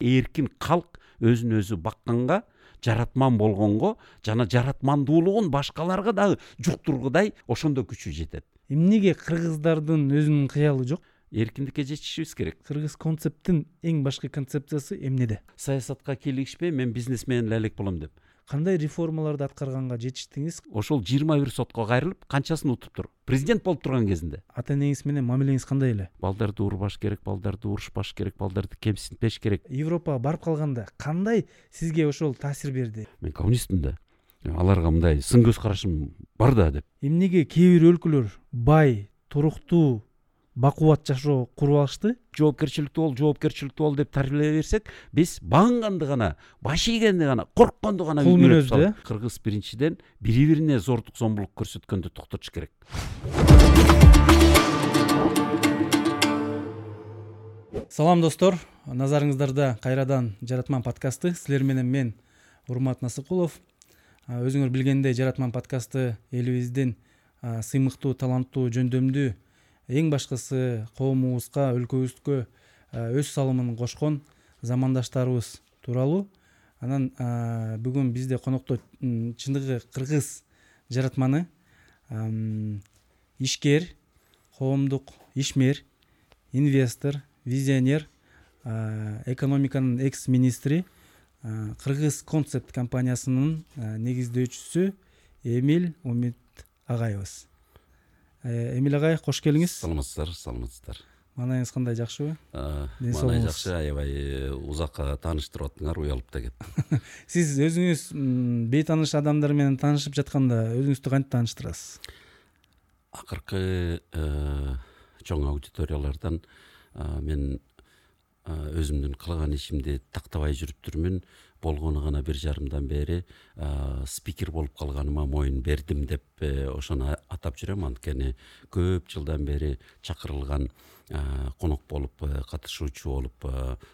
эркин калк өзүн өзү бакканга жаратман болгонго жана жаратмандуулугун башкаларга дагы жуктургудай ошондой күчү жетет. Эмнеге кыргыздардын өзүнүн кыялы жок? Эркиндикке жетишибиз керек. Кыргыз концепттин эң башкы концепциясы эмнеде? Саясатка кийлигишпей мен бизнесмен эле элек болом деп кандай реформаларды аткарганга жетиштиңиз ошол жыйырма бир сотко кайрылып канчасын утуптур президент болуп турган кезинде ата энеңиз менен мамилеңиз кандай эле? Балдарды урбаш керек балдарды урушпаш керек балдарды кемсинтпеш керек. Европага барып калганда кандай сизге ошол таасир берди мен коммунистмин да. Аларга мындай сын көз карашым бар да деп. Эмнеге кээ бир өлкөлөр бай туруктуу бакубат жашоо куруп алышты. жоопкерчиликтүү бол жоопкерчиликтүү бол деп тарбиелей берсек биз багынганды гана баш ийгенди гана коркконду гана кул мүнөздү э? кыргыз биринчиден бири бирине зордук зомбулук көрсөткөндү токтотуш керек. Салам достор. Назарыңыздарда кайрадан жаратман подкасты. Силер менен мен урмат насыкулов өзүңөр билгендей жаратман подкасты элибиздин сыймыктуу таланттуу жөндөмдүү эң башкысы коомубузга өлкөбүзгө өз салымын кошкон замандаштарыбыз тууралуу. Анан бүгүн бизде конокто чындыгы кыргыз жаратманы ишкер коомдук ишмер инвестор визионер экономиканын экс министри кыргыз концепт компаниясынын негиздөөчүсү эмиль умит агайыбыз Э, эмиль агай кош келиңиз. Саламатсыздарбы саламатсыздар. Маанайыңыз кандай жакшыбы ден соолугуңуз. маанай жакшы аябай э, узакка тааныштырып аттыңар уялып да кеттим сиз өзүңүз бейтааныш адамдар менен таанышып жатканда өзүңүздү кантип тааныштырасыз? Акыркы э, чоң аудиториялардан мен өзүмдүн кылган ишимди тактабай жүрүптүрмүн болгону гана бир жарымдан бери спикер болуп калганыма моюн бердим деп э, ошону атап жүрөм. Анткени көп жылдан бери чакырылган конок болуп э, катышуучу болуп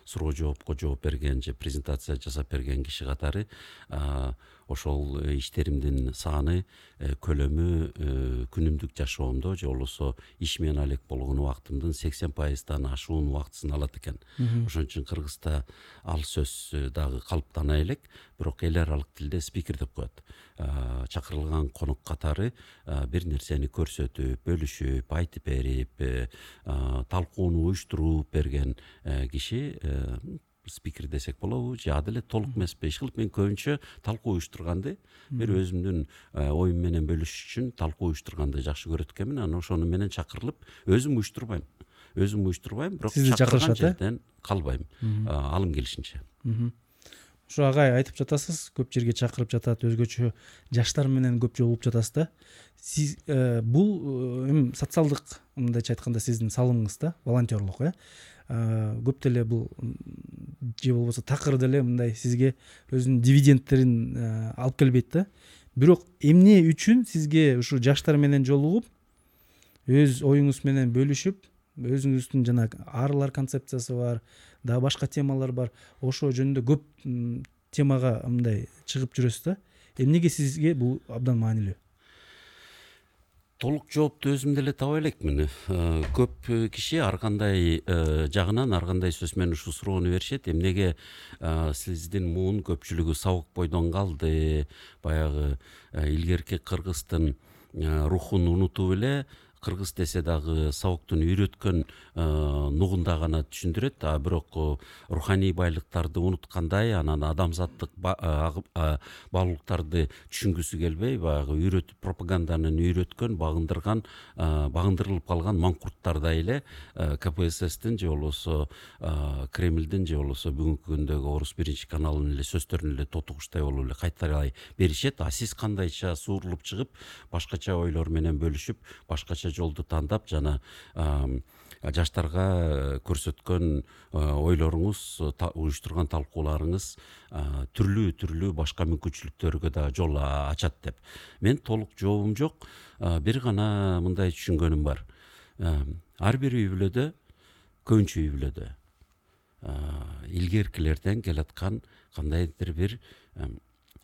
суроо жоопко жооп берген же презентация жасап берген киши катары ошол э, иштеримдин саны э, көлөмү э, күнүмдүк жашоомдо же болбосо иш менен алек болгон убактымдын сексен пайыздан ашуун убактысын алат экен. Ошон үчүн кыргызда ал сөз дагы калыптана элек бирок эл аралык тилде спикер деп коет. Чакырылган конок катары бир нерсени көрсөтүп бөлүшүп айтып берип талкууну уюштуруп берген киши спикер десек болобу же ада эле толук эмеспи. Иш кылып мен көбүнчө талкуу уюштурганды бир өзүмдүн э, оюм менен бөлүшүш үчүн талкуу уюштурганды жакшы көрөт экенмин. Анан ошону менен чакырылып өзүм уюштурбайм. Өзүм уюштурбайм бирок сизди чакырышат э? жерден калбайм. Алым келишинче. Ошо агай айтып жатасыз көп жерге чакырып жатат өзгөчө жаштар менен көп жолугуп жатасыз да. Сиз э, бул эми социалдык мындайча айтканда сиздин салымыңыз да волонтерлук э? Көп деле бул же болбосо такыр деле мындай сизге өзүнүн дивидендтерин алып келбейт да бирок эмне үчүн сизге ушул жаштар менен жолугуп өз оюңуз менен бөлүшүп өзүңүздүн жанагы арлар концепциясы бар дагы башка темалар бар ошол жөнүндө көп темага мындай чыгып жүрөсүз да. Эмнеге сизге бул абдан маанилүү толук жоопту өзүм деле таба элекмин. Э, көп киши ар кандай э, жагынан ар кандай сөз менен ушул суроону беришет эмнеге э, сиздин муун көпчүлүгү сабак бойдон калды? Баягы илгерки кыргыздын рухун унутуп эле кыргыз десе дагы сабоктун үйрөткөн э, нугунда гана түшүндүрөт. А бирок э, руханий байлыктарды унуткандай анан адамзаттык э, баалуулуктарды түшүнгүсү келбей баягы үйрөтүп пропаганданы үйрөткөн багындырган багындырылып калган маңкурттардай эле кпсстин же болбосо кремлдин же болбосо бүгүнкү күндөгү орус биринчи каналынын эле сөздөрүн эле тотугучтай болуп эле кайталай беришет. А сиз кандайча суурулуп чыгып башкача ойлор менен бөлүшүп башкача жолду тандап жана жаштарга э, көрсөткөн э, ойлоруңуз уюштурган талкууларыңыз түрлүү түрлүү башка мүмкүнчүлүктөргө дагы жол ачат деп. Мен толук жообум жок. Бир гана мындай түшүнгөнүм бар. Ар бир үй бүлөдө көбүнчө үй бүлөдө илгеркилерден келаткан кандайдыр бир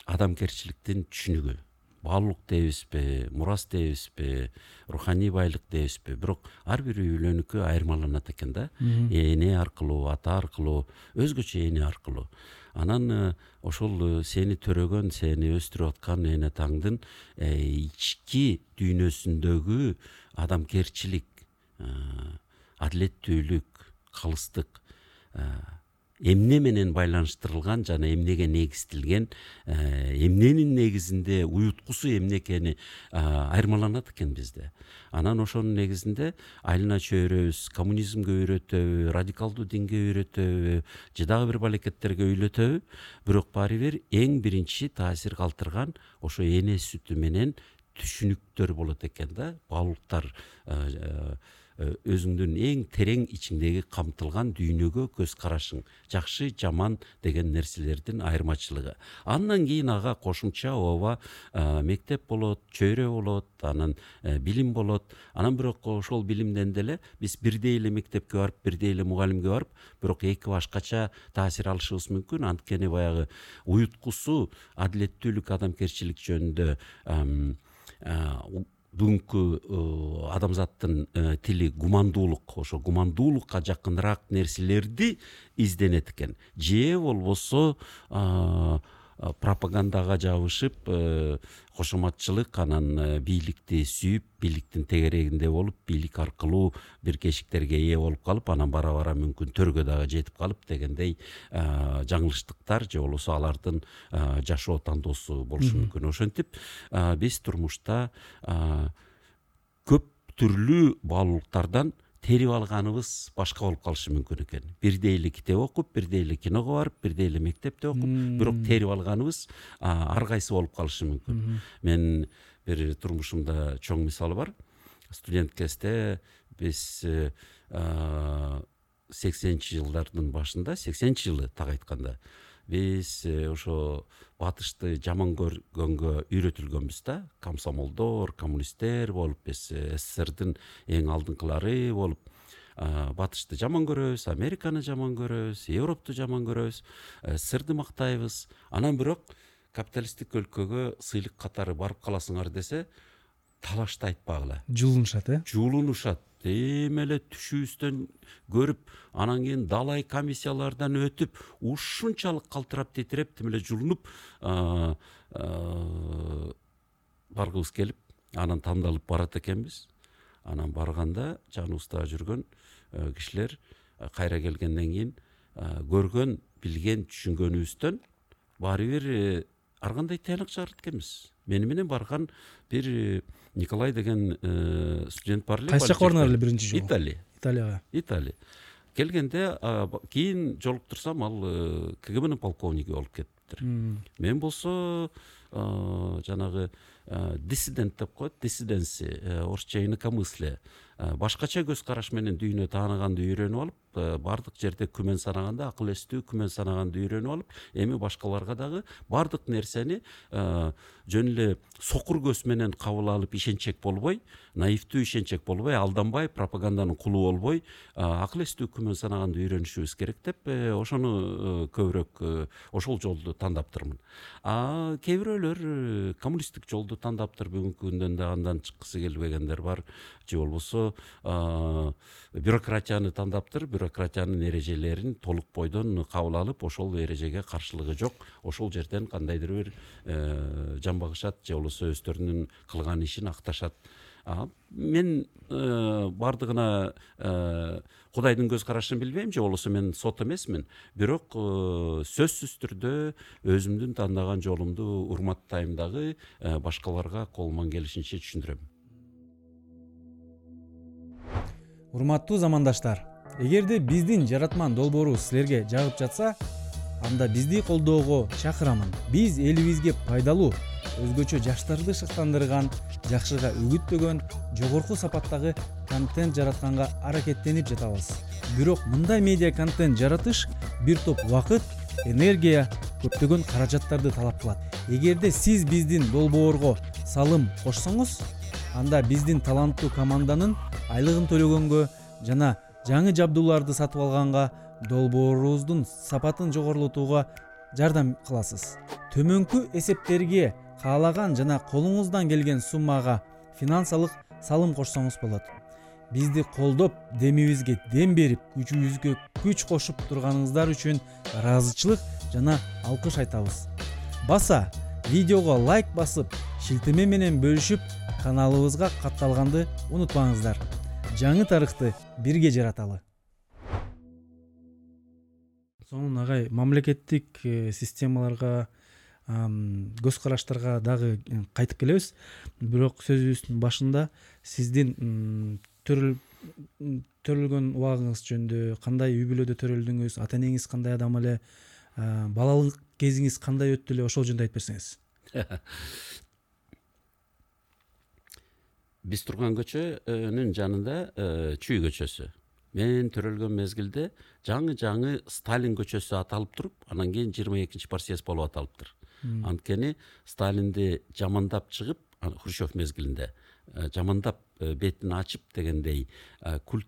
адамгерчиликтин түшүнүгү. Баалуулук дейбизби мурас дейбизби руханий байлык дейбизби бирок ар бир үйлөнүкү айырмаланат экен да. Эне аркылуу ата аркылуу өзгөчө эне аркылуу. Анан э, ошол э, сени төрөгөн сени өстүрүп аткан эне атаңдын ички дүйнөсүндөгү адамгерчилик адилеттүүлүк калыстык эмне менен байланыштырылган жана эмнеге негизделген э, эмненин негизинде уюткусу эмне экени айырмаланат экен бизде. Анан ошонун негизинде айлана чөйрөбүз коммунизмге үйрөтөбү радикалдуу динге үйрөтөбү же дагы бир балекеттерге үйлөтөбү. Бирок баары бир эң биринчи таасир калтырган ошо эне сүтү менен түшүнүктөр болот экен да. Баалуулуктар э, Э, өзүңдүн эң терең ичиңдеги камтылган дүйнөгө көз карашың. Жакшы жаман деген нерселердин айырмачылыгы. Андан кийин ага кошумча ооба э, мектеп болот чөйрө болот анан э, билим болот. Анан бирок ошол билимден деле биз бирдей эле мектепке барып бирдей эле мугалимге барып бирок эки башкача таасир алышыбыз мүмкүн. Анткени баягы уюткусу адилеттүүлүк адамгерчилик жөнүндө бүгүнкү адамзаттын э, тили гумандуулук ошо гумандуулукка жакыныраак нерселерди изденет экен же болбосо пропагандага жабышып э, кошоматчылык анан бийликти сүйүп бийликтин тегерегинде болуп бийлик аркылуу бир кешиктерге ээ болуп калып анан бара бара мүмкүн төргө дагы жетип калып дегендей жаңылыштыктар же болбосо алардын жашоо тандоосу болушу мүмкүн. Ошентип биз турмушта көп түрлүү баалуулуктардан терип алганыбыз башка болуп калышы мүмкүн экен. Бирдей эле китеп окуп бирдей эле киного барып бирдей эле мектепте окуп бирок терип алганыбыз ар кайсы болуп калышы мүмкүн. Мен бир турмушумда чоң мисалы бар. Студент кезде биз э, сексенинчи жылдардын башында сексенинчи жылы так айтканда биз э, ошо батышты жаман көргөнгө үйрөтүлгөнбүз да. Комсомолдор коммунисттер болуп биз э, сссрдин эң алдыңкылары болуп батышты жаман көрөбүз американы жаман көрөбүз европту жаман көрөбүз сссрди мактайбыз. Анан бирок капиталисттик өлкөгө сыйлык катары барып каласыңар десе талашты айтпагыла. Жулунушат э? Жулунушат эме эле түшүбүздөн көрүп анан кийин далай комиссиялардан өтүп ушунчалык калтырап титиреп тим эле жулунуп баргыбыз келип анан тандалып барат экенбиз анан барганда жаныбызда жүргөн кишилер кайра келгенден кийин көргөн билген түшүнгөнүбүздөн баары бир ар кандай тыянак чыгарат экенбиз мени менен барган бир николай деген э, студент бар эле кайсы жака бардыңар эле биринчи жолу италия. Италияга италия. Келгенде кийин жолуктурсам ал э, кгбнын полковниги болуп кетиптир мен болсо жанагы диссидент деп коет диссиденси орусча инакомыслие башкача көз караш менен дүйнө тааныганды үйрөнүп алып Э, баардык жерде күмөн санаганда акыл эстүү күмөн санаганды үйрөнүп алып эми башкаларга дагы баардык нерсени э, жөн эле сокур көз менен кабыл алып ишенчек болбой наивдүү ишенчек болбой алданбай пропаганданын кулу болбой э, акыл эстүү күмөн санаганды үйрөнүшүбүз керек деп ошону көбүрөөк ошол жолду таңдаптырмын а кээ бирөөлөр коммунисттик жолду таңдаптыр бүгүнкү күндөн да андан чыккысы келбегендер бар же болбосо бюрократияны таңдаптыр бюрократиянын эрежелерин толук бойдон кабыл алып ошол эрежеге каршылыгы жок. Ошол жерден кандайдыр бир э, жамбагышат же болбосо өздөрүнүн кылган ишин акташат. Мен э, баардыгына э, кудайдын көз карашын билбейм же болбосо мен сот эмесмин. Бирок сөзсүз түрдө өзүмдүн тандаган жолумду урматтайм дагы башкаларга колуман келишинче түшүндүрөм. Урматтуу замандаштар эгерде биздин жаратман долбоорубуз силерге жагып жатса анда бизди колдоого чакырамын. Биз элибизге пайдалуу өзгөчө жаштарды шыктандырган жакшыга үгүттөгөн жогорку сапаттагы контент жаратканга аракеттенип жатабыз. Бирок мындай медиа контент жаратыш бир топ убакыт энергия көптөгөн каражаттарды талап кылат. Эгерде сиз биздин долбоорго салым кошсоңуз анда биздин таланттуу команданын айлыгын төлөгөнгө жана жаңы жабдууларды сатып алганга долбоорубуздун сапатын жогорулотууга жардам кыласыз. Төмөнкү эсептерге каалаган жана колуңуздан келген суммага финансылык салым кошсоңуз болот. Бизди колдоп демибизге дем берип күчүбүзгө күч кошуп турганыңыздар үчүн ыраазычылык жана алкыш айтабыз. Баса видеого лайк басып шилтеме менен бөлүшүп каналыбызга катталганды унутпаңыздар жаңы тарыхты бирге жараталы. Сонун агай мамлекеттик э, системаларга көз караштарга дагы кайтып келебиз бирок сөзүбүздүн башында сиздин төрөлгөн убагыңыз жөнүндө кандай үй бүлөдө төрөлдүңүз ата энеңиз кандай адам эле балалык кезиңиз кандай өттү эле ошол жөнүндө айтып берсеңиз биз турган көчөнүн жанында чүй көчөсү мен төрөлгөн мезгилде жаңы жаңы сталин көчөсү аталып туруп анан кийин жыйырма экинчи партсъезд болуп аталыптыр анткени сталинди жамандап чыгып хрущев мезгилинде жамандап бетин ачып дегендей культ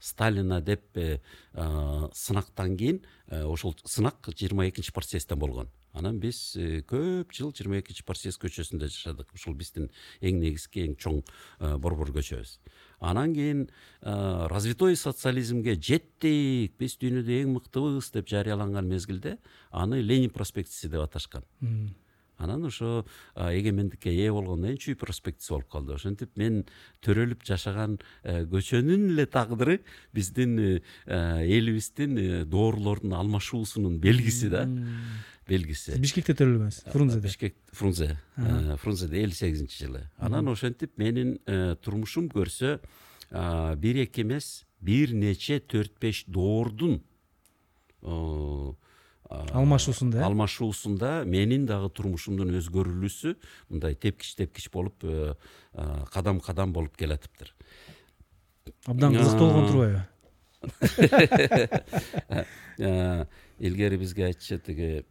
сталина деп сынактан кийин ошол сынак жыйырма экинчи партсъездден болгон анан биз э, көп жыл жыйырма экинчи партсъезд көчөсүндө жашадык. Ушул биздин эң негизги эң чоң э, борбор көчөбүз анан кийин э, развитой социализмге жеттик. Биз дүйнөдө эң мыктыбыз деп жарыяланган мезгилде аны ленин проспектиси деп аташкан. Анан ошо эгемендикке ээ болгондон кийин чүй проспектиси болуп калды. Ошентип мен төрөлүп жашаган көчөнүн эле тагдыры биздин элибиздин доорлордун алмашуусунун белгиси да белгиси бишкекте төрөлгөнсүз фрунзеде бишкек фрунзе э, фрунзеде элүү сегизинчи жылы. Анан ошентип менин э, турмушум көрсө бир эки эмес бир нече төрт беш доордун алмашуусунда э? алмашуусунда менин дагы турмушумдун өзгөрүлүүсү мындай тепкич тепкич болуп кадам кадам болуп келатыптыр. Абдан кызыктуу болгон турбайбы? Илгери бизге айтчу тиги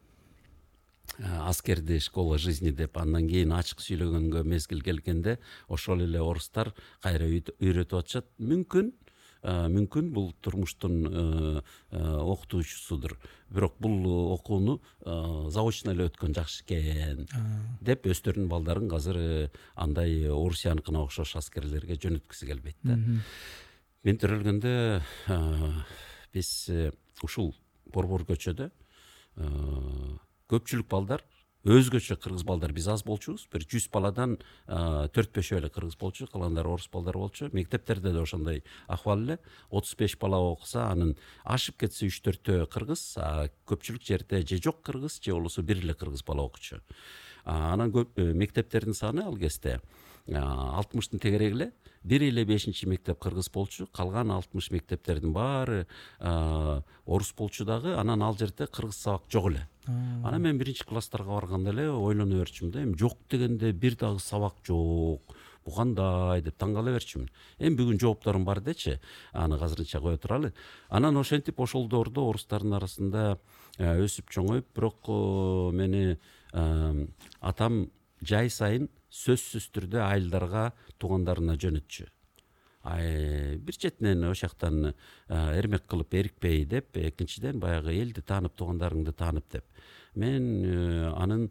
аскерди школа жизни деп андан кийин ачык сүйлөгөнгө мезгил келгенде ошол эле орустар кайра үйрөтүп атышат. Мүмкүн мүмкүн бул турмуштун окутуучусудур бирок бул окууну заочно эле өткөн жакшы экен. Деп өздөрүнүн балдарын азыр э, андай орусияныкына окшош аскерлерге жөнөткүсү келбейт да мен төрөлгөндө биз э, ушул борбор көчөдө көпчүлүк балдар өзгөчө кыргыз балдар биз аз болчубуз. Бир жүз баладан төрт бешөө эле кыргыз болчу калгандары орус балдар болчу. Мектептерде да ошондой акыбал эле. Отуз беш бала окуса анын ашып кетсе үч төртөө кыргыз көпчүлүк жерде же жок кыргыз же болбосо бир эле кыргыз бала окучу анан көп э, мектептердин саны ал кезде алтымыштын тегереги эле бир эле бешинчи мектеп кыргыз болчу. Калган алтымыш мектептердин баары орус болчу дагы. Анан ал жерде кыргыз сабак жок эле. Анан мен биринчи класстарга барганда эле ойлоно берчүмүн да эми жок дегенде бир дагы сабак жок бул кандай деп таң кала берчүмүн эми бүгүн жоопторум бар дечи аны азырынча кое туралы. Анан ошентип ошол доордо орустардын арасында өсүп чоңоюп бирок мени атам жай сайын сөзсүз түрдө айылдарга туугандарына жөнөтчү бир четинен ошол жактан эрмек кылып эрикпей деп экинчиден баягы элди таанып туугандарыңды таанып деп. Мен э, анын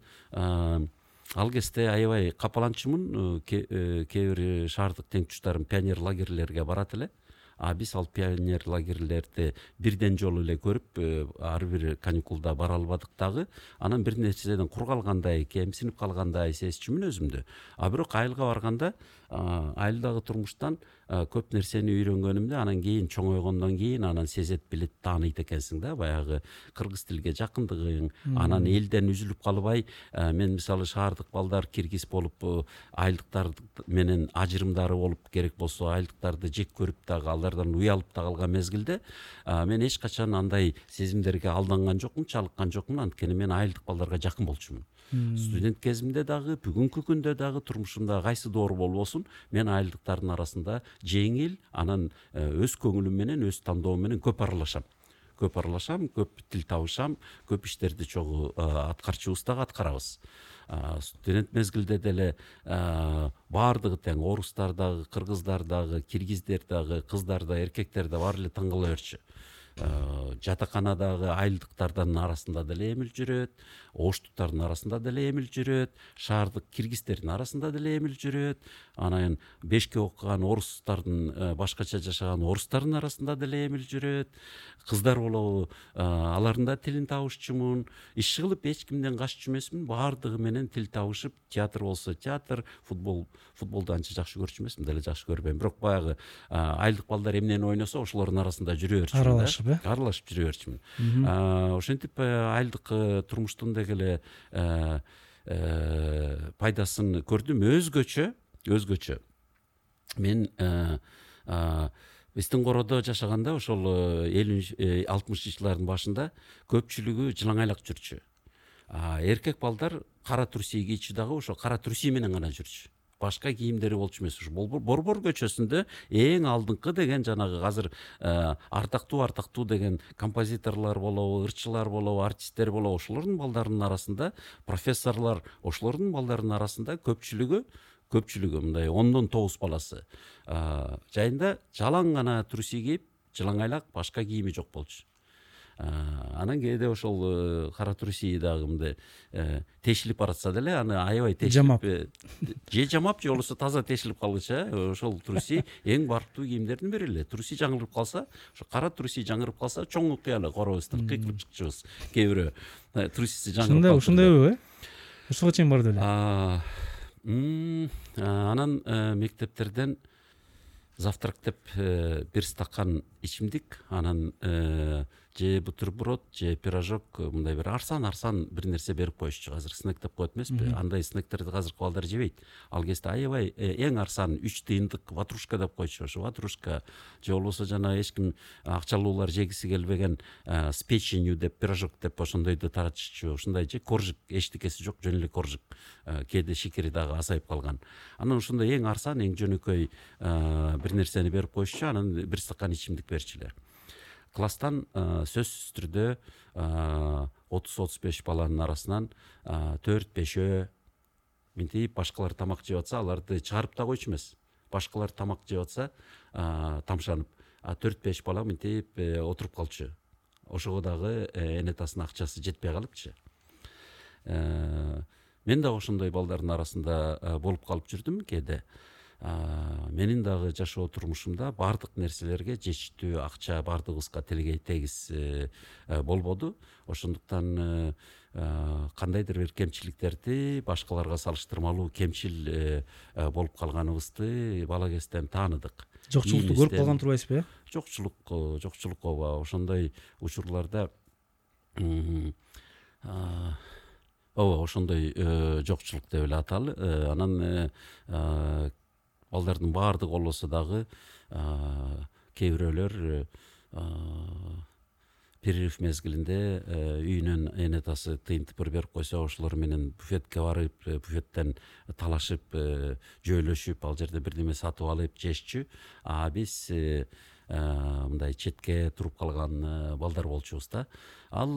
ал кезде аябай капаланчумун э, э, кээ бир шаардык тең туштарым пионер лагерьлерге барат эле. А биз ал пионер лагерьлерди бирден жолу эле көрүп э, ар бир каникулда бара албадык дагы. Анан бир нерседен кур калгандай кемсинип калгандай сезчүмүн өзүмдү. А бирок айылга барганда айылдагы турмуштан көп нерсени үйрөнгөнүмдү анан кийин чоңойгондон кийин анан сезет билет тааныйт экенсиң да баягы кыргыз тилге жакындыгың анан элден үзүлүп калбай мен мисалы шаардык балдар киргиз болуп айылдыктар менен ажырымдары болуп керек болсо айылдыктарды жек көрүп дагы алардан уялып да калган мезгилде мен эч качан андай сезимдерге алданган жокмун чалыккан жокмун анткени мен айылдык балдарга жакын болчумун студент кезимде дагы бүгүнкү күндө дагы турмушумда кайсы доор болбосун мен айылдыктардын арасында жеңил анан э, өз көңүлүм менен өз тандоом менен көп аралашам. Көп аралашам көп тил табышам көп иштерди чогуу э, аткарчубуз дагы аткарабыз. Студент мезгилде деле баардыгы тең орустар дагы кыргыздар дагы киргиздер дагы кыздар да эркектер да баары эле таң кала берчү жатаканадагы айылдыктардын арасында деле эмил жүрөт оштуктардын арасында деле эмил жүрөт шаардык киргиздердин арасында деле эмил жүрөт анан бешке окуган орустардын башкача жашаган орустардын арасында деле эмил жүрөт. Кыздар болобу алардын да тилин табышчумун. Иш кылып эч кимден каччу эмесмин баардыгы менен тил табышып театр болсо театр футбол футболду анча жакшы көрчү эмесмин деле жакшы көрбөйм. Бирок баягы айылдык балдар эмнени ойносо ошолордун арасында жүрө берчүмүн аралашып э? Аралашып жүрө берчүмүн ошентип айылдык турмуштун деги эле пайдасын көрдүм өзгөчө өзгөчө мен биздин короодо жашаганда ошол элүү алтымышынчы жылдардын башында көпчүлүгү жылаңайлак жүрчү эркек балдар кара труси кийчү дагы ошо кара труси менен гана жүрчү башка кийимдери болчу эмес ушу борбор көчөсүндө эң алдыңкы деген жанагы азыр ардактуу ардактуу деген композиторлор болобу ырчылар болобу артисттер болобу ошолордун балдарынын арасында профессорлор ошолордун балдарынын арасында көпчүлүгү көпчүлүгү мындай ондон тогуз баласы жайында жалаң гана труси кийип жылаңайлак башка кийими жок болчу анан кээде ошол э, кара труси дагы мындай э, тешилип баратса деле аны аябай тешилип жамап. э, же жамап же болбосо таза тешилип калгычы э ошол труси эң барктуу кийимдердин бири эле. Труси жаңырып калса ошо кара труси жаңырып калса чоң окуялы коробузду кыйкылып чыкчубуз кээ бирөө трусиси жаңырып ушундайбы э? Ушуга чейин барды беле анан мектептерден завтрак деп бир стакан ичимдик. Анан же бутерброд же пирожок э, мындай бир арсан арсан бир нерсе берип коюшчу. Азыр снек деп коет эмеспи. Андай снектерди азыркы балдар жебейт. Ал кезде аябай э, эң арсан үч тыйындык ватрушка деп койчу ошо ватрушка же болбосо жанагы эч ким акчалуулар жегиси келбеген э, с печенью деп пирожок деп ошондойду таратышчу. Ушундай же коржик эчтекеси жок жөн эле коржик кээде шекери дагы азайып калган. Анан ошондой эң арсан эң жөнөкөй бир нерсени берип коюшчу. Анан бир стакан ичимдик берчү эле класстан сөзсүз түрдө отуз отуз беш баланын арасынан төрт бешөө мынтип башкалар тамак жеп атса аларды чыгарып да койчу эмес. Башкалар тамак жеп атса тамшанып. Төрт беш бала мынтип э, отуруп калчу. Ошого дагы э, эне атасынын акчасы жетпей калыпчы. Э, мен дагы ошондой балдардын арасында болуп калып жүрдүм кээде менин дагы жашоо турмушумда баардык нерселерге жетиштүү акча баардыгыбызга тилге тегиз э, э, болбоду. Ошондуктан э, кандайдыр бир кемчиликтерди башкаларга салыштырмалуу кемчил болуп калганыбызды бала кезден тааныдык. Жокчулукту көрүп калган турбайсызбы э? Жокчулук жокчулук ооба. Ошондой учурларда ооба ошондой жокчулук деп эле аталы. Анан балдардын баардыгы болбосо дагы кээ бирөөлөр перерыв мезгилинде үйүнөн эне атасы тыйын тыпыр берип койсо ошолор менен буфетке барып э, буфеттен талашып э, жөөлөшүп ал жерде бирдеме сатып алып жешчү. А биз э, мындай четке туруп калган балдар болчубуз да. Ал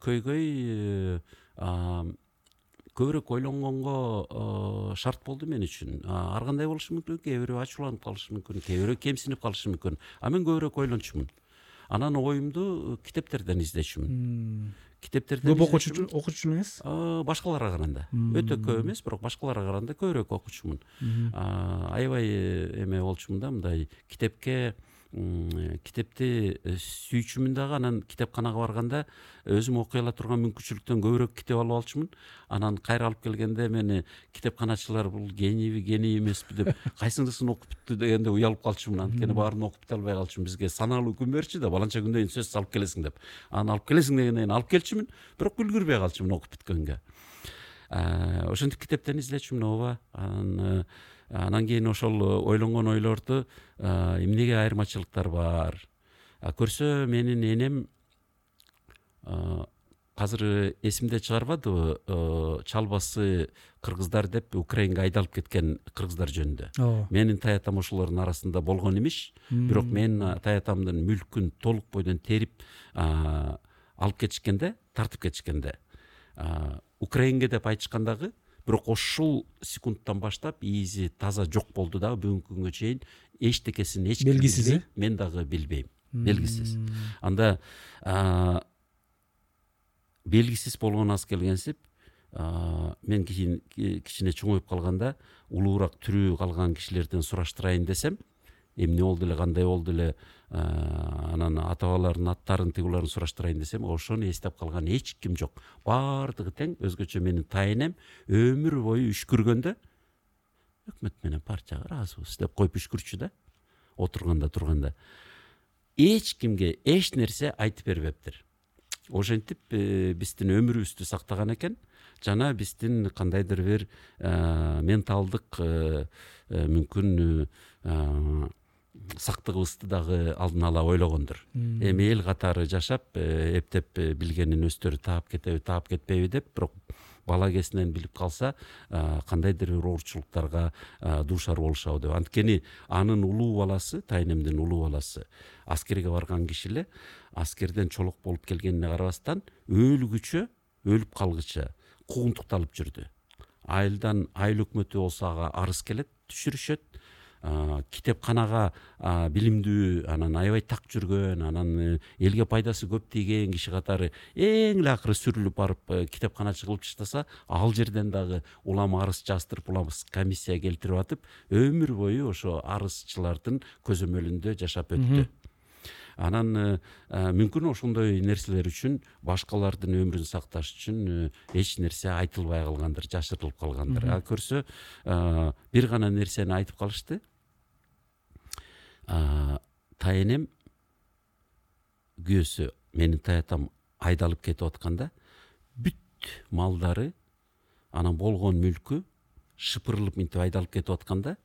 көйгөй көбүрөөк ойлонгонго э, шарт болду мен үчүн. Ар кандай болушу мүмкүн? Кээ бирөө ачууланып калышы мүмкүн кээ бирөө кемсинип калышы мүмкүн. А мен көбүрөөк ойлончумун. Анан оюмду китептерден издечүмүн. Китептерден көп окучу окучу элеңиз башкаларга караганда. Өтө көп эмес бирок башкаларга караганда көбүрөөк окучумун аябай э, эме болчумун да мындай китепке китепти э, сүйчүмүн дагы анан китепканага барганда өзүм окуй ала турган мүмкүнчүлүктөн көбүрөөк китеп алып алчумун. Анан кайра алып келгенде мени китепканачылар бул генийби гений эмеспи деп кайсыңысын окуп бүттү дегенде уялып калчумун. Анткени баарын окуп бите албай калчумун. Бизге саналуу күн берчи да баланча күндөн кийин сөзсүз алып келесиң деп. Анан алып келесиң дегенден кийин алып келчүмүн бирок үлгүрбөй калчумун окуп бүткөнгө. Ошентип китептен издечүмүн ооба. Анан э, анан кийин ошол ойлонгон ойлорду эмнеге айырмачылыктар бар? Көрсө менин энем азыр эсимде чыгарбадыбы чалбасы кыргыздар деп украинге айдалып кеткен кыргыздар жөнүндө. Ооба менин таятам ошолордун арасында болгон имиш. Бирок менин таятамдын мүлкүн толук бойдон терип алып кетишкенде тартып кетишкенде. Украинге деп айтышкан дагы бирок ошол секундтан баштап иизи таза жок болду дагы бүгүнкү күнгө чейин. Эчтекесин эч белгисиз э? мен дагы билбейм. Белгисиз. Анда белгисиз болгон аз келгенсип мен кичине чоңоюп калганда улуураак тирүү калган кишилерден сураштырайын десем эмне болду эле кандай болду эле анан ата бабалардын аттарын тигуларын сураштырайын десем ошону эстеп калган эч ким жок. Баардыгы тең өзгөчө менин тайэнем өмүр бою үшкүргөндө өкмөт менен партияга ыраазыбыз деп коюп үшкүрчү да отурганда турганда. Эч кимге эч нерсе айтып бербептир. Ошентип э, биздин өмүрүбүздү сактаган экен. Жана биздин кандайдыр бир э, менталдык э, мүмкүн сактыгыбызды дагы алдын ала ойлогондур. Эми эл катары жашап эптеп билгенин өздөрү таап кетеби таап кетпейби деп бирок бала кезинен билип калса кандайдыр бир оорчулуктарга дуушар болушабы деп. Анткени анын улуу баласы тайнемдин улуу баласы. Аскерге барган киши эле аскерден чолок болуп келгенине карабастан өлүгүчө өлүп калгыча куугунтукталып жүрдү. Айылдан айыл өкмөтү болсо ага арыз келет түшүрүшөт китепканага билимдүү анан аябай так жүргөн анан э, элге пайдасы көп тийген киши катары эң эле акыры сүрүлүп барып э, китепканачы кылып таштаса ал жерден дагы улам арыз жаздырып улам комиссия келтирип атып өмүр бою ошо арызчылардын көзөмөлүндө жашап өттү. Анан э, мүмкүн ошондой нерселер үчүн башкалардын өмүрүн сакташ үчүн эч нерсе айтылбай калгандыр жашырылып калгандыр. А көрсө бир гана нерсени айтып калышты тайэнем күйөөсү менин таятам айдалып кетип атканда бүт малдары анан болгон мүлкү шыпырылып мынтип айдалып кетип атканда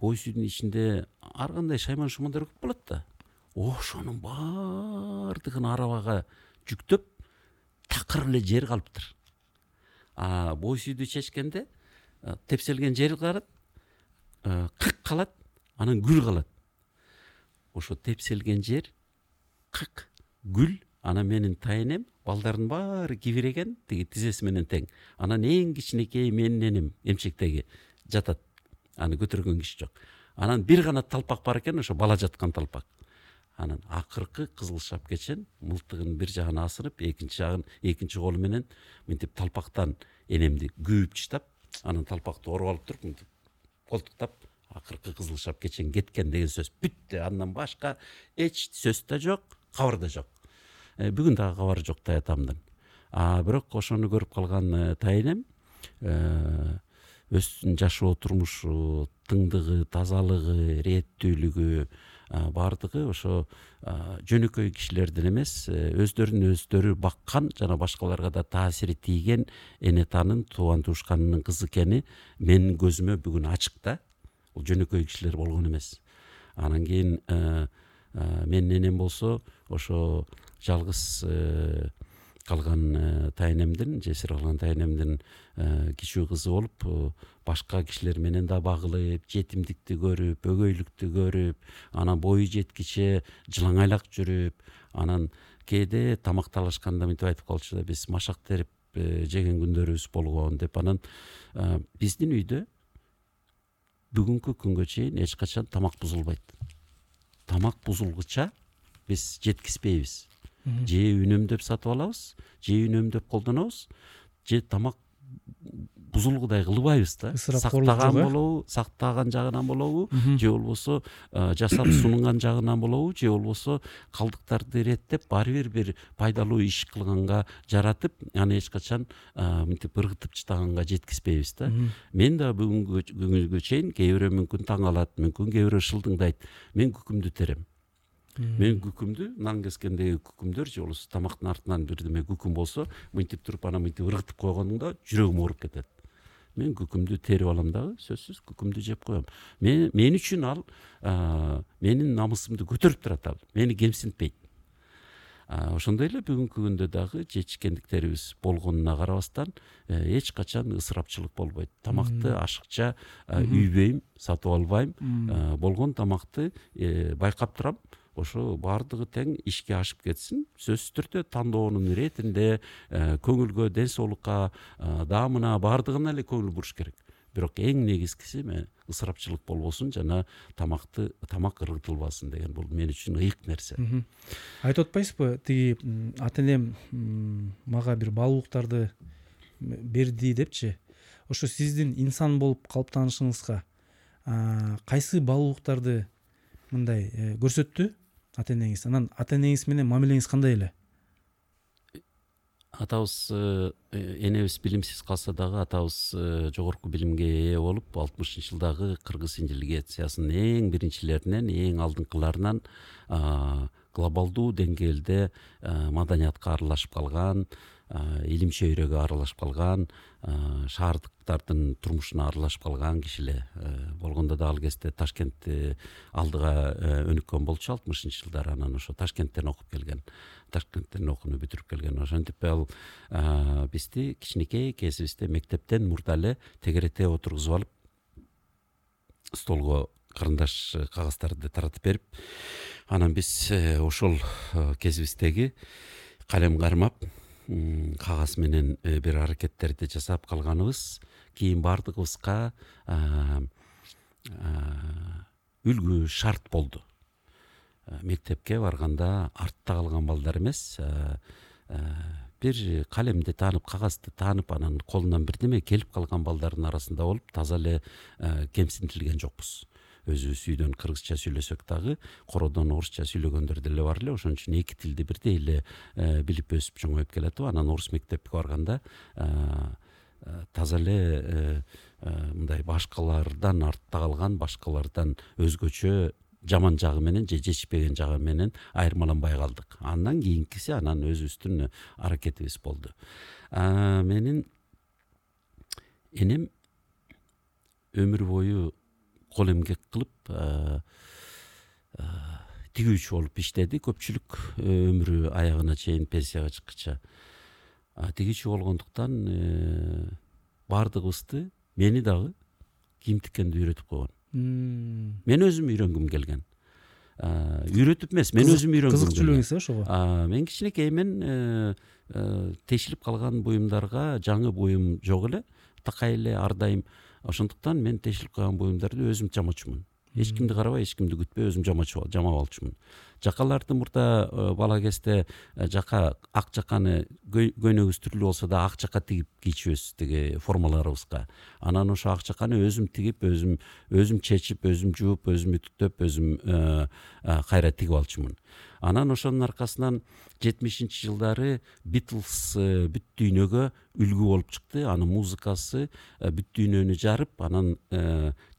боз үйдүн ичинде ар кандай шайман шумандар көп болот да. Ошонун баардыгын арабага жүктөп такыр эле жер калыптыр. Боз үйдү чечкенде тепселген жер калат кык калат анан гүл калат ошо тепселген жер кык гүл. Анан менин тайэнем балдардын баары кибиреген тиги тизеси менен тең. Анан эң кичинекейи менин энем эмчектеги жатат. Аны көтөргөн киши жок. Анан бир гана талпак бар экен ошо бала жаткан талпак. Анан акыркы кызыл шапкечен мылтыгынын бир жагын асынып экинчи жагын экинчи колу менен мынтип талпактан энемди күүп таштап анан талпакты ороп алып туруп мынтип колтуктап акыркы кызыл шапкечен кеткен деген сөз. Бүттү андан башка эч сөз да жок кабар да жок э, бүгүн дагы кабары жок таятамдын бирок ошону көрүп калган э, тайэнем э, өзүнүн жашоо турмушу тыңдыгы тазалыгы ирээттүүлүгү баардыгы ошо жөнөкөй кишилерден эмес өздөрүн өздөрү баккан жана башкаларга да таасири тийген эне танын тууган туушканынын кызы экени менин көзүмө бүгүн ачык да бул жөнөкөй кишилер болгон эмес анан кийин э, э, менин энем болсо ошо жалгыз э, калган тайэнемдин жесир калган тайэнемдин кичүү кызы болуп башка кишилер менен да багылып жетимдикти көрүп өгөйлүктү көрүп анан бою жеткиче жылаңайлак жүрүп анан кээде тамак талашканда мынтип айтып калчу да биз машак терип жеген күндөрүбүз болгон деп анан биздин үйдө бүгүнкү күнгө чейин эч качан тамак бузулбайт тамак бузулгуча биз жеткизбейбиз же үнөмдөп сатып алабыз же үнөмдөп колдонобуз же тамак бузулгудай кылбайбыз да. Сактаган э? болобу сактаган жагынан болобу же болбосо жасап сунунган жагынан болобу же болбосо калдыктарды иреттеп баары бир бир пайдалуу иш кылганга жаратып аны эч качан мынтип ыргытып таштаганга жеткизбейбиз да. Мен дагы бүгүнкү күнгө чейин кээ бирөө мүмкүн таң калат мүмкүн кээ бирөө шылдыңдайт мен күкүмдү терем мен күкүмдү нан кескендеги күкүмдөр же болбосо тамактын артынан бирдеме күкүм болсо мынтип туруп анан мынтип ыргытып койгондо жүрөгүм ооруп кетет. Мен күкүмдү терип алам дагы сөзсүз күкүмдү жеп коем. Мен үчүн ал менин намысымды көтөрүп турат ал. Мени кемсинтпейт. Ошондой эле бүгүнкү күндө дагы жечкендиктерибиз болгонуна карабастан э, эч качан ысырапчылык болбойт. Тамакты ашыкча үйбөйм сатып албайм. Болгон тамакты э, байкап турам ошо баардыгы тең ишке ашып кетсин. Сөзсүз түрдө тандоонун иретинде э, көңүлгө ден соолукка э, даамына баардыгына эле көңүл буруш керек. Бирок эң негизгиси ысырапчылык болбосун жана тамакты тамак ыргытылбасын деген бул мен үчүн ыйык нерсе. Айтып атпайсызбы тиги ата энем мага бир баалуулуктарды берди депчи. Ошо сиздин инсан болуп калыптанышыңызга кайсы баалуулуктарды мындай э, көрсөттү ата энеңиз анан ата энеңиз менен мамилеңиз кандай эле? Атабыз э, энебиз билимсиз калса дагы атабыз э, жогорку билимге ээ болуп алтымышынчы жылдагы кыргыз интеллигенциясынын эң биринчилеринен эң алдыңкыларынан глобалдуу деңгээлде маданиятка аралашып калган илим чөйрөгө аралашып калган шаардыктардын турмушуна аралашып калган киши эле болгондо да ал кезде ташкент алдыга өнүккөн болчу алтымышынчы жылдары анан ошо ташкенттен окуп келген ташкенттен окууну бүтүрүп келген ошентип ал бизди кичинекей кезибизде мектептен мурда эле тегерете отургузуп алып столго карындаш кагаздарды таратып берип анан биз э, ошол э, кезибиздеги калем кармап кагаз менен э, бир аракеттерди жасап калганыбыз. Кийин баардыгыбызга үлгү шарт болду. Мектепке барганда артта калган балдар эмес бир калемди таанып кагазды таанып анан колунан бирдеме келип калган балдардын арасында болуп таза эле кемсинтилген жокпуз өзүбүз үйдөн кыргызча сүйлөсөк дагы кородон орусча сүйлөгөндөр деле бар эле. Ошон үчүн эки тилди бирдей эле э, билип өсүп чоңоюп келатып анан орус мектепке барганда э, э, таза эле мындай башкалардан артта калган башкалардан өзгөчө жаман жагы менен же жетишпеген жагы менен айырмаланбай калдык. Андан кийинкиси анан өзүбүздүн аракетибиз болду. Менин энем өмүр бою кол эмгек кылып тигүүчү болуп иштеди көпчүлүк өмүрү аягына чейин пенсияга чыккыча тигүүчү болгондуктан баардыгыбызды мени дагы кийим тиккенди үйрөтүп койгон мен өзүм үйрөнгүм келген. Үйрөтүп эмес мен өзүм үйрөнгүм кызыкчылыгыңыз э ошого мен кичинекейимен тешилип калган буюмдарга жаңы буюм жок эле. Такай эле ар дайым ошондуктан мен тешилип калган буюмдарды өзүм жамачумун. Эч кимди карабай эч кимди күтпөй өзүм жамап алчумун. Жакаларды мурда э, бала кезде э, жака ак жаканы көйнөгүбүз түрлүү болсо да ак жака тигип кийчүбүз тиги формаларыбызга. Анан ошо ак жаканы өзүм тигип өзүм өзүм чечип өзүм жууп өзүм үтүктөп өзүм э, кайра тигип алчумун анан ошонун аркасынан жетимишинчи жылдары битлс бүт дүйнөгө үлгү болуп чыкты. Анын музыкасы бүт дүйнөнү жарып анан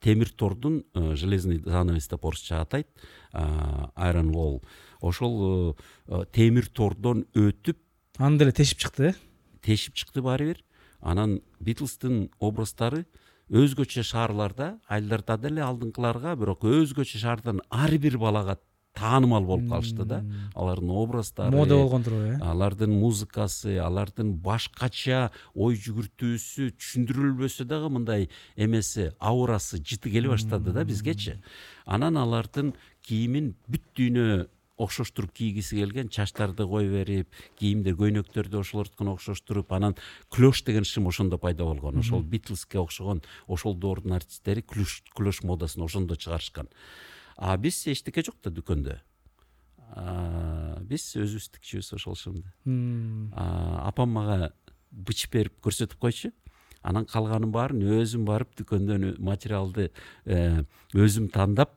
темир тордун железный занавес деп орусча атайт айрон wall. Ошол темир тордон өтүп аны деле тешип чыкты э? Тешип чыкты баары бир анан битлстын образдары өзгөчө шаарларда айылдарда деле алдыңкыларга бирок өзгөчө шаардан ар бир балага таанымал болуп калышты да. Алардын образдары мода болгон э? алардын музыкасы алардын башкача ой жүгүртүүсү түшүндүрүлбөсө дагы мындай эмеси аурасы жыты келе баштады да бизгечи. Анан алардын кийимин бүт дүйнө окшоштуруп кийгиси келген чачтарды кое берип кийимдер көйнөктөрдү ошолордукуна окшоштуруп анан клеш деген шым ошондо пайда болгон ошол битлске окшогон ошол доордун артисттери клеш модасын ошондо чыгарышкан а биз эчтеке жок да дүкөндө биз өзүбүз тикчүбүз ошол шымды апам мага бычып берип көрсөтүп койчу анан калганын баарын өзүм барып дүкөндөн материалды э, өзүм тандап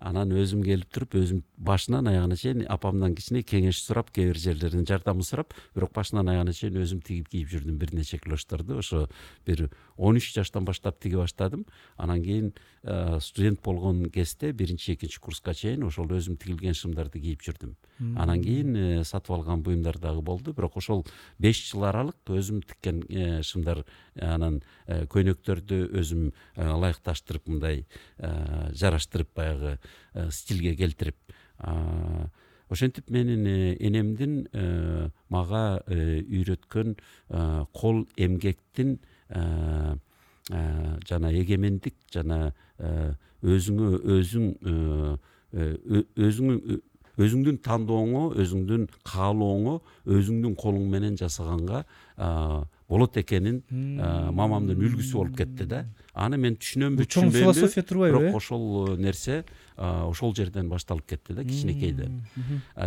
анан өзүм келип туруп өзүм башынан аягына чейин апамдан кичине кеңеш сурап кээ бир жерлеринен жардамын сурап бирок башынан аягына чейин өзүм тигип кийип жүрдүм бир нече клешторду ошо бир он үч жаштан баштап тиге баштадым. Анан кийин э, студент болгон кезде биринчи экинчи курска чейин ошол өзүм тигилген шымдарды кийип жүрдүм. Анан кийин э, сатып алган буюмдар дагы болду бирок ошол беш жыл аралык өзүм тиккен э, шымдар анан көйнөктөрдү өзүм ылайыкташтырып мындай жараштырып баягы стилге келтирип ошентип менин энемдин мага үйрөткөн кол эмгектин жана эгемендик жана өзүңө өзүң өзүң өзүңдүн тандооңо өзүңдүн каалооңо өзүңдүн колуң менен жасаганга болот экенин мамамдын үлгүсү болуп кетти да аны мен түшүнөмбү бул чоң философия турбайбы бирок ошол нерсе ошол жерден башталып кетти да кичинекейде.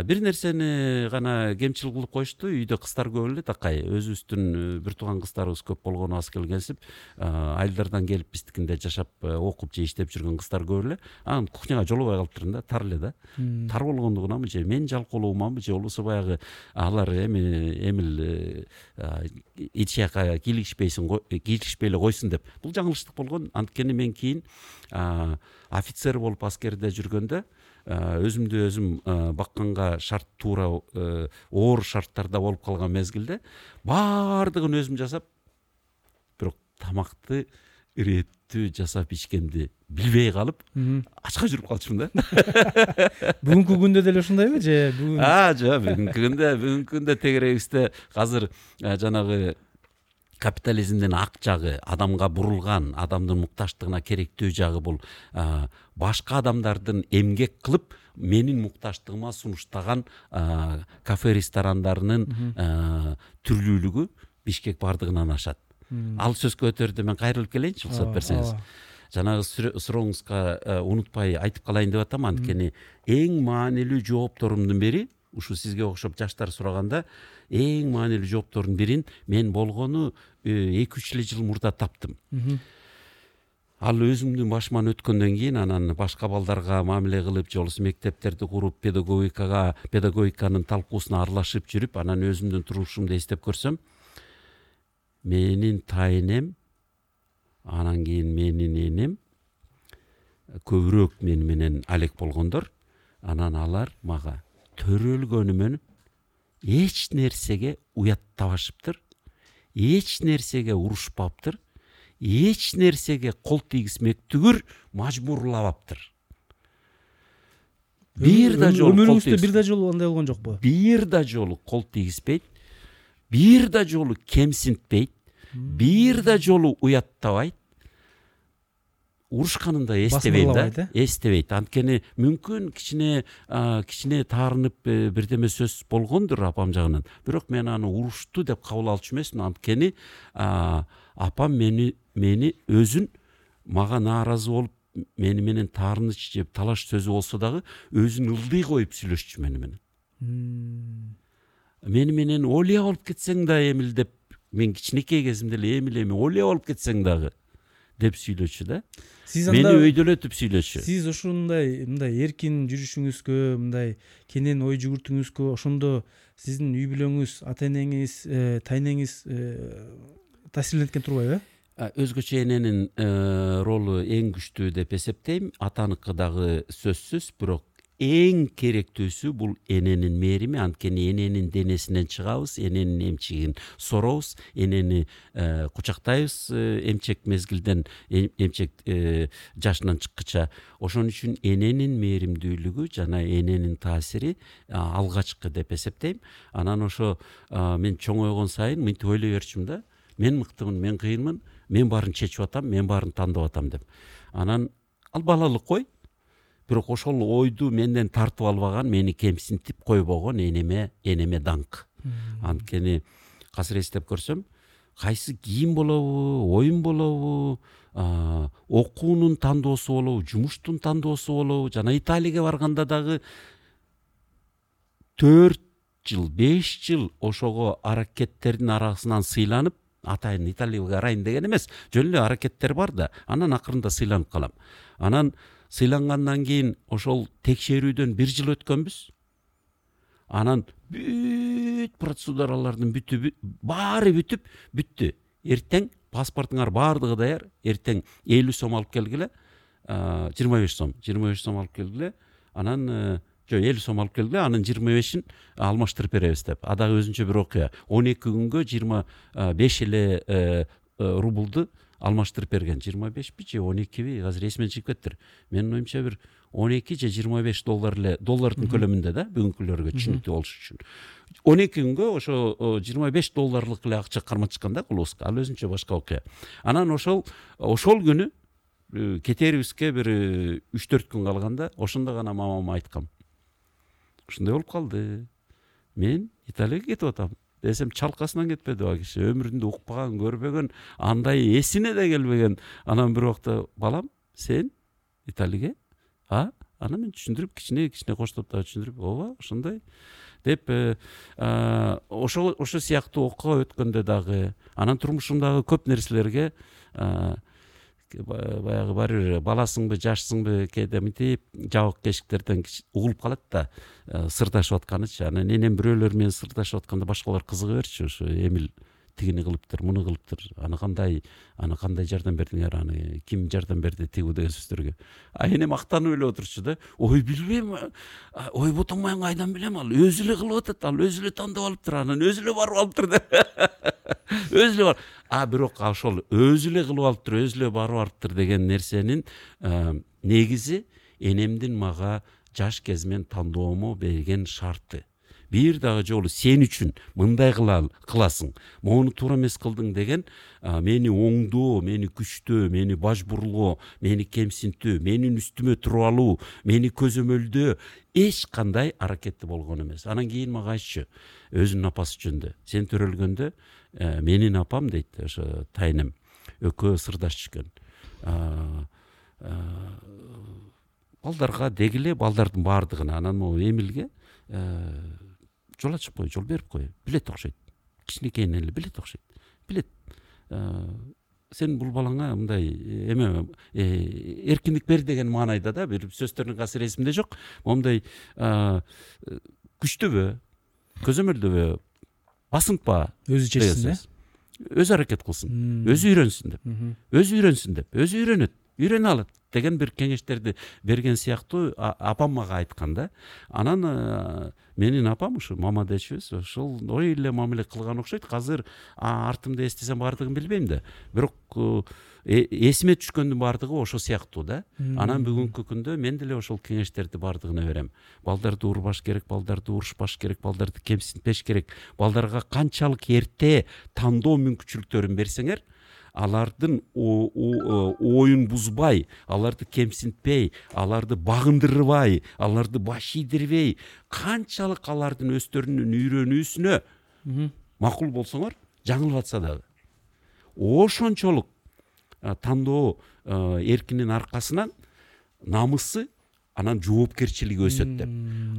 Бир нерсени гана кемчил кылып коюшту үйдө кыздар көп эле такай өзүбүздүн бир тууган кыздарыбыз көп болгону аз келгенсип айылдардан келип биздикинде жашап окуп же иштеп жүргөн кыздар көп эле. Анан кухняга жолобой калыптырмын да тар эле да. Тар болгондугунанбы же мен жалкоолугуманбы же болбосо баягы алар эми эмил эч жака кийлигишпейсиң кийлигишпей эле койсун деп. Бул жаңылыштык болгон. Анткени мен кийин офицер болуп аскерде жүргөндө өзүмдү өзүм бакканга шарт туура оор шарттарда болуп калган мезгилде баардыгын өзүм жасап бирок тамакты ирээттүү жасап ичкенди билбей калып ачка жүрүп калчумун да. Бүгүнкү күндө деле ушундайбы же бүгүн жок бүгүнкү күндө бүгүнкү күндө тегерегибизде азыр жанагы капитализмдин ак жагы адамга бурулган адамдын муктаждыгына керектүү жагы бул башка адамдардын эмгек кылып менин муктаждыгыма сунуштаган кафе ресторандарынын түрлүүлүгү бишкек баардыгынан ашат. Ал сөзгө өтөрдө мен кайрылып келейинчи уруксат берсеңиз. Жанагы сурооңузга унутпай айтып калайын деп атам. Анткени эң маанилүү жоопторумдун бири ушу сизге окшоп жаштар сураганда эң маанилүү жооптордун бирин мен болгону эки үч эле жыл мурда таптым. Ал өзүмдүн башыман өткөндөн кийин анан башка балдарга мамиле кылып же болбосо мектептерди куруп педагогикага педагогиканын талкуусуна аралашып жүрүп анан өзүмдүн турмушумду эстеп көрсөм менин тайэнем анан кийин менин энем көбүрөөк мени менен алек болгондор анан алар мага төрөлгөнүмөн эч нерсеге уяттабашыптыр нерсеге урушпаптыр эч нерсеге кол тийгизмек түгүр мажбурлабаптыр бир да жолу өмүрүңүздө бир да жолу андай болгон жокпу бир да жолу кол тийгизбейт бир да жолу кемсинтпейт бир да жолу уяттабайт урушканын да? Эстебейм да эстебейт. Анткени мүмкүн кичине кичине таарынып э, бирдеме сөз болгондур апам жагынан. Бирок мен аны урушту деп кабыл алчу эмесмин. Анткени апам мени мени өзүн мага нааразы болуп мени менен таарыныч же талаш сөзү болсо дагы өзүн ылдый коюп сүйлөшчү мени менен. Мени менен олия болуп кетсең да эмил деп мен кичинекей кезимде эле эмил эми олия болуп кетсең дагы деп сүйлөчү да. Сиз мени анда өйдөлөтүп сүйлөчү сиз ушундай мындай эркин жүрүшүңүзгө мындай кенен ой жүгүртүүңүзгө ошондо сиздин үй бүлөңүз ата энеңиз э, тайнеңиз э, таасирленткен турбайбы? Э өзгөчө эненин ролу эң күчтүү деп эсептейм. Атаныкы дагы сөзсүз бирок эң керектүүсү бул эненин мээрими анткени эненин денесинен чыгабыз эненин эмчигин соробуз энени кучактайбыз эмчек мезгилден эмчек жашынан чыккыча ошон үчүн эненин мээримдүүлүгү жана эненин таасири алгачкы деп эсептейм анан ошо мен чоңойгон сайын мынтип ойлой берчүмүн да мен мыктымын мен кыйынмын мен баарын чечип атам мен баарын тандап атам деп анан ал балалык ой бирок ошол ойду менден тартып албаган мени кемсинтип койбогон энеме энеме даңк. Анткени азыр эстеп көрсөм кайсы кийим болобу оюн болобу окуунун тандоосу болобу жумуштун тандоосу болобу жана италияга барганда дагы төрт жыл беш жыл ошого аракеттердин арасынан сыйланып атайын италияга барайын деген эмес жөн эле аракеттер бар да анан акырында сыйланып калам. Анан сыйлангандан кийин ошол текшерүүдөн бир жыл өткөнбүз. Анан бүт процедуралардын бүтү баары бүтүп бүттү эртең паспортуңар баардыгы даяр. Эртең элүү сом алып келгиле жыйырма беш сом жыйырма беш сом алып келгиле. Анан э, жок элүү сом алып келгиле анын жыйырма бешин алмаштырып беребиз деп. А дагы өзүнчө бир окуя. Он эки күнгө жыйырма беш эле э, э, рублду алмаштырып берген жыйырма бешпи же он экиби азыр эсимден чыгып кетиптир менин оюмча бир он эки же жыйырма беш доллар эле доллардын көлөмүндө да бүгүнкүлөргө түшүнүктүү болуш үчүн он эки күнгө ошо жыйырма беш долларлык эле акча карматышкан да колубузга ал өзүнчө башка окуя анан ошол ошол күнү э, кетерибизге бир э, үч төрт күн калганда ошондо гана мамама айткам ушундай болуп калды. Мен италияга кетип атам. Десем чалкасынан кетпеди ал киши өмүрүндө укпаган көрбөгөн андай эсине да келбеген анан бир убакта балам сен италийге а? Анан мен түшүндүрүп кичине кичине коштоп дагы түшүндүрүп ооба ошондой деп э, ошо ошол сыяктуу окууга өткөндө дагы анан турмушумдагы көп нерселерге баягы баары бир баласыңбы жашсыңбы кээде мынтип жабык эшиктерден угулуп калат да э, сырдашып атканычы анан энем бирөөлөр менен сырдашып атканда башкалар кызыга берчү ошо эмил тигини кылыптыр муну кылыптыр аны кандай аны кандай жардам бердиңер аны ким жардам берди тигу деген сөздөргө а энем мактанып эле отурчу да ой билбейм ойбу тумайын кайдан билем ал өзү эле кылып атат ал өзү эле тандап алыптыр анан өзү эле барып алыптыр деп өзү эле а бирок ошол өзү эле кылып алыптыр өзү эле барып алыптыр деген нерсенин негизи энемдин мага жаш кезимен тандоому берген шарты. Бир дагы жолу сен үчүн мындай кыласың могуну туура эмес кылдың деген мени оңдоо мени күчтөө мени бажбурлоо мени кемсинтүү менин үстүмө туруп алуу мени көзөмөлдөө эч кандай аракети болгон эмес анан кийин мага айтчу өзүнүн апасы жөнүндө сен төрөлгөндө менин апам дейт ошо тайнем экөө сырдашып жүргөн балдарга дегиле балдардын баардыгына анан могу эмилге жол ачып кой жол берип кой билет окшойт кичинекейинен эле билет окшойт билет сен бул балаңа мындай эме эркиндик бер деген маанайда да бир сөздөрүн азыр эсимде жок моундай күчтөбө көзөмөлдөбө басынтпа өзү чечсин э өзү аракет кылсын өзү үйрөнсүн деп өзү үйрөнсүн деп өзү үйрөнөт үйрөнө алат деген бир кеңештерди берген сыяктуу апам мага айткан да анан э, менин апам ушу мама дечүбүз ошол ой эле мамиле кылган окшойт азыр артымды эстесем баардыгын билбейм да бирок э, э, эсиме түшкөндүн баардыгы ошол сыяктуу да. Анан бүгүнкү күндө мен деле ошол кеңештерди баардыгына берем. Балдарды урбаш керек балдарды урушпаш керек балдарды кемсинтпеш керек. Балдарга канчалык эрте тандоо мүмкүнчүлүктөрүн берсеңер алардын оюн бузбай аларды кемсинтпей аларды багындырбай аларды баш ийдирбей канчалык алардын өздөрүнүн үйрөнүүсүнө макул болсоңор жаңылып атса дагы ошончолук тандоо эркинин аркасынан намысы анан жоопкерчилиги өсөт деп.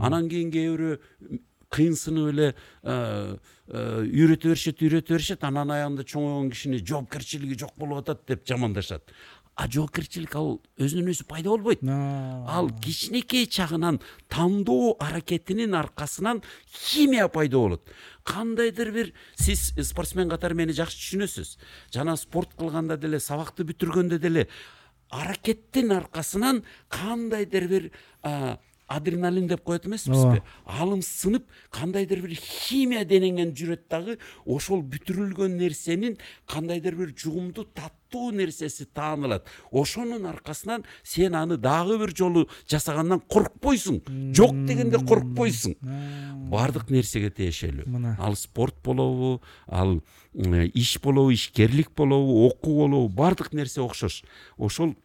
Анан кийин кээ бирөө кыйынсынып эле үйрөтө беришет үйрөтө беришет анан аягында чоңойгон кишини жоопкерчилиги жок болуп атат деп жамандашат а жоопкерчилик ал өзүнөн өзү пайда болбойт ал кичинекей чагынан тандоо аракетинин аркасынан химия пайда болот кандайдыр бир сиз спортсмен катары мени жакшы түшүнөсүз жана спорт кылганда деле сабакты бүтүргөндө деле аракеттин аркасынан кандайдыр бир адреналин деп коет эмеспизби алымсынып кандайдыр бир химия денеңен жүрөт дагы ошол бүтүрүлгөн нерсенин кандайдыр бир жугумдуу таттуу нерсеси таанылат ошонун аркасынан сен аны дагы бир жолу жасагандан коркпойсуң жок дегенде коркпойсуң баардык нерсеге тиешелүү мына. Ал спорт болобу ал иш болобу ишкерлик болобу окуу болобу баардык нерсе окшош ошол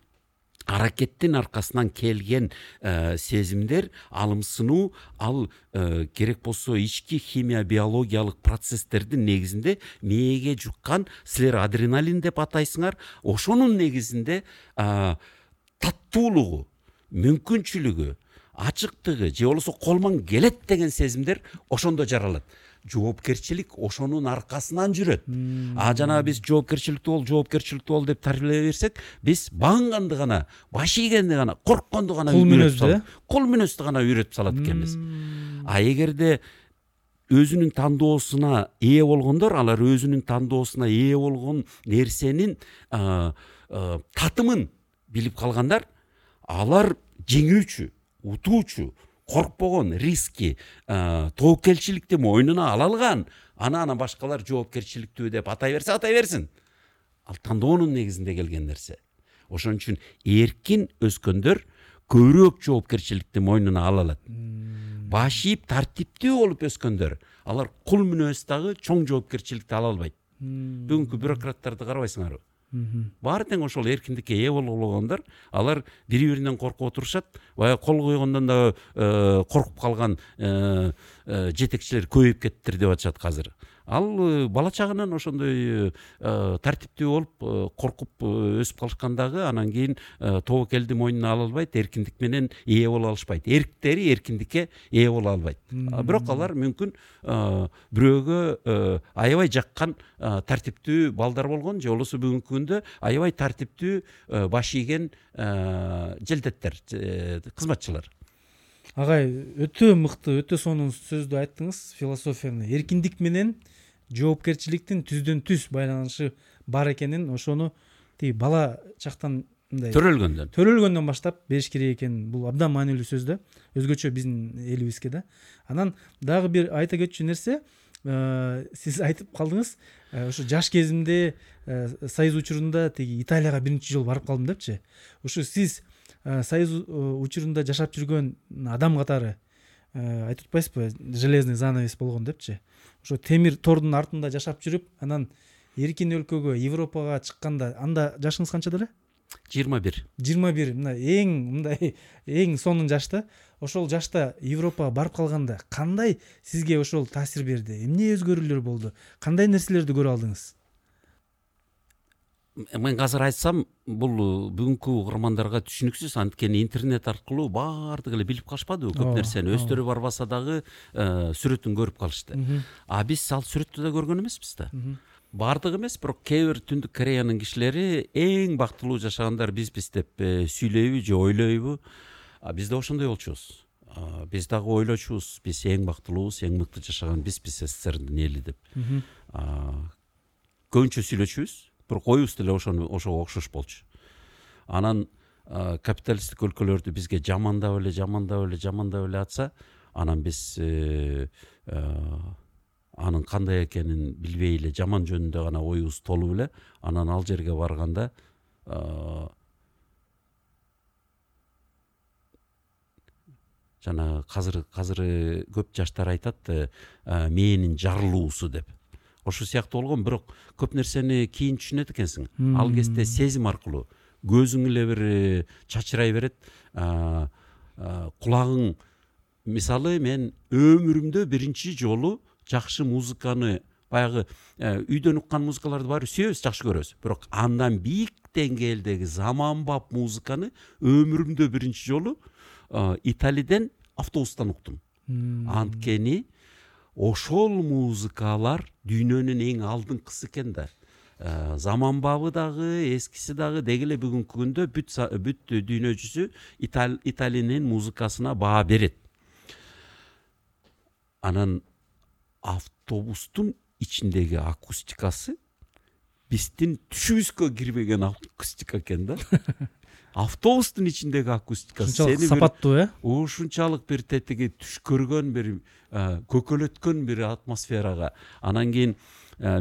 аракеттин аркасынан келген э, сезимдер алымсынуу ал э, керек болсо ички химия биологиялык процесстердин негизинде мээге жуккан силер адреналин деп атайсыңар ошонун негизинде таттуулугу мүмкүнчүлүгү ачыктыгы же болбосо колман келет деген сезимдер ошондо жаралат жоопкерчилик ошонун аркасынан жүрөт а жанагы биз жоопкерчиликтүү бол жоопкерчиликтүү бол деп тарбиялей берсек биз багынганды гана баш ийгенди гана коркконду гана кул мүнөздү кул мүнөздү гана үйрөтүп салат экенбиз а эгерде өзүнүн тандоосуна ээ болгондор алар өзүнүн тандоосуна ээ болгон нерсенин татымын билип калгандар алар жеңүүчү утуучу коркпогон риски тобокелчиликти мойнуна ала алган ана анан башкалар жоопкерчиликтүү деп атай берсе атай берсин ал тандоонун негизинде келген нерсе ошон үчүн эркин өскөндөр көбүрөөк жоопкерчиликти мойнуна ала алат баш ийип тартиптүү болуп өскөндөр алар кул мүнөз дагы чоң жоопкерчиликти ала албайт бүгүнкү бюрократтарды карабайсыңарбы баары тең ошол эркиндикке ээ болгондор алар бири биринен коркуп отурушат баягы кол койгондон дагы э, коркуп калган э, э, жетекчилер көбөйүп кетиптир деп атышат азыр ал э, бала чагынан ошондой э, тартиптүү болуп коркуп өсүп калышкан дагы анан кийин тобокелди мойнуна ала албайт эркиндик менен ээ боло алышпайт. Эрктери эркиндикке ээ боло албайт. Бирок алар мүмкүн бирөөгө аябай жаккан тартиптүү балдар болгон же болбосо бүгүнкү күндө аябай тартиптүү баш ийген желдеттер кызматчылар. Агай өтө мыкты өтө сонун сөздү айттыңыз философияны. Эркиндик менен жоопкерчиликтин түздөн түз байланышы бар экенин ошону тиги бала чактан мындай төрөлгөндөн. төрөлгөндөн баштап бериш керек экен. Бул абдан маанилүү сөз да. Өзгөчө биздин элибизге да. Анан дагы бир айта кетчү нерсе э, сиз айтып калдыңыз э, ошо жаш кезимде э, союз учурунда тиги италияга биринчи жолу барып калдым депчи. Ушу сиз союз учурунда жашап жүргөн адам катары айтып атпайсызбы? Железный занавес болгон депчи. Ошо темир тордун артында жашап жүрүп анан эркин өлкөгө европага чыкканда анда жашыңыз канчада эле жыйырма бир. Жыйырма бир. Мына эң мындай эң сонун жаш да ошол жашта европага барып калганда кандай сизге ошол таасир берди? Эмне өзгөрүүлөр болду? Кандай нерселерди көрө алдыңыз мен азыр айтсам бул э, бүгүнкү угармандарга түшүнүксүз анткени интернет аркылуу баардыгы эле билип калышпадыбы көп нерсени өздөрү барбаса дагы сүрөтүн көрүп калышты а биз ал сүрөттү да көргөн эмеспиз да. Баардыгы эмес бирок кээ бир түндүк кореянын кишилери эң бактылуу жашагандар бизбиз деп сүйлөйбү же ойлойбу биз да ошондой болчубуз биз дагы ойлочубуз биз эң бактылуубуз эң мыкты жашаган бизбиз сссрдин эли деп. Көбүнчө сүйлөчүбүз бирок оюбуз деле ошону ошого окшош болчу. Анан капиталисттик өлкөлөрдү бизге жамандап эле жамандап эле жамандап эле атса анан биз э, анын кандай экенин билбей эле жаман жөнүндө гана оюбуз толуп эле анан ал жерге барганда жанагы азыр көп жаштар айтат э, мээнин жарылуусу деп ошол сыяктуу болгон бирок көп нерсени кийин түшүнөт экенсиң. Ал кезде сезим аркылуу көзүң эле бир э, чачырай берет кулагың. Мисалы мен өмүрүмдө биринчи жолу жакшы музыканы баягы э, үйдөн уккан музыкаларды баары бир сүйөбүз жакшы көрөбүз. Бирок андан бийик деңгээлдеги заманбап музыканы өмүрүмдө биринчи жолу италиден автобустан уктум. Анткени ошол музыкалар дүйнөнүн эң алдыңкысы экен да э, заманбабы дагы эскиси дагы деги эле бүгүнкү күндө бүт бүт дүйнө жүзү италиянын музыкасына баа берет анан автобустун ичиндеги акустикасы биздин түшүбүзгө кирбеген акустика экен да автобустун ичиндеги акустика ушунчалык сапаттуу э ушунчалык бир тетиги түш көргөн бир көкөлөткөн бир атмосферага анан кийин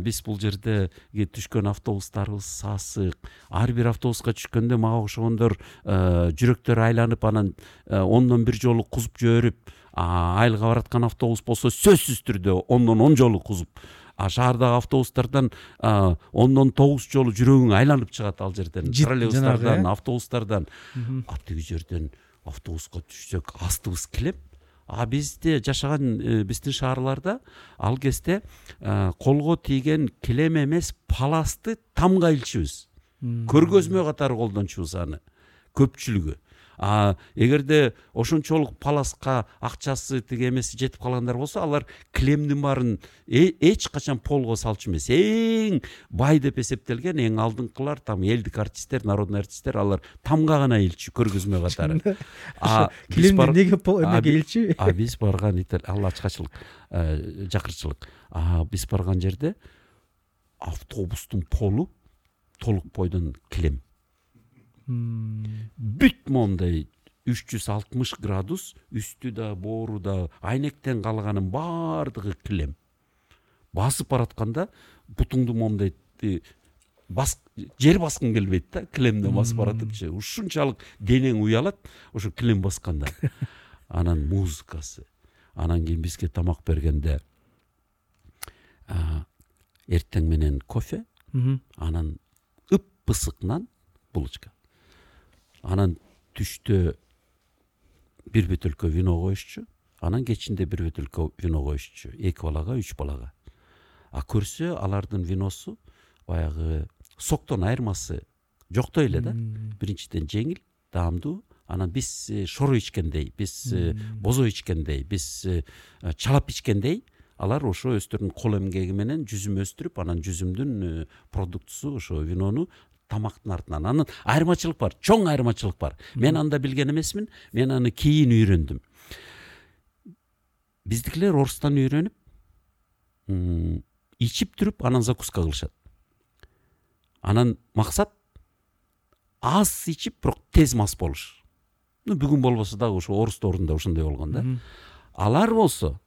биз бул жерде түшкөн автобустарыбыз сасык. Ар бир автобуска түшкөндө мага окшогондор жүрөктөрү айланып анан ондон бир жолу кузуп жиберип айылга бараткан автобус болсо сөзсүз түрдө ондон он жолу кузуп шаардагы автобустардан ондон тогуз жолу жүрөгүң айланып чыгат ал жерден. Троллейбустардан э? автобустардан. А тиги жерден автобуска түшсөк астыбыз килем а бизде жашаган э, биздин шаарларда ал кезде колго тийген килем эмес паласты тамга илчүбүз. Көргөзмө катары колдончубуз аны. Көпчүлүгү эгерде ошончолук паласка акчасы тиги эмеси жетип калгандар болсо алар килемдин баарын э, эч качан полго салчу эмес. Эң бай деп эсептелген эң алдыңкылар там элдик артисттер народный артисттер алар тамга гана илчү көргөзмө катары. Килемди неге эмеге илчү? а биз барган ал ачкачылык э, жакырчылык. Биз барган жерде автобустун полу толук бойдон килем бүт моундай үч жүз алтымыш градус үстү да боору да айнектен калганын баардыгы килем басып баратканда бутуңду моундай жер баскың келбейт да килемден басып баратыпчы ушунчалык денең уялат ошо килем басканда анан музыкасы анан кийин бизге тамак бергенде эртең менен кофе анан ып ысык нан булочка анан түштө бир бөтөлкө вино коюшчу анан кечинде бир бөтөлкө вино коюшчу эки балага үч балага а көрсө алардын виносу баягы соктон айырмасы жоктой эле да биринчиден жеңил даамдуу анан биз шоро ичкендей биз бозой ичкендей биз чалап ичкендей алар ошо өздөрүнүн кол эмгеги менен жүзүм өстүрүп анан жүзүмдүн продуктусу ошо винону тамактын артынан. Анан айырмачылык бар чоң айырмачылык бар. Мен анда билген эмесмин мен аны кийин үйрөндүм биздикилер орустан үйрөнүп ичип туруп анан закуска кылышат. Анан максат аз ичип бирок тез мас болуш. Ну бүгүн болбосо дагы ошо орус доорунда ошондой болгон да. Алар болсо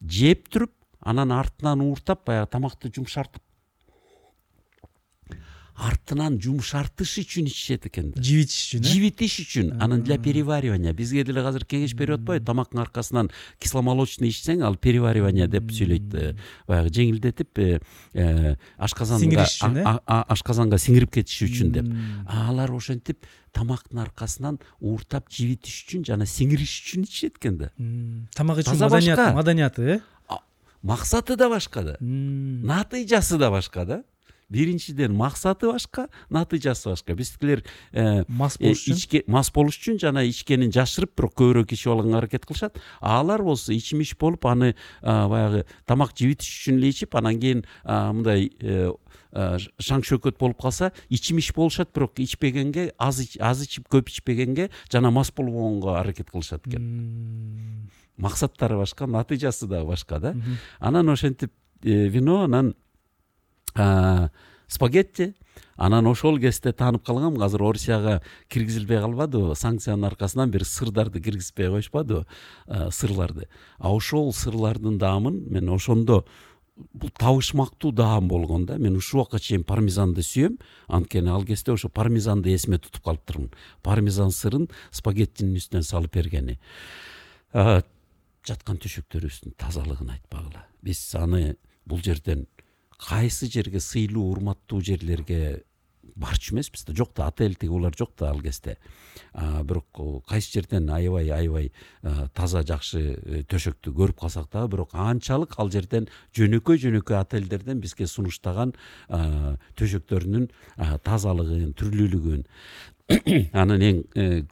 жеп туруп анан артынан ууртап баягы тамакты жумшартып артынан жумшартыш үчүн ичишет экен да жибитиш үчүн э жибитиш үчүн анан для переваривания. Бизге деле азыр кеңеш берип атпайбы тамактын аркасынан кисломолочный ичсең ал переваривание деп сүйлөйт баягы жеңилдетип э, э, ашказанга сиңириш үчүн ашказанга сиңирип кетиши үчүн деп. Алар ошентип тамактын аркасынан ууртап жибитиш үчүн жана сиңириш үчүн ичишет экен да тамак ичүү маданияты маданияты э? Максаты да башка да. Натыйжасы да башка да. Биринчиден максаты башка натыйжасы башка биздикилер мас болуш үчүн мас болуш үчүн жана ичкенин жашырып бирок көбүрөөк ичип алганга аракет кылышат а алар болсо ичимиш болуп аны баягы тамак жибитиш үчүн эле ичип анан кийин мындай шаң шөкөт болуп калса ичимиш болушат бирок ичпегенге аз аз ичип көп ичпегенге жана мас болбогонго аракет кылышат экен максаттары башка натыйжасы дагы башка да анан ошентип вино анан спагетти. Анан ошол кезде таанып калгам азыр орусияга киргизилбей калбадыбы санкциянын аркасынан бир сырдарды киргизбей коюшпадыбы сырларды. А ошол сырлардын даамын мен ошондо бул табышмактуу даам болгон да мен ушул убакка чейин пармезанды сүйөм. Анткени ал кезде ошо пармезанды эсиме тутуп калыптырмын пармезан сырын спагеттинин үстүнө салып бергени. Жаткан төшөктөрүбүздүн тазалыгын айтпагыла. Биз аны бул жерден кайсы жерге сыйлуу урматтуу жерлерге барчу эмеспиз да жок да отель тиги булар жок да ал кезде бирок кайсы жерден аябай аябай таза жакшы төшөктү көрүп калсак дагы бирок анчалык ал жерден жөнөкөй жөнөкөй отельдерден бизге сунуштаган төшөктөрүнүн тазалыгын түрлүүлүгүн анан эң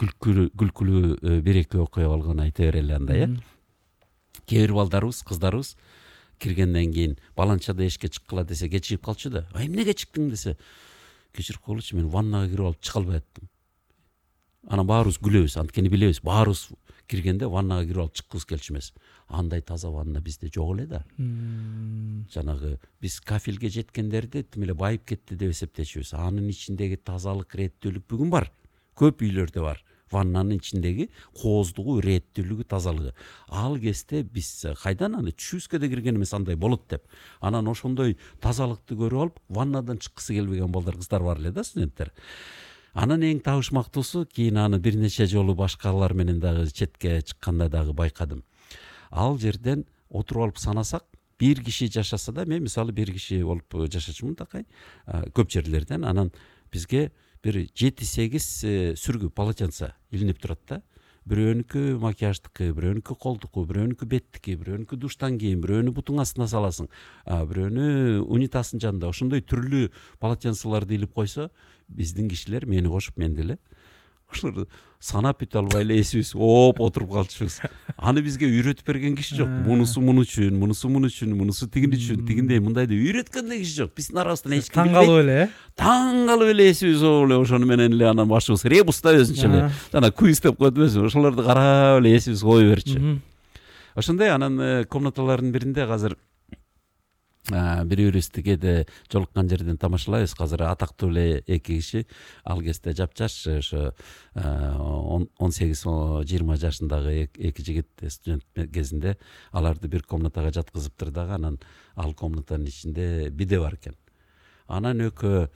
күлкүлүү бир эки окуя болгону айта берели анда э кээ бир балдарыбыз кыздарыбыз киргенден кийин баланчада эшикке чыккыла десе кечигип калчу да ай эмнеге чыктың десе кечирип койгулачы мен ваннага кирип алып чыга албай аттым анан баарыбыз күлөбүз анткени билебиз баарыбыз киргенде ваннага кирип алып чыккыбыз келчү эмес андай таза ванна бизде жок эле да жанагы биз кафелге жеткендерди тим эле байып кетти деп эсептечүбүз анын ичиндеги тазалык иреттүүлүк бүгүн бар көп үйлөрдө бар ваннанын ичиндеги кооздугу ирээттүүлүгү тазалыгы ал кезде биз кайдан аны түшүбүзгө да кирген эмес андай болот деп. Анан ошондой тазалыкты көрүп алып ваннадан чыккысы келбеген балдар кыздар бар эле да студенттер. Анан эң табышмактуусу кийин аны бир нече жолу башкалар менен дагы четке чыкканда дагы байкадым. Ал жерден отуруп алып санасак бир киши жашаса да мен мисалы бир киши болуп жашачумун такай көп жерлерден анан бизге бир жети сегиз э, сүргү полотенце илинип турат да. Бирөөнүкү макияждыкы бирөөнүкү колдуку бирөөнүкү беттики бирөөнүкү душтан кийин бирөөнү бутуң астына саласың. Бирөөнү унитаздын жанында ошондой түрлүү полотенцеларды илип койсо биздин кишилер мени кошуп мен деле ошолорду санап бүтө албай эле эсибиз ооп отуруп калчубуз аны бизге үйрөтүп берген киши жок мунусу муну үчүн мунусу муну үчүн мунусу тигин үчүн тигиндей мындай деп үйрөткөн да киши жок биздин арабыздан эч ким таң калып эле э таң калып эле эсибиз ооп эле ошону менен эле анан башыбыз ребус да өзүнчө эле жана квиз деп коет эмеспи ошолорду карап эле эсибиз кое берчү ошондой анан э, комнаталардын биринде азыр бири бирибизди кээде жолуккан жерден тамашалайбыз. Азыр атактуу эле эки киши. Ал кезде жапжаш ошо он сегиз жыйырма жашындагы эки жигит студент кезинде аларды бир комнатага жаткызыптыр дагы анан ал комнатанын ичинде биде бар экен. Анан экөө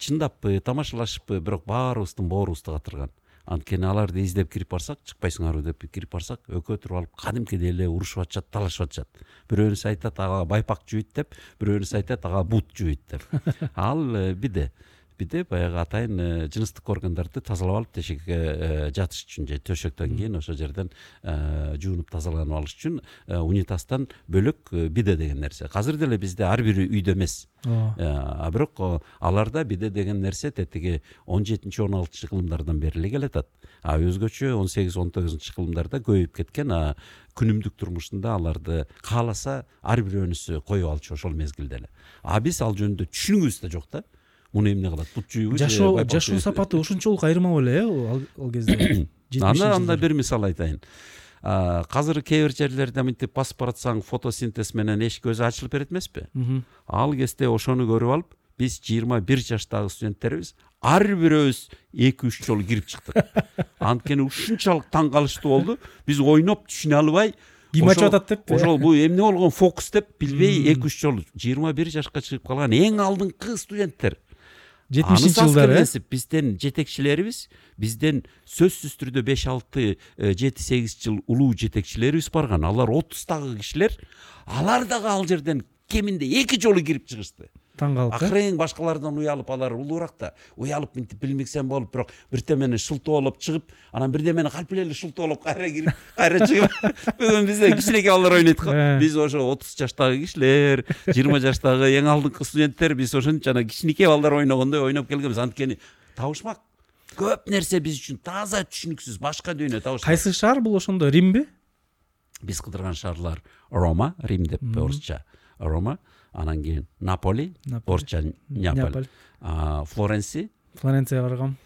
чындаппы тамашалашыппы бирок баарыбыздын боорубузду катырган анткени аларды издеп кирип барсак чыкпайсыңарбы деп кирип барсак экөө туруп алып кадимкидей эле урушуп атышат талашып атышат. Бирөөнүсү айтат ага байпак жуйт деп бирөөнүсү айтат ага бут жуйт деп. Ал э, биде бизде баягы атайын э, жыныстык органдарды тазалап алып тешекке э, жатыш үчүн же төшөктөн кийин ошол жерден э, жуунуп тазаланып алыш үчүн унитаздан бөлөк биде деген нерсе. Азыр деле бизде ар бир үйдө эмес. А бирок аларда биде деген нерсе тетиги он жетинчи он алтынчы кылымдардан бери эле келатат. А өзгөчө он сегиз он тогузунчу кылымдарда көбөйүп кеткен а күнүмдүк турмушунда аларды кааласа ар бирөөнүз коюп алчу ошол мезгилде эле. А биз ал жөнүндө түшүнүгүбүз да жок да. Муну эмне кылат? Бут жүйбү жашоо жашоо сапаты ушунчолук айырмалуу эле э ал кезде. Анда анда бир мисал айтайын. Азыр кээ бир жерлерде мынтип басып баратсаң фотосинтез менен эшик өзү ачылып берет эмеспи? Ал кезде ошону көрүп алып биз жыйырма бир жаштагы студенттерибиз ар бирөөбүз эки үч жолу кирип чыктык. Анткени ушунчалык таң калыштуу болду биз ойноп түшүнө албай ким ачып атат деппи ошол бул эмне болгон фокус деп билбей эки үч жолу жыйырма бир жашка чыгып калган эң алдыңкы студенттер. Жетимишинчи жылдары э бизден жетекчилерибиз бизден сөзсүз түрдө беш алты жети сегиз жыл улуу жетекчилерибиз барган алар отуздагы кишилер алар дагы ал жерден кеминде эки жолу кирип чыгышты таң калып акырын башкалардан уялып алар улуураак да уялып мынтип билмексен болуп бирок бирдемени шылтоолоп чыгып анан бирдемени кальпи эле шылтоолоп кайра кирип кайра чыгып бүгүн бизде кичинекей балдар ойнойт го биз ошо отуз жаштагы кишилер жыйырма жаштагы эң алдыңкы студенттер биз ошентип жана кичинекей балдар ойногондой ойноп келгенбиз анткени табышмак көп нерсе биз үчүн таза түшүнүксүз башка дүйнө табышмак кайсы шаар бул ошондо? Римби? Биз кыдырган шаарлар рома рим деп орусча рома. Анан кийин наполи орусча няполь флоренси флоренцияга баргам.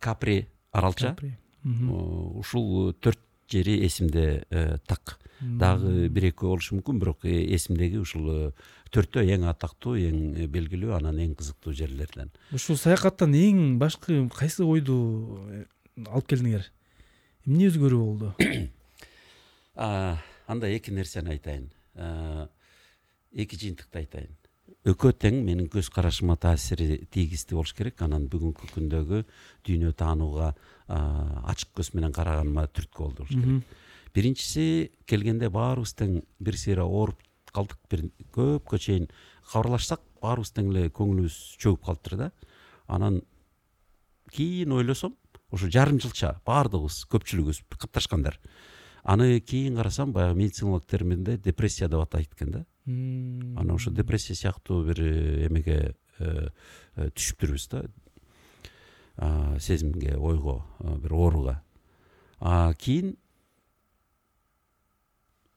Капри аралча. Ушул төрт жери эсимде э, так. Дагы бир экөө болушу мүмкүн бирок э, эсимдеги ушул э, төртөө эң атактуу эң белгилүү анан эң кызыктуу жерлерден. Ушул саякаттан эң башкы кайсы ойду алып келдиңер? Эмне өзгөрүү болду? Анда эки нерсени айтайын эки жыйынтыкты айтайын. Экөө тең менин көз карашыма таасири тийгиздүү болуш керек. Анан бүгүнкү күндөгү дүйнө таанууга ачык көз менен караганыма түрткү болду болуш керек. Биринчиси келгенде баарыбыз тең бир сыйра ооруп калдык. Бир көпкө чейин кабарлашсак баарыбыз тең эле көңүлүбүз чөгүп калыптыр да. Анан кийин ойлосом ошо жарым жылча баардыгыбыз көпчүлүгүбүз катташкандар аны кийин карасам баягы медициналык терминде депрессия деп атайт экен да анан ошо депрессия сыяктуу бир э, эмеге э, э, түшүптүрбүз да. Сезимге ойго бир ооруга. Кийин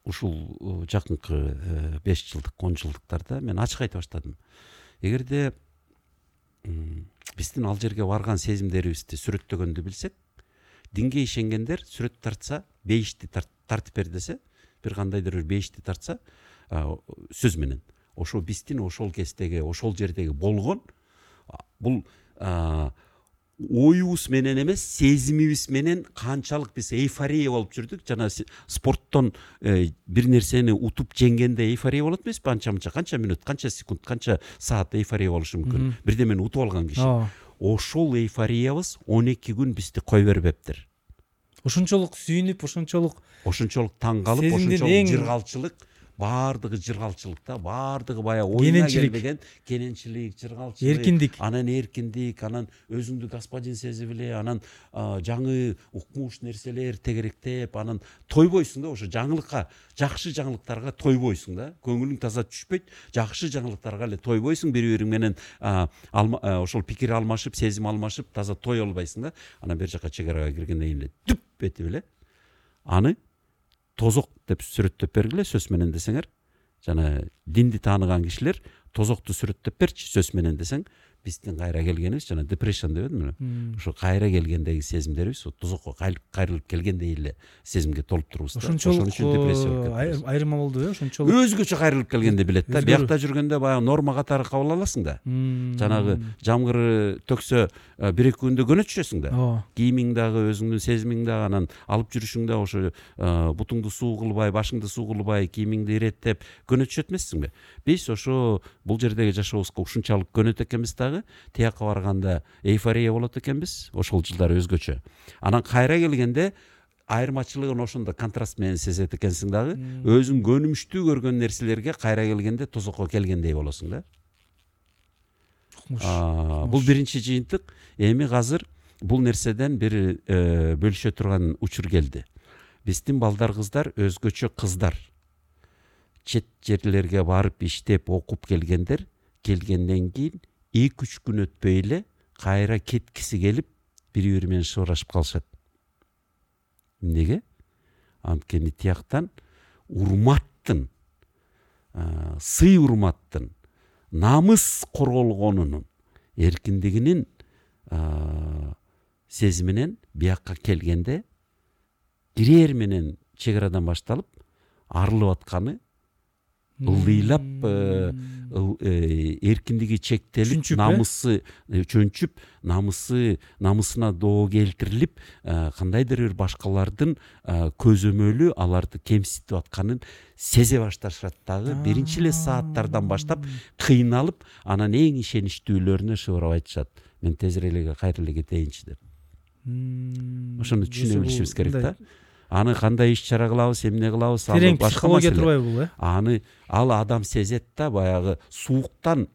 ушул жакынкы беш жылдык он жылдыктарда мен ачык айта баштадым. Эгерде биздин ал жерге барган сезимдерибизди сүрөттөгөндү билсек динге ишенгендер сүрөт тартса бейишти тартып бер десе бир кандайдыр бир бейишти тартса сөз менен. Ошо биздин ошол кездеги ошол жердеги болгон бул оюбуз менен эмес сезимибиз менен канчалык биз эйфория болуп жүрдүк. Жана спорттон э, бир нерсени утуп жеңгенде эйфория болот эмеспи анча мынча канча мүнөт канча секунд канча саат эйфория болушу мүмкүн. Бирдемени утуп алган киши. Ооба. Ошол эйфориябыз он эки күн бизди кое бербептир. Ошончолук сүйүнүп ошончолук ошончолук таң калып ошончолук жыргалчылык баардыгы жыргалчылык да баардыгы баягы оюна келбеген кененчилик жыргалчылык эркиндик анан эркиндик анан өзүңдү господин сезип эле анан жаңы укмуш нерселер тегеректеп анан тойбойсуң да ошо жаңылыкка жакшы жаңылыктарга тойбойсуң да көңүлүң таза түшпөйт жакшы жаңылыктарга эле тойбойсуң бири бириң менен ошол пикир алмашып сезим алмашып таза той албайсың да анан бери жака чек арага киргенден кийин эле дүп этип эле аны тозок деп сүрөттөп бергиле сөз менен десеңер. Жана динди тааныган кишилер тозокту сүрөттөп берчи сөз менен десең биздин кайра келгенибиз жана депрессион дебедимби ошо кайра келгендеги сезимдерибиз дозокко кайрылып келгендей эле сезимге толуп турбуз да. Ошон үчүн депрессия айырма болду э ошончолук. Өзгөчө кайрылып келгенди билет да. Биякта жүргөндө баягы норма катары кабыл аласың да. Жанагы жамгыр төксө бир эки күндө көнө түшөсүң да. Ооба кийимиң дагы өзүңдүн сезимиң дагы анан алып жүрүшүң да ошо бутуңду суу кылбай башыңды суу кылбай кийимиңди иреттеп көнө түшөт эмессиңби биз ошо бул жердеги жашообузга ушунчалык көнөт экенбиз да тияка барганда эйфория болот экенбиз ошол жылдары өзгөчө. Анан кайра келгенде айырмачылыгын ошондо контраст менен сезет экенсиң дагы өзүң көнүмүштүү көргөн нерселерге кайра келгенде тозокко келгендей болосуң да. Бул биринчи жыйынтык эми азыр бул нерседен бир э, бөлүшө турган учур келди биздин балдар кыздар өзгөчө кыздар чет жерлерге барып иштеп окуп келгендер келгенден кийин эки үч күн өтпөй эле кайра кеткиси келип бири бири менен шыбырашып калышат эмнеге анткени тияктан урматтын сый урматтын намыс корголгонунун эркиндигинин сезиминен биякка келгенде кирээр менен чек арадан башталып арылып атканы ылдыйлап э, э, эркиндиги чектелип э? намысы чөнчүп намысы намысына доо келтирилип кандайдыр бир башкалардын көзөмөлү аларды кемситип атканын сезе башташат. Дагы биринчи эле сааттардан баштап кыйналып анан эң ишеничтүүлөрүнө шыбырап айтышат. Мен тезирээк эле кайра эле кетейинчи деп. Ошону түшүнө билишибиз керек да. Аны кандай иш чара кылабыз эмне кылабыз терең психология турбайбы бул э аны ал адам сезет да баягы сууктан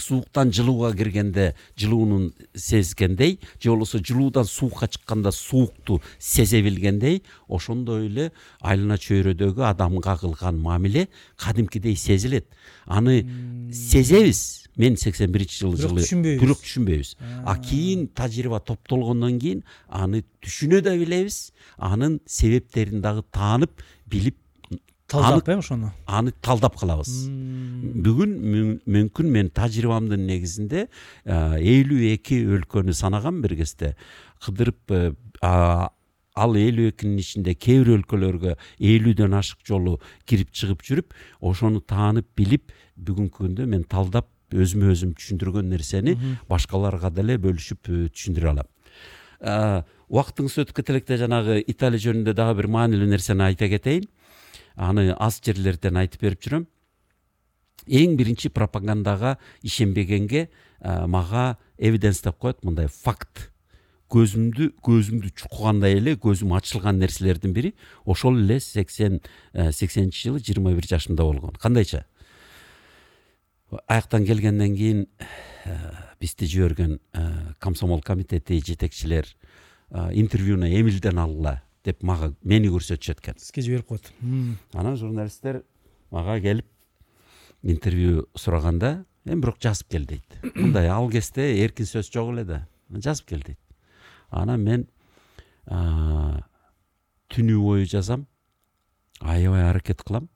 сууктан жылууга киргенде жылуунун сезгендей же болбосо жылуудан суукка чыкканда суукту сезе билгендей ошондой эле айлана чөйрөдөгү адамга кылган мамиле кадимкидей сезилет. Аны сезебиз. Мен сексен биринчи жылы жылы түшүнбөйбүз. бирок түшүнбөйбүз а. Кийин тажрыйба топтолгондон кийин аны түшүнө да билебиз анын себептерин дагы таанып билип талдап э ошону аны талдап калабыз бүгүн мүмкүн мен тажрыйбамдын негизинде элүү эки өлкөнү санагам бир кезде кыдырып э, ал элүү экинин ичинде кээ бир өлкөлөргө элүүдөн ашык жолу кирип чыгып жүрүп ошону таанып билип бүгүнкү күндө мен талдап өзүмө өзүм түшүндүргөн нерсени башкаларга деле бөлүшүп э, түшүндүрө алам. А, убактыңыз өтүп кете электе жанагы италия жөнүндө дагы бир маанилүү нерсени айта кетейин аны аз жерлерден айтып берип жүрөм эң биринчи пропагандага ишенбегенге мага эвиденс деп коет мындай факт. Көзүмдү көзүмдү чукугандай эле көзүм ачылган нерселердин бири ошол эле сексен э, сексенинчи жылы жыйырма бир жашымда болгон кандайча аяктан келгенден кийин э, бизди жиберген э, комсомол комитети жетекчилер интервьюну эмилден алгыла деп мага мени көрсөтүшөт экен. Сизге жиберип коет. Анан журналисттер мага келип интервью сураганда эми бирок жазып кел дейт. Мындай ал кезде эркин сөз жок эле да жазып кел дейт. Анан мен түнү бою жазам аябай аракет кылам.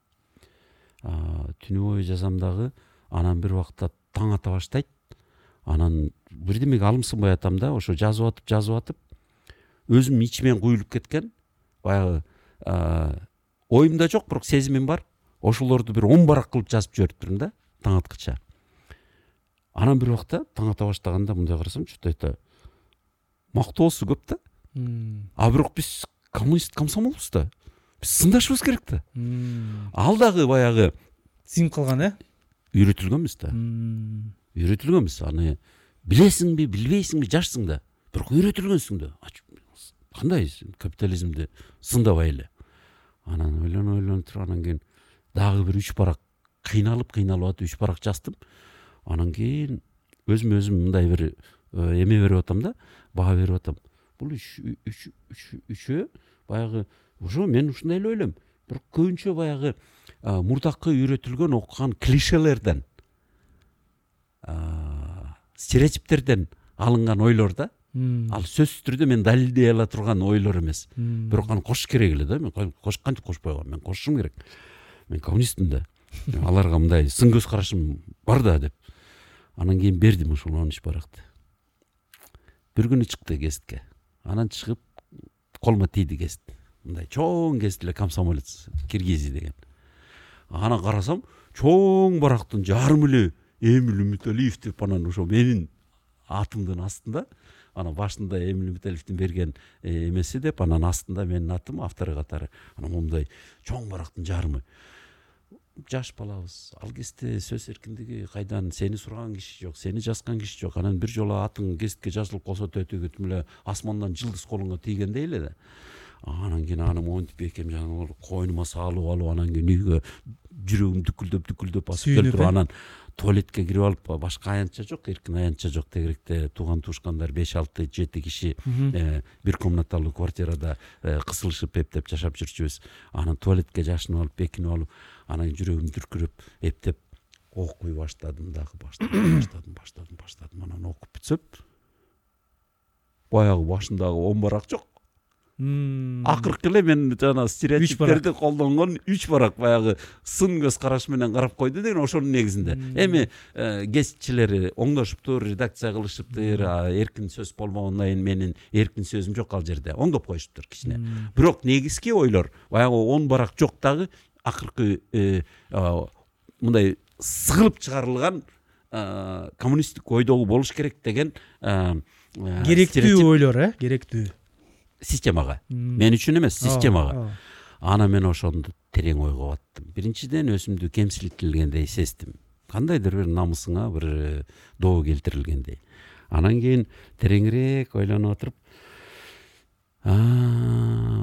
Түнү бою жазам дагы анан бир убакта таң ата баштайт. Анан бирдемеге алымсынбай атам да ошо жазып атып жазып атып өзүм ичимен куюлуп кеткен баягы оюмда жок бирок сезимим бар. Ошолорду бир он барак кылып жазып жибериптирмин да таң аткыча. Анан бир убакта таң ата баштаганда мындай карасам че то это мактоосу көп да. А бирок биз коммунист комсомолбуз да биз сындашыбыз керек да. Ал дагы баягы сиңип калган э? Үйрөтүлгөнбүз да үйрөтүлгөнбүз аны билесиңби билбейсиңби жашсың да. Бирок үйрөтүлгөнсүң да. А ч- кандай сен капитализмди сындабай эле анан ойлонуп ойлонуп туруп анан кийин дагы бир үч барак кыйналып кыйналып атып үч барак жаздым анан кийин өзүмө өзүм мындай бир э, эме берип атам да баа берип атам бул үч үч үч үчөө баягы ошо мен ушундай эле ойлойм бирок көбүнчө баягы мурдакы үйрөтүлгөн окуган клишелерден стереотиптерден алынган ойлор да. Ал сөзсүз түрдө мен далилдей ала турган ойлор эмес бирок аны кошуш керек эле да мен кош- кантип кошпой коем мен кошушум керек. Мен коммунистмин да. Аларга мындай сын көз карашым бар да деп. Анан кийин бердим ошол он үч баракты бир күнү чыкты гезитке анан чыгып колума тийди гезит мындай чоң эле комсомолец киргизий деген. Анан карасам чоң барактын жарымы эле эмил үмүталиев деп анан ошо менин атымдын астында анан башында эмил үмүталиевдин берген э, эмеси деп анан астында менин атым автору катары анан моундай чоң барактын жарымы жаш балабыз ал кезде сөз эркиндиги кайдан сени сураган киши жок сени жазган киши жок анан бир жолу атың гезитке жазылып калса төтөгөтүм эле асмандан жылдыз колуңа тийгендей эле да. Анан кийин аны монтип бекем жанагы койнума салып алып анан кийин үйгө жүрөгүм дүкүлдөп дүкүлдөп басып келип туруп анан туалетке кирип алып башка аянтча жок эркин аянтча жок тегеректе тууган туушкандар беш алты жети киши бир комнаталуу квартирада кысылышып эптеп жашап жүрчүбүз анан туалетке жашынып алып бекинип алып анан жүрөгүм дүркүрөп эптеп окуй баштадым дагы баштадым баштадым баштадым баштадым анан окуп бүтсөм баягы башындагы он барак жок акыркы эле мен жанагы стереотиптерди колдонгон үч барак баягы сын көз караш менен карап койду деген ошонун негизинде эми кесипчилер оңдошуптур редакция кылышыптыр эркин сөз болбогондон кийин менин эркин сөзүм жок ал жерде. Оңдоп коюшуптур кичине. Бирок негизги ойлор баягы он барак жок дагы акыркы мындай сыгылып чыгарылган коммунисттик ойдогу болуш керек деген керектүү ойлор э керектүү. Системага мен үчүн эмес системага анан мен ошондо терең ойго баттым. Биринчиден өзүмдү кемсинтилгендей сездим кандайдыр бир намысыңа бир доо келтирилгендей анан кийин тереңирээк ойлонуп отуруп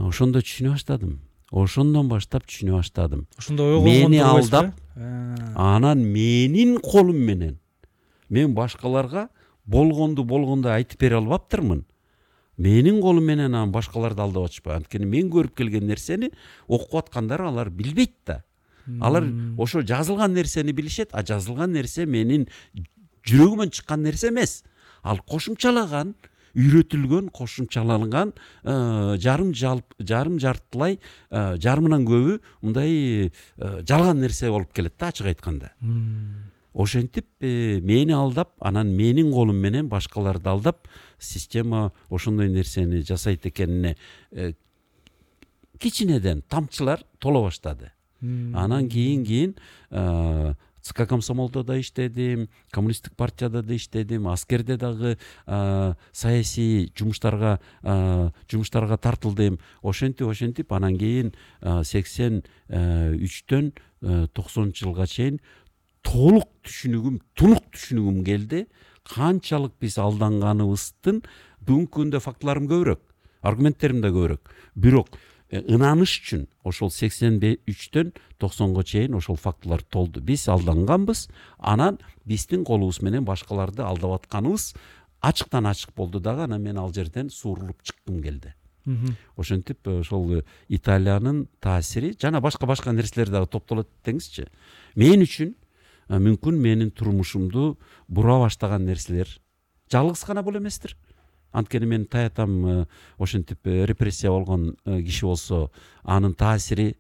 ошондо түшүнө баштадым. Ошондон баштап түшүнө баштадым. Ошондо мени алдап анан менин колум менен. Мен башкаларга болгонду болгондой айтып бере албаптырмын. Менин колум менен анан башкаларды алдап атышпайбы анткени мен көрүп келген нерсени окуп аткандар алар билбейт да. Алар ошо жазылган нерсени билишет а жазылган нерсе менин жүрөгүмөн чыккан нерсе эмес. Ал кошумчалаган үйрөтүлгөн кошумчаланган э, жарым жарым жартылай э, жарымынан көбү мындай э, жалган нерсе болуп келет да ачык айтканда. Ошентип мени алдап анан менин колум менен башкаларды алдап система ошондой нерсени жасайт экенине э, кичинеден тамчылар толо баштады. Анан кийин кийин э, цк комсомолдо да иштедим коммунисттик партияда да иштедим аскерде дагы э, саясий жумуштарга жумуштарга тартылдым. Ошентип ошентип анан кийин сексен үчтөн токсонунчу жылга чейин толук түшүнүгүм тунук түшүнүгүм келди. Канчалык биз алданганыбыздын бүгүнкү күндө фактыларым көбүрөөк аргументтерим да көбүрөөк бирок э, ынаныш үчүн ошол сексен үчтөн токсонго чейин ошол фактылар толду биз алданганбыз анан биздин колубуз менен башкаларды алдап атканыбыз ачыктан ачык болду дагы анан мен ал жерден суурулуп чыккым келди ошентип э, ошол э, италиянын таасири жана башка башка нерселер дагы топтолот деңизчи мен үчүн мүмкүн менин турмушумду бура баштаган нерселер. Жалгыз гана бул эместир. Анткени менин таятам ошентип э, репрессия болгон э, киши болсо анын таасири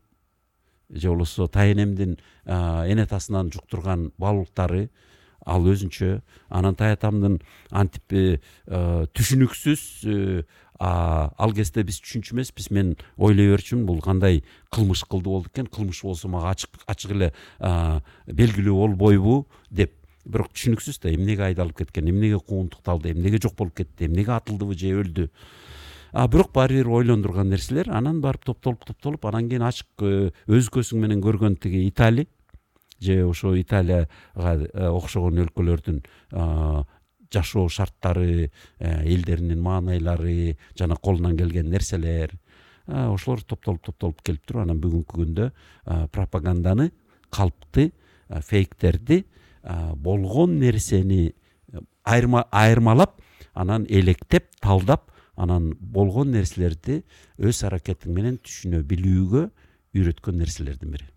же болбосо тайэнемдин эне атасынан жуктурган баалуулуктары ал өзүнчө анан таятамдын антип э, түшүнүксүз ал кезде биз түшүнчү эмеспиз мен ойлой берчүмүн бул кандай кылмыш кылды болду экен кылмыш болсо мага ачык эле белгилүү болбойбу деп. Бирок түшүнүксүз да эмнеге айдалып кеткен эмнеге куугунтукталды эмнеге жок болуп кетти эмнеге атылдыбы же өлдү? А бирок баары бир ойлондурган нерселер анан барып топтолуп топтолуп анан кийин ачык э, өз көзүң менен көргөн тиги италия же ошо италияга э, окшогон өлкөлөрдүн жашоо шарттары э, элдеринин маанайлары жана колунан келген нерселер ошолор топтолуп топтолуп келиптуруп анан бүгүнкү күндө пропаганданы калпты фейктерди болгон нерсени айырмалап анан электеп талдап анан болгон нерселерди өз аракетиң менен түшүнө билүүгө үйрөткөн нерселердин бири.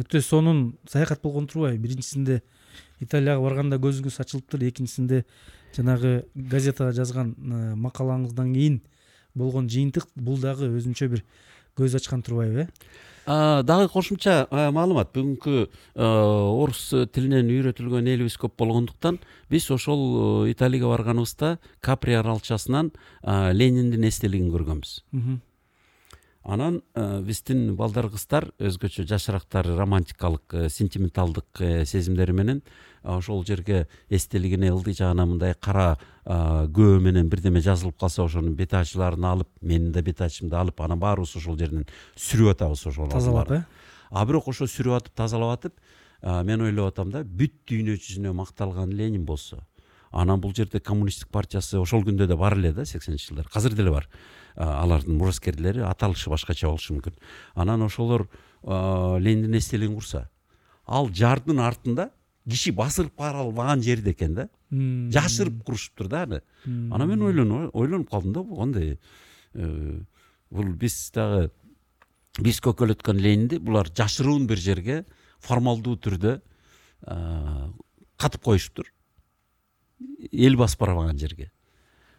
Өтө сонун саякат болгон турбайбы? Биринчисинде италияга барганда көзүңүз ачылыптыр. Экинчисинде жанагы газетага жазган э, макалаңыздан кийин болгон жыйынтык бул дагы өзүнчө бир көз ачкан турбайбы э? Дагы кошумча маалымат. Бүгүнкү орус тилинен үйрөтүлгөн элибиз көп болгондуктан биз ошол италияга барганыбызда капри аралчасынан лениндин эстелигин көргөнбүз. Анан э, биздин балдар кыздар өзгөчө жашыраактар романтикалык э, сентименталдык э, сезимдери менен ошол жерге эстелигине ылдый жагына мындай кара көө менен бирдеме жазылып калса ошонун бет ачууларын алып менин да бет ачымды алып анан баарыбыз ошол жерден сүрүп атабыз ошол тазалап э? А бирок ошо сүрүп атып тазалап атып мен ойлоп атам да бүт дүйнө жүзүнө макталган ленин болсо анан бул жерде коммунисттик партиясы ошол күндө да бар эле да сексенинчи жылдары. Азыр деле бар. Алардын мураскерлери аталышы башкача болушу мүмкүн анан ошолор лениндин эстелигин курса ал жардын артында киши басырып бара албаган жерде экен да жашырып курушуптур да аны анан мен ойлонуп калдым да бул кандай бул биз дагы биз көкөлөткөн ленинди булар жашыруун бир жерге формалдуу түрдө катып коюшуптур эл басып барбаган жерге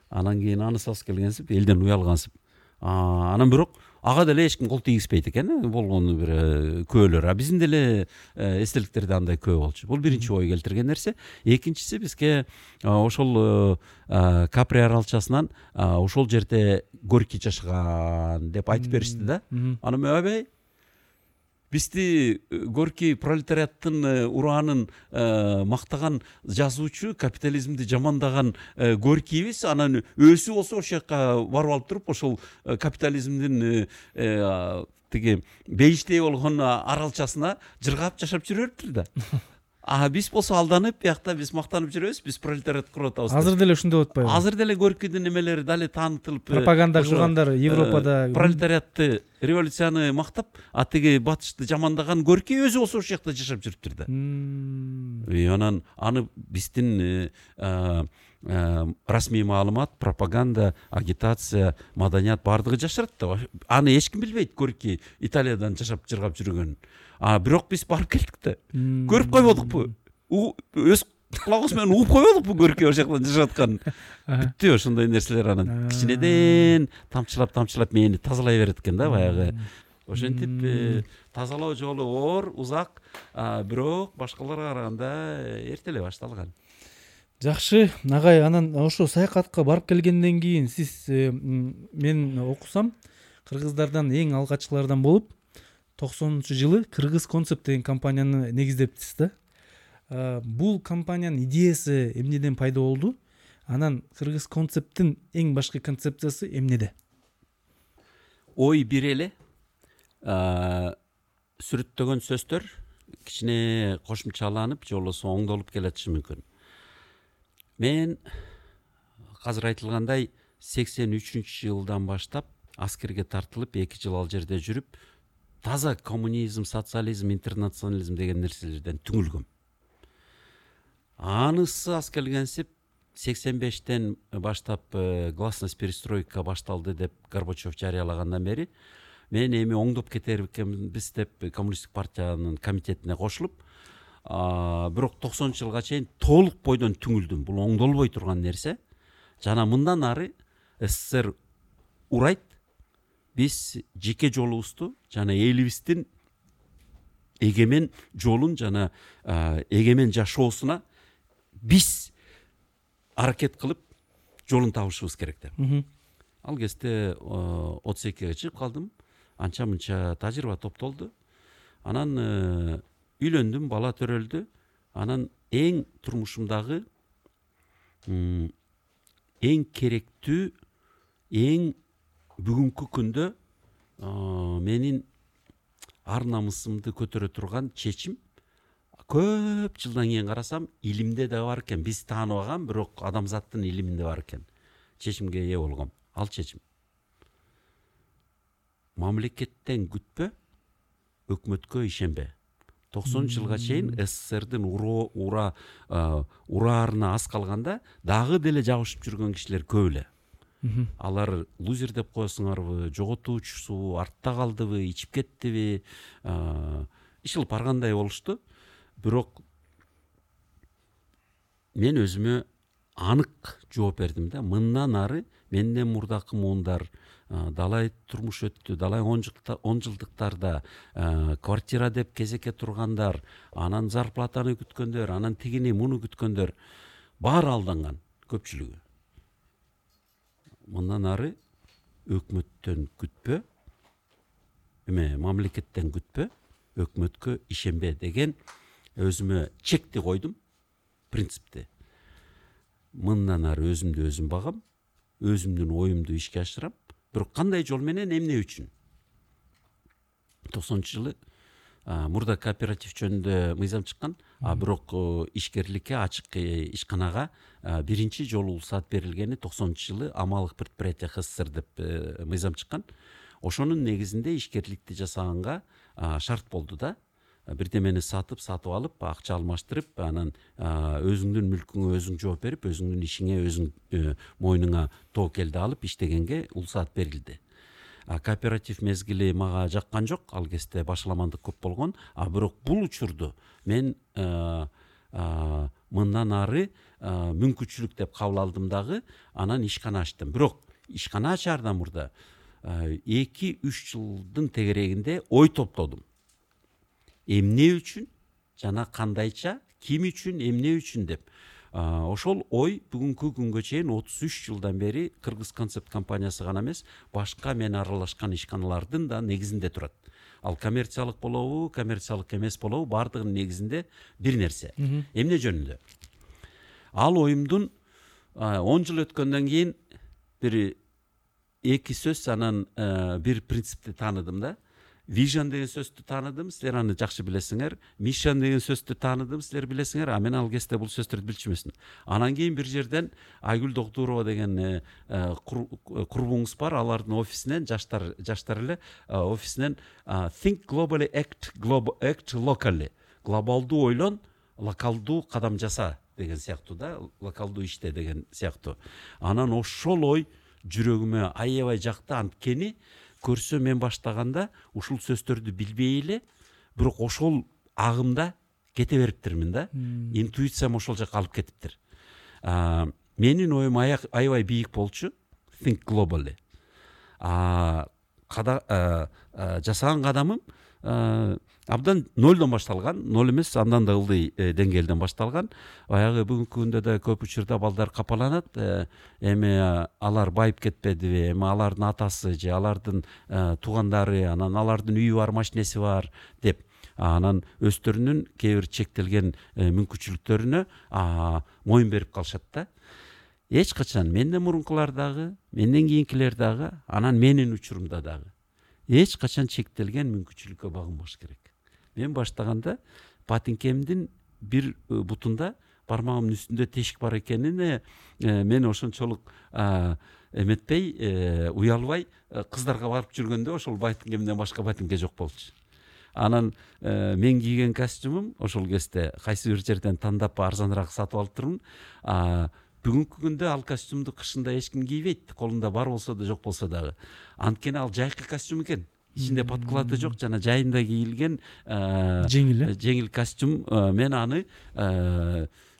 анан кийин анысыбыз келгенсип элден уялгансып анан бирок ага деле эч ким кол тийгизбейт экен э, болгону бир э, күбөлөр а биздин деле э, эстеликтерде андай күбө болчу. Бул биринчи ой келтирген нерсе экинчиси бизге ошол капри аралчасынан ошол жерде горький жашаган деп айтып беришти да. Анан мен ойбой бизди э, горький пролетариаттын э, ураанын э, мактаган жазуучу капитализмди жамандаган горькийбиз анан өзү болсо ошол жака барып алып туруп ошол капитализмдин тиги бейиштей болгон аралчасына жыргап жашап жүрө бериптир да а биз болсо алданып биякта биз мактанып жүрөбүз биз пролетариат куруп атабыз. Азыр деле болуп атпайбы? Азыр деле горькийдин эмелери дали таанытылып пропаганда кылгандар европада пролетариатты революцияны мактап а тиги батышты жамандаган горький өзү болсо ошол жакта жашап жүрүптүр да анан аны биздин расмий маалымат пропаганда агитация маданият баардыгы жашырат да аны эч ким билбейт горький италиядан жашап жыргап жүргөнүн а бирок биз барып келдик да көрүп койбодукпу өз кулагыбыз менен угуп койбодукпу горький ошол жактан жашап атканын бүттү ошондой нерселер анан кичинеден тамчылап тамчылап мени тазалай берет экен да баягы ошентип э, тазалоо жолу оор узак бирок башкаларга караганда эрте эле башталган жакшы агай анан ошо саякатка барып келгенден кийин сиз э, мен окусам кыргыздардан эң алгачкылардан болуп токсонунчу жылы кыргыз концепт деген компанияны негиздептиз да. Бул компаниянын идеясы эмнеден пайда болду анан кыргыз концепттин эң башкы концепциясы эмнеде. Ой бир эле сүрөттөгөн сөздөр кичине кошумчаланып же болбосо оңдолуп келатышы мүмкүн. Мен азыр айтылгандай сексен үчүнчү жылдан баштап аскерге тартылып эки жыл ал жерде жүрүп таза коммунизм социализм интернационализм деген нерселерден түңүлгөм анысы аз келгенсип сексен бештен баштап э, гласность перестройка башталды деп горбачев жарыялагандан бери мен эми оңдоп кетер экенбиз деп коммунисттик партиянын комитетине кошулуп бирок токсонунчу жылга чейин толук бойдон түңүлдүм. Бул оңдолбой турган нерсе. Жана мындан ары ссср урайт биз жеке жолубузду жана элибиздин эгемен жолун жана эгемен жашоосуна биз аракет кылып жолун табышыбыз керек деп ал кезде отуз экиге чыгып калдым. Анча мынча тажрыйба топтолду. Анан үйлөндүм бала төрөлдү. Анан эң турмушумдагы эң керектүү эң бүгүнкү күндө менин ар намысымды көтөрө турган чечим көп жылдан кийин карасам илимде да бар экен биз тааныбаган бирок адамзаттын илиминде бар экен чечимге ээ болгом ал чечим мамлекеттен күтпө өкмөткө ишенбе. токсонунчу жылга чейин сссрдин ура ураарына аз калганда дагы деле жабышып жүргөн кишилер көп эле алар лузер деп коесуңарбы жоготуучусу артта калдыбы ичип кеттиби? Иш кылып баргандай болушту. Бирок мен өзүмө анык жооп бердим да. Мындан ары менден мурдакы муундар далай турмуш өттү далай он жылдыктарда квартира деп кезекке тургандар анан зарплатаны күткөндөр анан тигини муну күткөндөр баары алданган көпчүлүгү мындан ары өкмөттөн күтпө эме мамлекеттен күтпө өкмөткө ишенбе деген өзүмө чекти койдум принципти. Мындан ары өзүмдү өзүм багам өзүмдүн оюмду ишке ашырам. Бирок кандай жол менен эмне үчүн? Токсонунчу жылы мурда кооператив жөнүндө мыйзам чыккан а бирок ишкерликке ачык э, ишканага биринчи жолу уруксаат берилгени токсонунчу жылы о малых предприятиях ссср деп э, мыйзам чыккан ошонун негизинде ишкерликти жасаганга шарт болду да. Бирдемени сатып сатып алып акча алмаштырып анан өзүңдүн мүлкүңө өзүң жооп берип өзүңдүн ишиңе өзүң э, мойнуңа тоокелди алып иштегенге улсаат берилди. Кооператив мезгили мага жаккан жок ал кезде башаламандык көп болгон. А бирок бул учурду мен мындан ары мүмкүнчүлүк деп кабыл алдым дагы анан ишкана ачтым. Бирок ишкана ачаардан мурда эки үч жылдын тегерегинде ой топтодум. Эмне үчүн? Жана кандайча? Ким үчүн? Эмне үчүн деп. Ошол ой бүгүнкү күнгө чейин отуз үч жылдан бери кыргыз концепт компаниясы гана эмес башка мен аралашкан ишканалардын да негизинде турат. Ал коммерциялык болобу коммерциялык эмес болобу баардыгынын негизинде бир нерсе. Эмне жөнүндө? Ал оюмдун он жыл өткөндөн кийин бир эки сөз анан бир принципти тааныдым да. Вижн деген сөздү тааныдым силер аны жакшы билесиңер мишн деген сөздү тааныдым силер билесиңер а мен ал кезде бул сөздөрдү билчү эмесмин анан кийин бир жерден айгүл доктурова деген курбуңуз бар. Алардын офисинен жаштар жаштар эле офисинен think globally act act locally. Глобалдуу ойлон локалдуу кадам жаса деген сыяктуу да локалдуу иште деген сыяктуу анан ошол ой жүрөгүмө аябай жакты анткени көрсө мен баштаганда ушул сөздөрдү билбей эле бирок ошол агымда кете бериптирмин да. Интуициям ошол жака алып кетиптир. Менин оюм аябай бийик болчу. Think globally. Жасаган кадамым абдан нолдон башталган ноль эмес андан да ылдый э, деңгээлден башталган. Баягы бүгүнкү күндө да көп учурда балдар капаланат э, эми алар байып кетпедиби эми алардын атасы же алардын э, туугандары анан алардын үйү бар машинеси бар деп анан өздөрүнүн кээ бир чектелген мүмкүнчүлүктөрүнө моюн берип калышат да. Эч качан менден мурункулар дагы менден кийинкилер дагы анан менин учурумда дагы. Эч качан чектелген мүмкүнчүлүккө багынбаш керек. Мен баштаганда ботинкемдин бир бутунда бармагымдын үстүндө тешик бар экенине мен ошончолук эметпей уялбай кыздарга барып жүргөндө ошол ботинкемден башка ботинке жок болчу. Анан мен кийген костюмум ошол кезде кайсы бир жерден тандап арзаныраак сатып алыптырмын бүгүнкү күндө ал костюмду кышында эч ким кийбейт колунда бар болсо да жок болсо дагы. Анткени ал жайкы костюм экен. Ичинде подклады жок жана жайында кийилген жеңил э жеңил костюм мен аны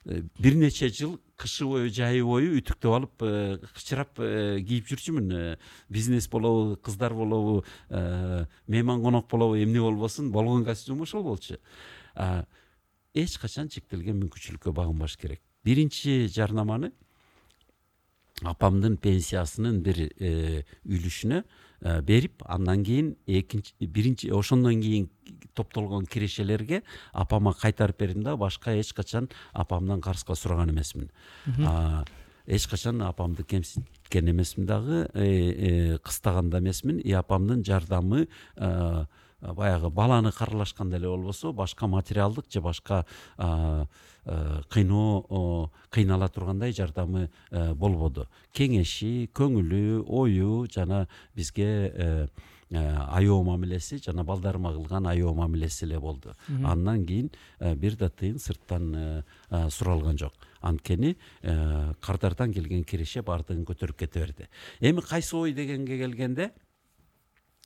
бир нече жыл кышы бою жайы бою үтүктөп алып кычырап кийип жүрчүмүн бизнес болобу кыздар болобу мейман конок болобу эмне болбосун болгон костюм ошол болчу эч качан чектелген мүмкүнчүлүккө багынбаш керек биринчи жарнаманы апамдын пенсиясынын бир үлүшүнө берип андан кийин экинчи биринчи ошондон кийин топтолгон кирешелерге апама кайтарып бердим да башка эч качан апамдан карызга сураган эмесмин. Эч качан апамды кемситкен эмесмин дагы э, кыстаган да эмесмин. И апамдын жардамы баягы баланы каралашканда эле болбосо башка материалдык же башка кыйноо кыйнала тургандай жардамы э, болбоду. Кеңеши көңүлү ою жана бизге э, э, аябоо мамилеси жана балдарыма кылган аябоо мамилеси эле болду. Андан кийин бир да тыйын сырттан суралган жок. Анткени кардардан келген киреше баардыгын көтөрүп кете берди. Эми кайсы ой дегенге келгенде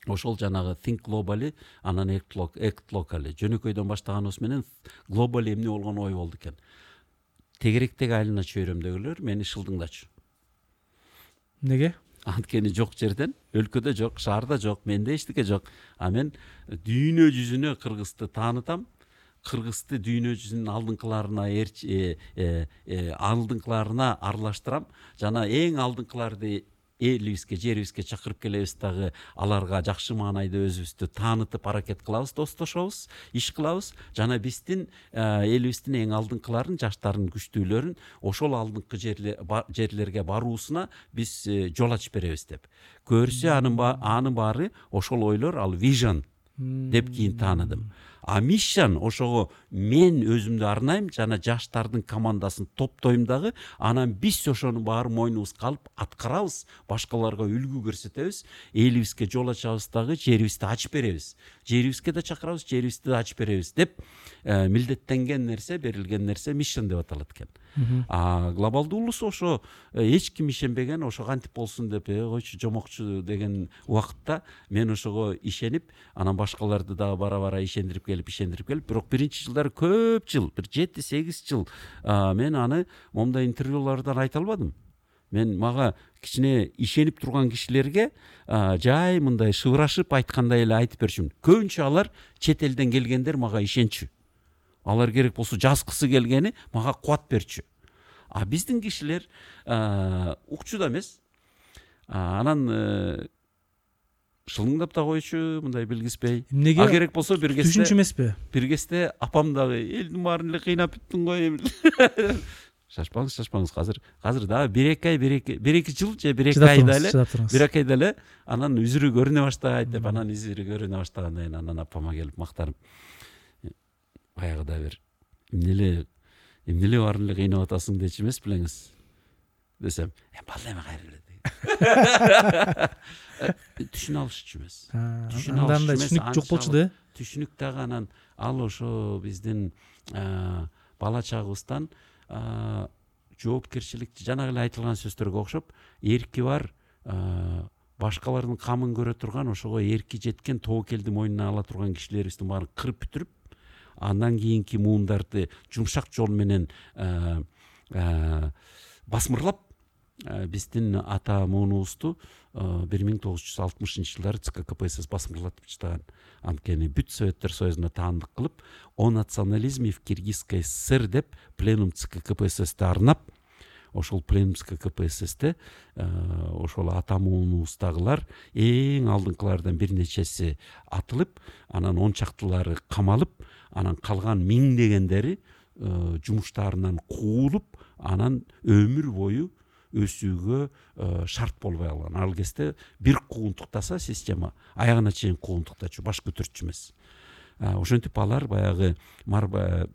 ошол жанагы think globally анан act locally. Жөнөкөйдөн баштаганыбыз менен глобally эмне болгон ой болду экен. Тегеректеги айлана чөйрөмдөгүлөр мени шылдыңдачу. Эмнеге анткени жок жерден өлкөдө жок шаарда жок менде эчтеке жок. А мен дүйнө жүзүнө кыргызды таанытам. Кыргызды дүйнө жүзүнүн алдыңкыларына э, э, э, алдыңкыларына аралаштырам. Жана эң алдыңкыларды элибизге жерибизге чакырып келебиз дагы. Аларга жакшы маанайда өзүбүздү таанытып аракет кылабыз достошобуз иш кылабыз. Жана биздин элибиздин эң алдыңкыларын жаштардын күчтүүлөрүн ошол алдыңкы жерлерге баруусуна биз э, жол ачып беребиз деп. Көрсө анын баары ошол ойлор ал вижн деп кийин тааныдым. А миссиян ошого мен өзүмдү арнайм жана жаштардын командасын топтойм дагы анан биз ошонун баарын мойнубузга алып аткарабыз башкаларга үлгү көрсөтөбүз элибизге жол ачабыз дагы жерибизди ачып беребиз. Жерибизге да чакырабыз жерибизди да ачып беребиз деп э, милдеттенген нерсе берилген нерсе миссион деп аталат экен а глобалдуу улус ошо э, эч ким ишенбеген ошо кантип болсун деп э койчу жомокчу деген убакытта мен ошого ишенип анан башкаларды дагы бара бара ишендирип келип ишендирип келип бирок биринчи жылдары көп жыл бир жети сегиз жыл мен аны моундай интервьюлардан айта албадым. Мен мага кичине ишенип турган кишилерге жай мындай шыбырашып айткандай эле айтып берчүмүн. Көбүнчө алар чет элден келгендер мага ишенчү. Алар керек болсо жазгысы келгени мага кубат берчү. А биздин кишилер укчу да эмес. Анан э, шылыңдап да койчу мындай билгизбей эмнеге? А керек болсо бир кезде түшүнчү эмеспи? бир кезде апам дагы элдин баарын эле кыйнап бүттүң го шашпаңыз шашпаңыз. Азыр азыр дагы бир эки ай бир эки бир эки жыл же бир эки айда эле чыдап туруңуз. бир эки айда эле анан үзүрү көрүнө баштайт деп анан изири көрүнө баштагандан кийин анан апама келип мактанып. Баягыда бир эмне эле эмне эле баарын эле кыйнап атасың дечү эмес белеңиз десем эми балда эме кайра эле түшүнө алышчу эмес түшүнө андай түшүнүк жок болчу да түшүнүк дагы анан ал ошо биздин бала чагыбыздан жоопкерчилик жанагы эле айтылган сөздөргө окшоп эрки бар башкалардын камын көрө турган ошого эрки жеткен тобокелди мойнуна ала турган кишилерибиздин баарын кырып бүтүрүп андан кийинки муундарды жумшак жол менен басмырлап биздин ата муунубузду бир миң тогуз жүз алтымышынчы жылдары цк кпсс басмырлатып таштаган анткени бүт советтер союзуна таандык кылып о национализме в киргизской сср деп пленум цк кпсссти арнап ошол пленум цк кпсссте ошол ата муунубуздагылар эң алдыңкылардан бир нечеси атылып анан он чактылары камалып анан калган миңдегендери жумуштарынан куулуп анан өмүр бою өсүүгө э, шарт болбой калган ал кезде бир куугунтуктаса система аягына чейин куугунтуктачу баш көтөрчү эмес. Ошентип алар баягы э,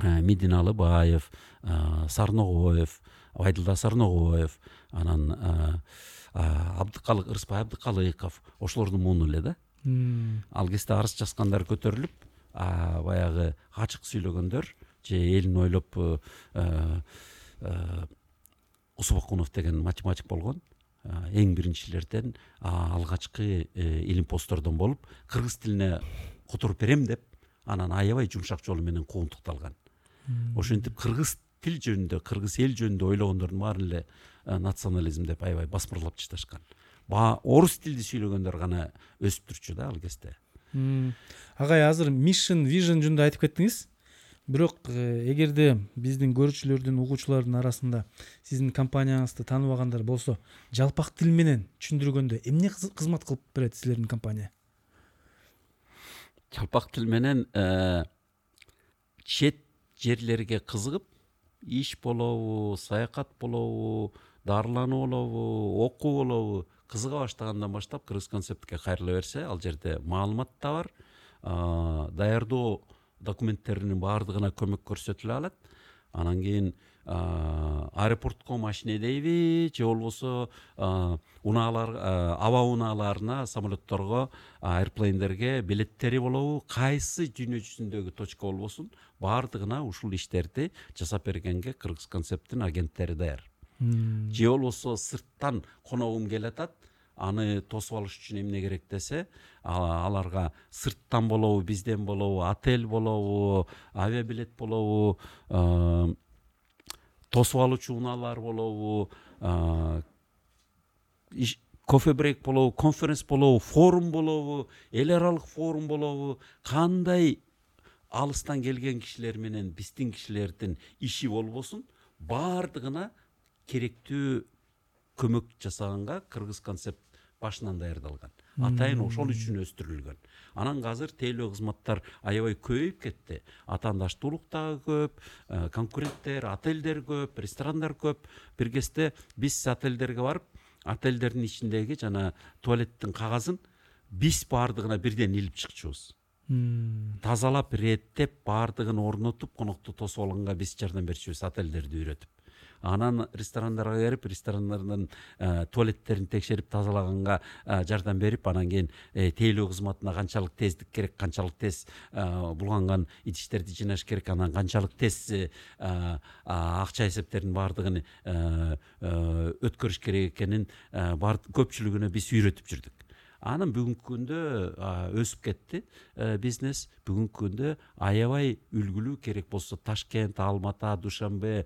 мидин алыбаев сарногоев байдылда сарногоев анан абдыкалык ырысбай абдыкалыков ошолордун мууну эле да. Ал кезде арыз жазгандар көтөрүлүп баягы ачык сүйлөгөндөр же элин ойлоп э, усубакунов деген математик болгон эң биринчилерден алгачкы э, илимпоздордон болуп кыргыз тилине которуп берем деп анан аябай жумшак жол менен куугунтукталган ошентип кыргыз тил жөнүндө кыргыз эл жөнүндө ойлогондордун баарын эле э, национализм деп аябай басмырлап ташташкан орус тилди сүйлөгөндөр гана өсүп турчу да ал кезде агай азыр мишн вижн жөнүндө айтып кеттиңиз бирок э, эгерде биздин көрүүчүлөрдүн угуучулардын арасында сиздин компанияңызды тааныбагандар болсо жалпак тил менен түшүндүргөндө эмне кызмат кылып берет силердин компания? Жалпак тил менен э, чет жерлерге кызыгып иш болобу саякат болобу дарылануу болобу окуу болобу кызыга баштагандан баштап кыргыз концептке кайрыла берсе ал жерде маалымат да бар. Даярдоо документтеринин баардыгына көмөк көрсөтүлө алат анан кийин аэропортко машина дейби же болбосо унаалар аба унааларына самолетторго аэрплейндерге билеттери болобу кайсы дүйнө жүзүндөгү точка болбосун баардыгына ушул иштерди жасап бергенге кыргыз концепттин агенттери даяр. Же болбосо сырттан коногум келатат аны тосуп алыш үчүн эмне керек десе аларга сырттан болобу бизден болобу отель болобу авиабилет болобу тосуп алуучу унаалар болобу кофе брейк болобу конференц болобу форум болобу эл аралык форум болобу. Кандай алыстан келген кишилер менен биздин кишилердин иши болбосун баардыгына керектүү көмөк жасаганга кыргыз концепт башынан даярдалган атайын ошол үчүн өстүрүлгөн. Анан азыр тейлөө кызматтар аябай көбөйүп кетти атаандаштуулук дагы көп э, конкуренттер отелдер көп ресторандар көп. Бир кезде биз отелдерге барып отелдердин ичиндеги жана туалеттин кагазын биз баардыгына бирден илип чыкчубуз. Тазалап иреттеп баардыгын орнотуп конокту тосуп алганга биз жардам берчүбүз отелдерди үйрөтүп. Анан ресторандарга кирип ресторандардын э, туалеттерин текшерип тазалаганга э, жардам берип анан кийин э, тейлөө кызматына канчалык тездик керек канчалык тез булганган идиштерди жыйнаш керек анан канчалык тез акча эсептердин баардыгын өткөрүш керек экенин көпчүлүгүнө биз үйрөтүп жүрдүк. Анан бүгүнкү күндө өсүп кетти бизнес. Бүгүнкү күндө аябай үлгүлүү керек болсо ташкент алматы душанбе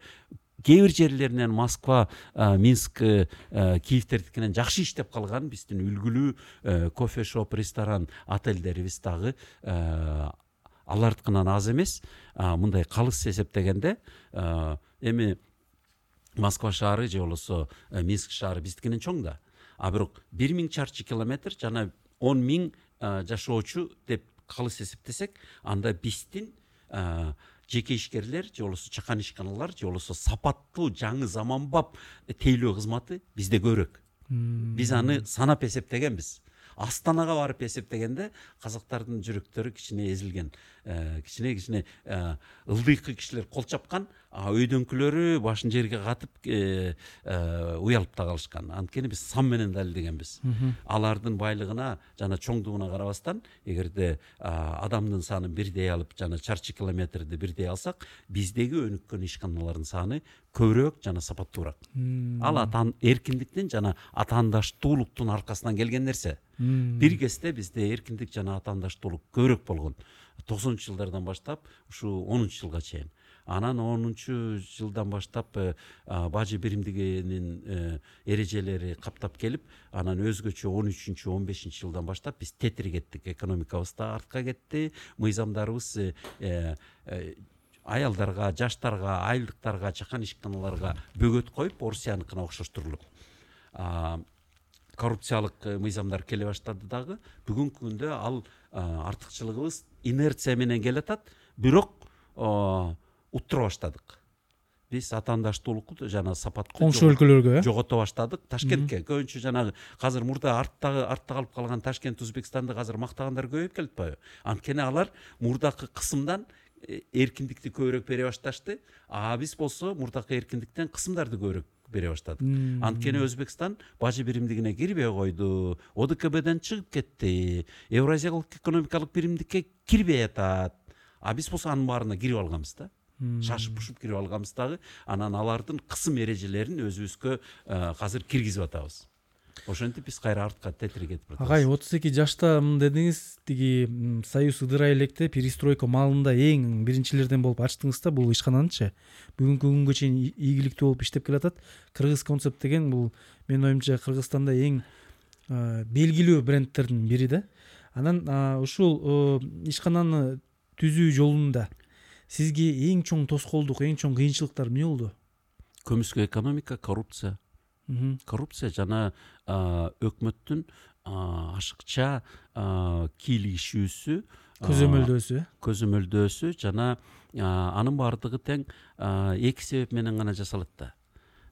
кээ бир жерлеринен москва минск киевтердикинен жакшы иштеп калган биздин үлгүлүү кофе шоп ресторан отельдерибиз дагы алардыкынан аз эмес мындай калыс эсептегенде эми москва шаары же болбосо минск шаары биздикинен чоң да. А бирок бир миң чарчы километр жана он миң жашоочу деп калыс эсептесек анда биздин жеке ишкерлер же болбосо чакан ишканалар же болбосо сапаттуу жаңы заманбап тейлөө кызматы бизде көбүрөөк биз аны санап эсептегенбиз. Астанага барып эсептегенде казактардын жүрөктөрү кичине эзилген э, кичине кичине э, ылдыйкы кишилер кол чапкан өйдөңкүлөрү башын жерге катып уялып да калышкан анткени биз сан менен далилдегенбиз алардын байлыгына жана чоңдугуна карабастан эгерде адамдын санын бирдей алып жана чарчы километрди бирдей алсак биздеги өнүккөн ишканалардын саны көбүрөөк жана сапаттуураак ал эркиндиктин жана атаандаштуулуктун аркасынан келген нерсе бир кезде бизде эркиндик жана атаандаштуулук көбүрөөк болгон токсонунчу жылдардан баштап ушул онунчу жылга чейин анан онунчу жылдан баштап э, бажы биримдигинин э, эрежелери каптап келип анан өзгөчө он үчүнчү он бешинчи жылдан баштап биз тетири кеттик. Экономикабыз да артка кетти. Мыйзамдарыбыз э, аялдарга жаштарга айылдыктарга чакан ишканаларга бөгөт коюп орусияныкына окшоштурулуп коррупциялык мыйзамдар келе баштады дагы. Бүгүнкү күндө ал артыкчылыгыбыз инерция менен келатат. Бирок уттура баштадык биз атаандаштуулукту жана сапатты коңшу өлкөлөргө э? Жогото баштадык ташкентке көбүнчө жанагы азыр мурда арттагы артта калып калган ташкент өзбекстанды азыр мактагандар көбөйүп келатпайбы анткени алар мурдакы кысымдан э, эркиндикти көбүрөөк бере башташты. А биз болсо мурдакы эркиндиктен кысымдарды көбүрөөк бере баштадык. Анткени өзбекстан бажы биримдигине кирбей койду. Одкбден чыгып кетти. Евразиялык экономикалык биримдикке кирбей атат. А биз болсо анын баарына кирип алганбыз да. Шашып пушуп кирип алганбыз дагы анан алардын кысым эрежелерин өзүбүзгө азыр киргизип атабыз. Ошентип биз кайра артка тетири кетип атабыз. Агай отуз эки жаштамын дедиңиз тиги союз ыдырай электе перестройка маалында эң биринчилерден болуп ачтыңыз да бул ишкананычы. Бүгүнкү күнгө чейин ийгиликтүү болуп иштеп келатат. Кыргыз концепт деген бул менин оюмча кыргызстанда эң белгилүү брендтердин бири да. Анан ушул ишкананы түзүү жолунда сизге эң чоң тоскоолдук эң чоң кыйынчылыктар эмне болду көмүскө экономика коррупция. Коррупция жана өкмөттүн ашыкча кийлигишүүсү көзөмөлдөөсү э көзөмөлдөөсү жана анын баардыгы тең эки себеп менен гана жасалат да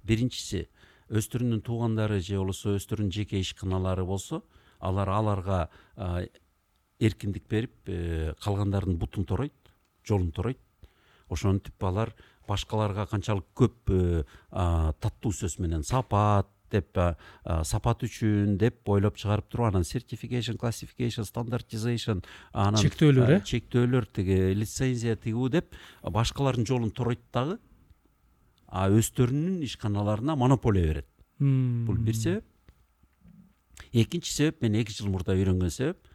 биринчиси өздөрүнүн туугандары же болбосо өздөрүнүн жеке ишканалары болсо алар аларга эркиндик берип э, калгандардын бутун торойт жолун торойт. Ошентип алар башкаларга канчалык көп э, таттуу сөз менен сапат деп сапат үчүн деп ойлоп чыгарып туруп анан сертификейшн классификейшн стандартизейшн анан чектөөлөр э? чектөөлөр тиги лицензия тигүү деп башкалардын жолун торойт дагы а өздөрүнүн ишканаларына монополия берет. Бул бир себеп. Экинчи себеп мен эки жыл мурда үйрөнгөн себеп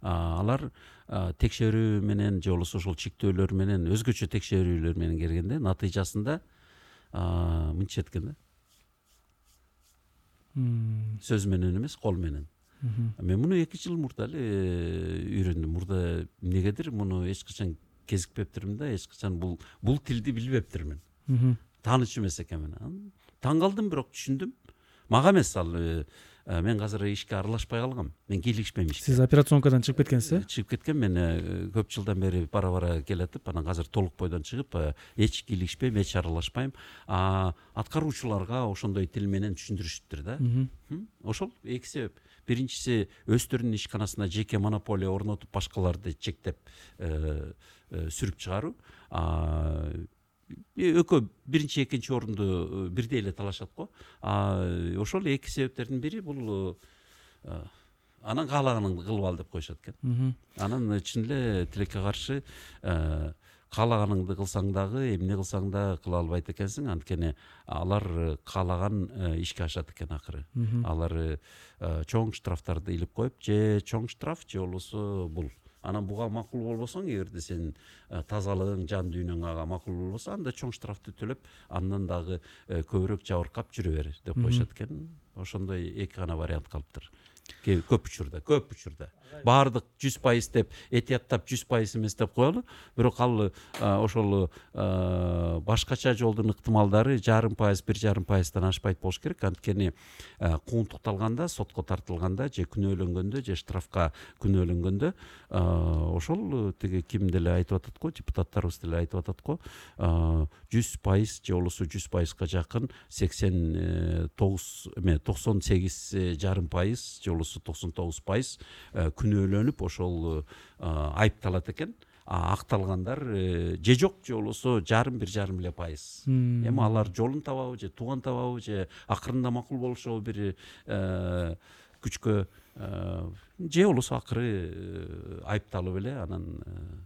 алар текшерүү менен же болбосо ошол чектөөлөр менен өзгөчө текшерүүлөр менен келгенде натыйжасында мынтип эткенда сөз менен эмес кол менен. Мен муну эки жыл мурда эле э, үйрөндүм. Мурда эмнегедир? Муну эч качан кезикпептирмин да эч качан бул бул тилди билбептирмин тааныш эмес экенмин. Таң калдым бирок түшүндүм. Мага эмес ал э, мен азыр ишке аралашпай калгам. Мен кийлигишпейм ишке. Сиз операционкадан чыгып кеткенсиз э? Чыгып кеткен мен э, көп жылдан бери бара бара келатып анан азыр толук бойдон чыгып э, эч кийлигишпейм эч аралашпайм. Аткаруучуларга ошондой тил менен түшүндүрүшүптүр да. Ошол эки себеп биринчиси өздөрүнүн ишканасына жеке монополия орнотуп башкаларды чектеп сүрүп чыгаруу экөө биринчи экинчи орунду э, бирдей эле талашат го. Ошол эки себептердин бири бул э, анан каалаганыңды кылып ал деп коюшат экен. Анан чын эле тилекке каршы э, каалаганыңды кылсаң дагы эмне кылсаң да кыла албайт экенсиң. Анткени алар каалаган ишке ашат экен акыры. Алар чоң штрафтарды илип коюп же чоң штраф же болбосо бул анан буга макул болбосоң эгерде сенин э, тазалыгың жан дүйнөң ага макул болбосо анда чоң штрафты төлөп андан дагы э, көбүрөөк жабыркап жүрө бер деп коюшат экен. Ошондой эки гана вариант калыптыр көп учурда көп учурда. Баардык жүз пайыз деп этияттап жүз пайыз эмес деп коелу. Бирок ал ошол башкача жолдун ыктымалдары жарым пайыз бир жарым пайыздан ашпайт болуш керек. Анткени куугунтукталганда сотко тартылганда же күнөөлөнгөндө же штрафка күнөөлөнгөндө ошол тиги ким деле айтып атат го депутаттарыбыз деле айтып атат го жүз пайыз же болбосо жүз пайызга жакын сексен э, тогуз эме токсон сегиз э, жарым пайыз же болбосо токсон тогуз пайыз э, күнөөлөнүп ошол э, айыпталат экен акталгандар э, же жок же болбосо жарым бир жарым эле пайыз. Эми алар жолун табабы же тууган табабы же акырында макул болушобу бир э, күчкө же болбосо акыры айыпталып эле анан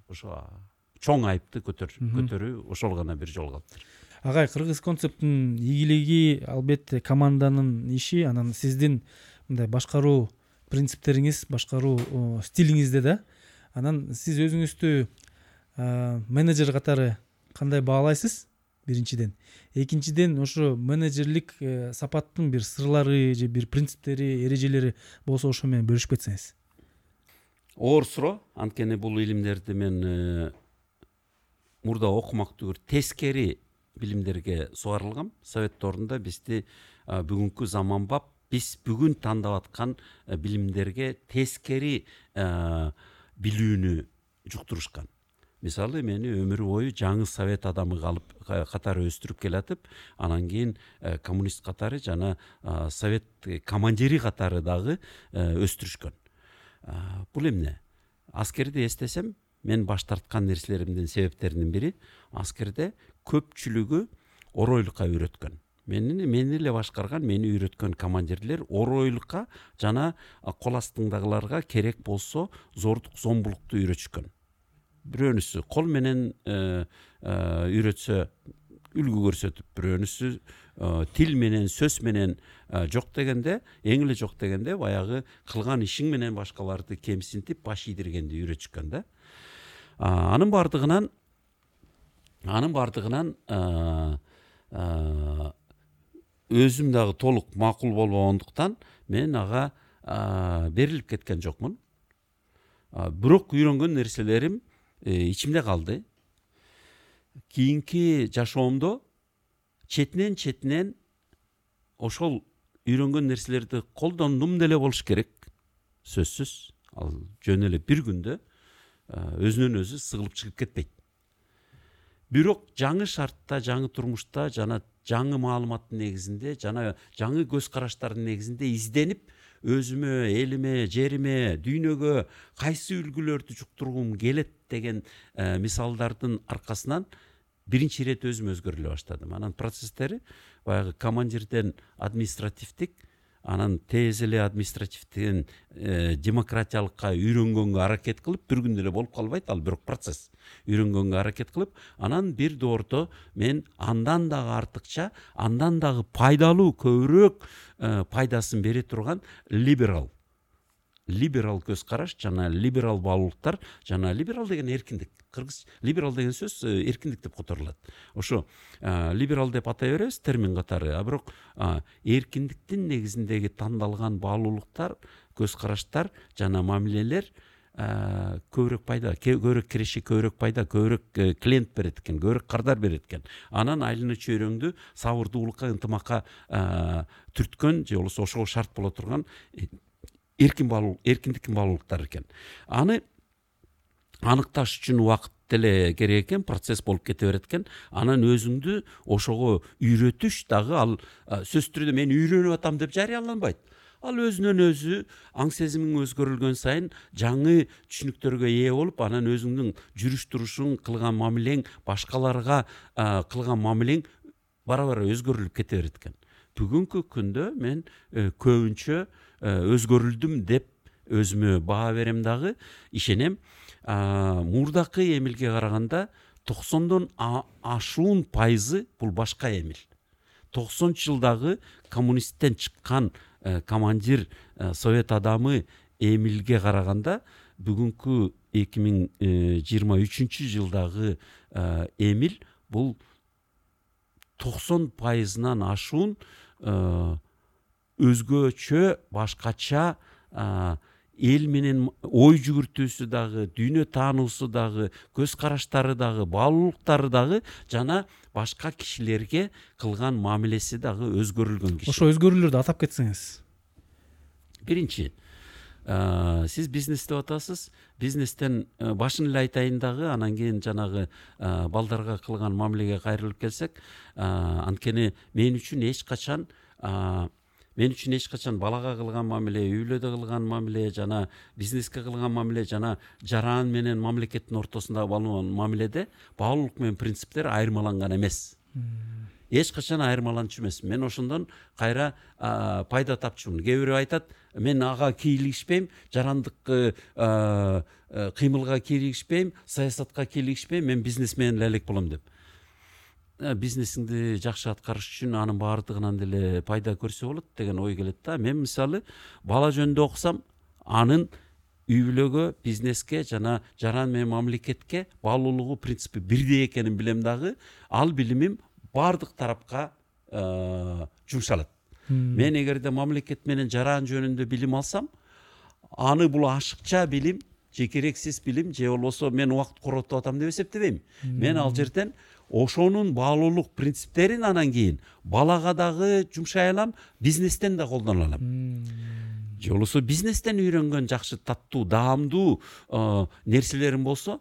ошо чоң айыпты көтөрүү ошол гана бир жол калыптыр. Агай кыргыз концепттин ийгилиги албетте команданын иши анан сиздин мындай башкаруу принциптериңиз башкаруу стилиңизде да. Анан сиз өзүңүздү менеджер катары кандай баалайсыз биринчиден экинчиден ошо менеджерлик э, сапаттын бир сырлары же бир принциптери эрежелери болсо ошо менен бөлүшүп кетсеңиз оор суроо анткени бул илимдерди мен э, мурда окумак түгүр тескери билимдерге сугарылгам совет доорунда бизди бүгүнкү заманбап биз бүгүн тандап аткан билимдерге тескери билүүнү жуктурушкан мисалы мени өмүр бою жаңы совет адамы калып катары өстүрүп келатып анан кийин коммунист катары жана совет командири катары дагы өстүрүшкөн бул эмне аскерди эстесем мен баш тарткан нерселеримдин себептеринин бири аскерде көпчүлүгү оройлукка үйрөткөн мени мени эле башкарган мени үйрөткөн командирлер оройлукка жана кол астыңдагыларга керек болсо зордук зомбулукту үйрөтүшкөн. Бирөөнүсү кол менен э, э, үйрөтсө үлгү көрсөтүп бирөөнүсү э, тил менен сөз менен жок дегенде эң эле жок дегенде баягы кылган ишиң менен башкаларды кемсинтип баш ийдиргенди үйрөтүшкөн да. Анын баардыгынан анын баардыгынан өзүм дагы толук макул болбогондуктан мен ага берилип кеткен жокмун. Бирок үйрөнгөн нерселерим э, ичимде калды. Кийинки жашоомдо четинен четинен ошол үйрөнгөн нерселерди колдондум деле болуш керек. Сөзсүз. Ал жөн эле бир күндө өзүнөн өзү сыгылып чыгып кетпейт бирок жаңы шартта жаңы турмушта жана жаңы маалыматтын негизинде жана жаңы көз караштардын негизинде изденип өзүмө элиме жериме дүйнөгө кайсы үлгүлөрдү жуктургум келет деген э, мисалдардын аркасынан биринчи ирет өзүм өзгөрө эле баштадым. Анан процесстери баягы командирден административдик анан тез эле административден э, демократиялыкка үйрөнгөнгө аракет кылып бир күндө эле болуп калбайт ал бирок процесс. Үйрөнгөнгө аракет кылып анан бир доордо мен андан дагы артыкча андан дагы пайдалуу көбүрөөк э, пайдасын бере турган либерал либерал көз караш жана либерал баалуулуктар жана либерал деген эркиндик кыргыз либерал деген сөз э, эркиндик деп которулат. Ошо э, либерал деп атай беребиз термин катары. А бирок эркиндиктин негизиндеги тандалган баалуулуктар көз караштар жана мамилелер көбүрөөк пайда көбүрөөк киреше көбүрөөк пайда көбүрөөк клиент берет экен көбүрөөк кардар берет экен. Анан айлана чөйрөңдү сабырдуулукка ынтымакка түрткөн же болбосо ошого шарт боло турган эркин эркиндик баалуулуктар экен. Аны аныкташ үчүн убакыт деле керек экен процесс болуп кете берет экен. Анан өзүңдү ошого үйрөтүш дагы ал сөзсүз түрдө мен үйрөнүп атам деп жарыяланбайт. Ал өзүнөн өзү аң сезимиң өзгөрүлгөн сайын жаңы түшүнүктөргө ээ болуп анан өзүңдүн жүрүш турушуң кылган мамилең башкаларга кылган мамилең бара бара өзгөрүлүп кете берет экен. Бүгүнкү күндө мен э, көбүнчө өзгөрүлдүм деп өзүмө баа берем дагы. Ишенем мурдакы эмилге караганда токсондон ашуун пайызы бул башка эмил. Токсонунчу жылдагы коммунисттен чыккан э, командир э, совет адамы эмилге караганда бүгүнкү эки миң э, жыйырма үчүнчү жылдагы эмил бул токсон пайызынан ашуун өзгөчө башкача эл менен ой жүгүртүүсү дагы дүйнө таануусу дагы көз караштары дагы баалуулуктары дагы жана башка кишилерге кылган мамилеси дагы өзгөрүлгөн киши. Ошо өзгөрүүлөрдү атап кетсеңиз. Биринчи сиз бизнес деп атасыз. Бизнестен башын эле айтайын дагы анан кийин жанагы балдарга кылган мамилеге кайрылып келсек анткени мен үчүн эч качан мен үчүн эч качан балага кылган мамиле үй бүлөдө кылган мамиле жана бизнеске кылган мамиле жана жаран менен мамлекеттин ортосундагы болгон мамиледе баалуулук менен принциптер айырмаланган эмес. Эч качан айырмаланчу эмесмин мен ошондон кайра пайда тапчумун. Кээ бирөө айтат мен ага кийлигишпейм жарандык кыймылга кийлигишпейм саясатка кийлигишпейм мен бизнес менен эле элек болом деп бизнесиңди жакшы аткарыш үчүн анын баардыгынан деле пайда көрсө болот деген ой келет да. Мен мисалы бала жөнүндө окусам анын үй бүлөгө бизнеске жана жаран менен мамлекетке баалуулугу принципи бирдей экенин билем дагы ал билимим баардык тарапка э, жумшалат мен эгерде мамлекет менен жаран жөнүндө билим алсам аны бул ашыкча билим же керексиз билим же болбосо мен убакыт коротуп атам деп эсептебейм мен ал жерден ошонун баалуулук принциптерин анан кийин балага дагы жумшай алам бизнестен да колдоно алам. Же болбосо бизнестен үйрөнгөн жакшы таттуу даамдуу нерселерим болсо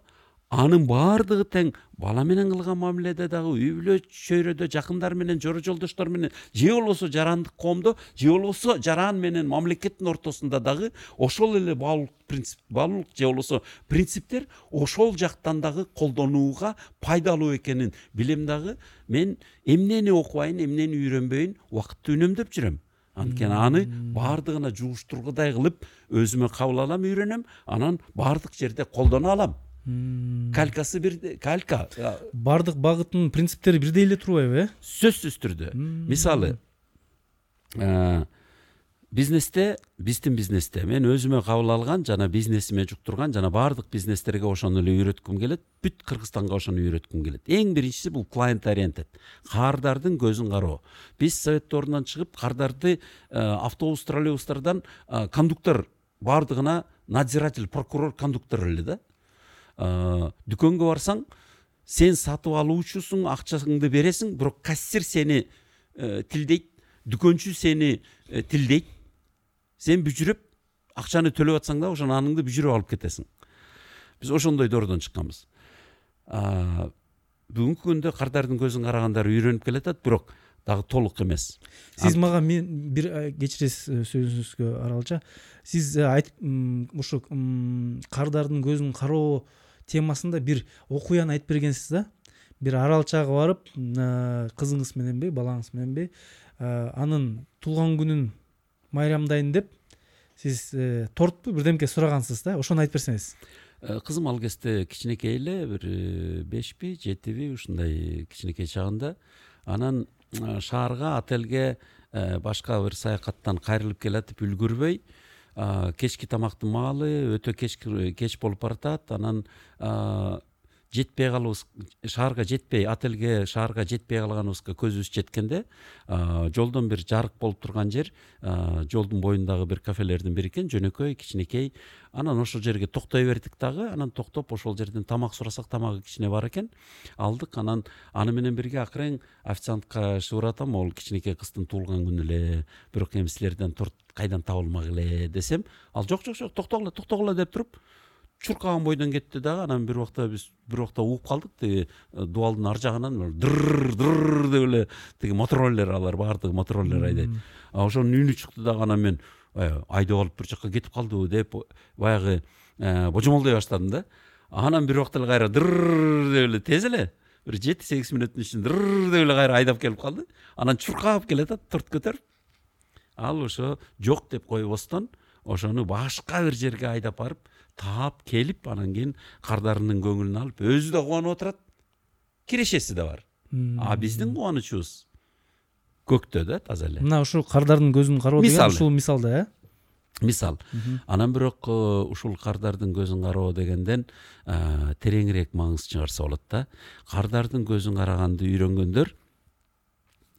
анын баардыгы тең. Бала менен кылган мамиледе дагы үй бүлө чөйрөдө жакындар менен жора жолдоштор менен же болбосо жарандык коомдо же болбосо жаран менен мамлекеттин ортосунда дагы ошол эле баалуулук принцип баалуулук же болбосо принциптер ошол жактан дагы колдонууга пайдалуу экенин билем дагы мен эмнени окубайын эмнени үйрөнбөйүн убакытты үнөмдөп жүрөм. Анткени аны баардыгына жугуштургудай кылып өзүмө кабыл алам үйрөнөм. Анан баардык жерде колдоно алам. Калькасы бир калька баардык багыттын принциптери бирдей эле турбайбы э? сөзсүз түрдө. Мисалы бизнесте биздин бизнесте мен өзүмө кабыл алган жана бизнесиме жуктурган жана баардык бизнестерге ошону эле үйрөткүм келет. Бүт кыргызстанга ошону үйрөткүм келет. Эң биринчиси бул клиент ориентед кардардын көзүн кароо. Биз совет дорунан чыгып кардарды автобус троллейбустардан кондуктор баардыгына надзиратель прокурор кондуктор эле да дүкөнгө барсаң сен сатып алуучусуң акчаңды бересиң бирок кассир сени э, тилдейт дүкөнчү сени э, тилдейт сен бүжүрөп акчаны төлөп атсаң да ошо наныңды бүжүрөп алып кетесиң биз ошондой доордон чыкканбыз бүгүнкү күндө кардардын көзүн карагандар үйрөнүп келатат бирок дагы толук эмес сиз мага мен бир кечиресиз сөзүңүзгө аралча сиз айтып ушу кардардын көзүн кароо темасында бир окуяны айтып бергенсиз да. Бир аралчага барып кызыңыз мененби балаңыз мененби анын туулган күнүн майрамдайын деп сиз э, тортпу бирдемке сурагансыз да. Ошону айтып берсеңиз. Э, кызым ал кезде кичинекей эле бир э, бешпи жетиби ушундай кичинекей чагында анан шаарга отельге башка бир саякаттан кайрылып келатып үлгүрбөй. Кечки тамактын маалы өтө кеч кеч болуп баратат анан жетпей калыбыз шаарга жетпей отельге шаарга жетпей калганыбызга көзүбүз жеткенде жолдон бир жарык болуп турган жер жолдун боюндагы бир кафелердин бири экен жөнөкөй кичинекей. Анан ошол жерге токтой бердик дагы анан токтоп ошол жерден тамак сурасак тамагы кичине бар экен. Алдык анан аны менен бирге акырын официантка шыбырлап атам могул кичинекей кыздын туулган күнү эле бирок эми силерден торт кайдан табылмак эле десем ал жок жок жок токтогула токтогула деп туруп чуркаган бойдон кетти дагы. Анан бир убакта биз бир убакта угуп калдык. Тиги э, дубалдын ар жагынан дыр дыр деп эле тиги мотороллер алар баардыгы мотороллер айдайт. Ошонун үнү чыкты дагы анан мен айдап алып бир жака кетип калдыбы? деп баягы э, божомолдой баштадым да. Анан бир убакта эле кайра дыр деп эле тез эле бир жети сегиз мүнөттүн ичинде дыр деп эле кайра айдап келип калды. Анан чуркап келатат торт көтөрүп. Ал ошо жок деп койбостон ошону башка бир жерге айдап барып таап келип анан кийин кардарынын көңүлүн алып өзү да кубанып отурат кирешеси да бар. А биздин кубанычыбыз көктө да таза эле мына ушул кардардын көзүн кароо деген ушул мисал да э мисал. Анан бирок ушул кардардын көзүн кароо дегенден тереңирээк маңыз чыгарса болот да кардардын көзүн караганды үйрөнгөндөр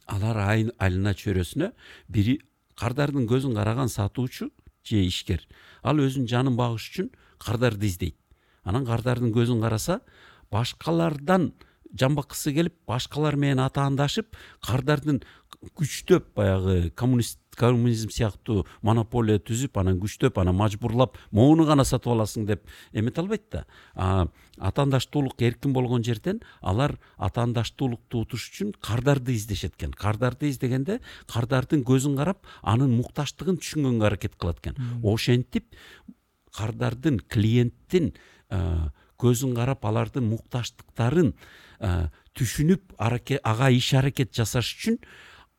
алар айлана чөйрөсүнө бири кардардын көзүн караган сатуучу же ишкер. Ал өзүнүн жанын багыш үчүн кардарды издейт анан кардардын көзүн караса башкалардан жамбаккысы келип башкалар менен атаандашып кардардын күчтөп баягы коммунист коммунизм сыяктуу монополия түзүп анан күчтөп анан мажбурлап могуну гана сатып аласың деп эмете албайт да. Атаандаштуулук эркин болгон жерден алар атаандаштуулукту утуш үчүн кардарды издешет экен. Кардарды издегенде кардардын көзүн карап анын мукташтыгын түшүнгөнгө аракет кылат экен. Ошентип кардардын клиенттин көзүн карап алардын мукташтыктарын түшүнүп ага иш аракет жасаш үчүн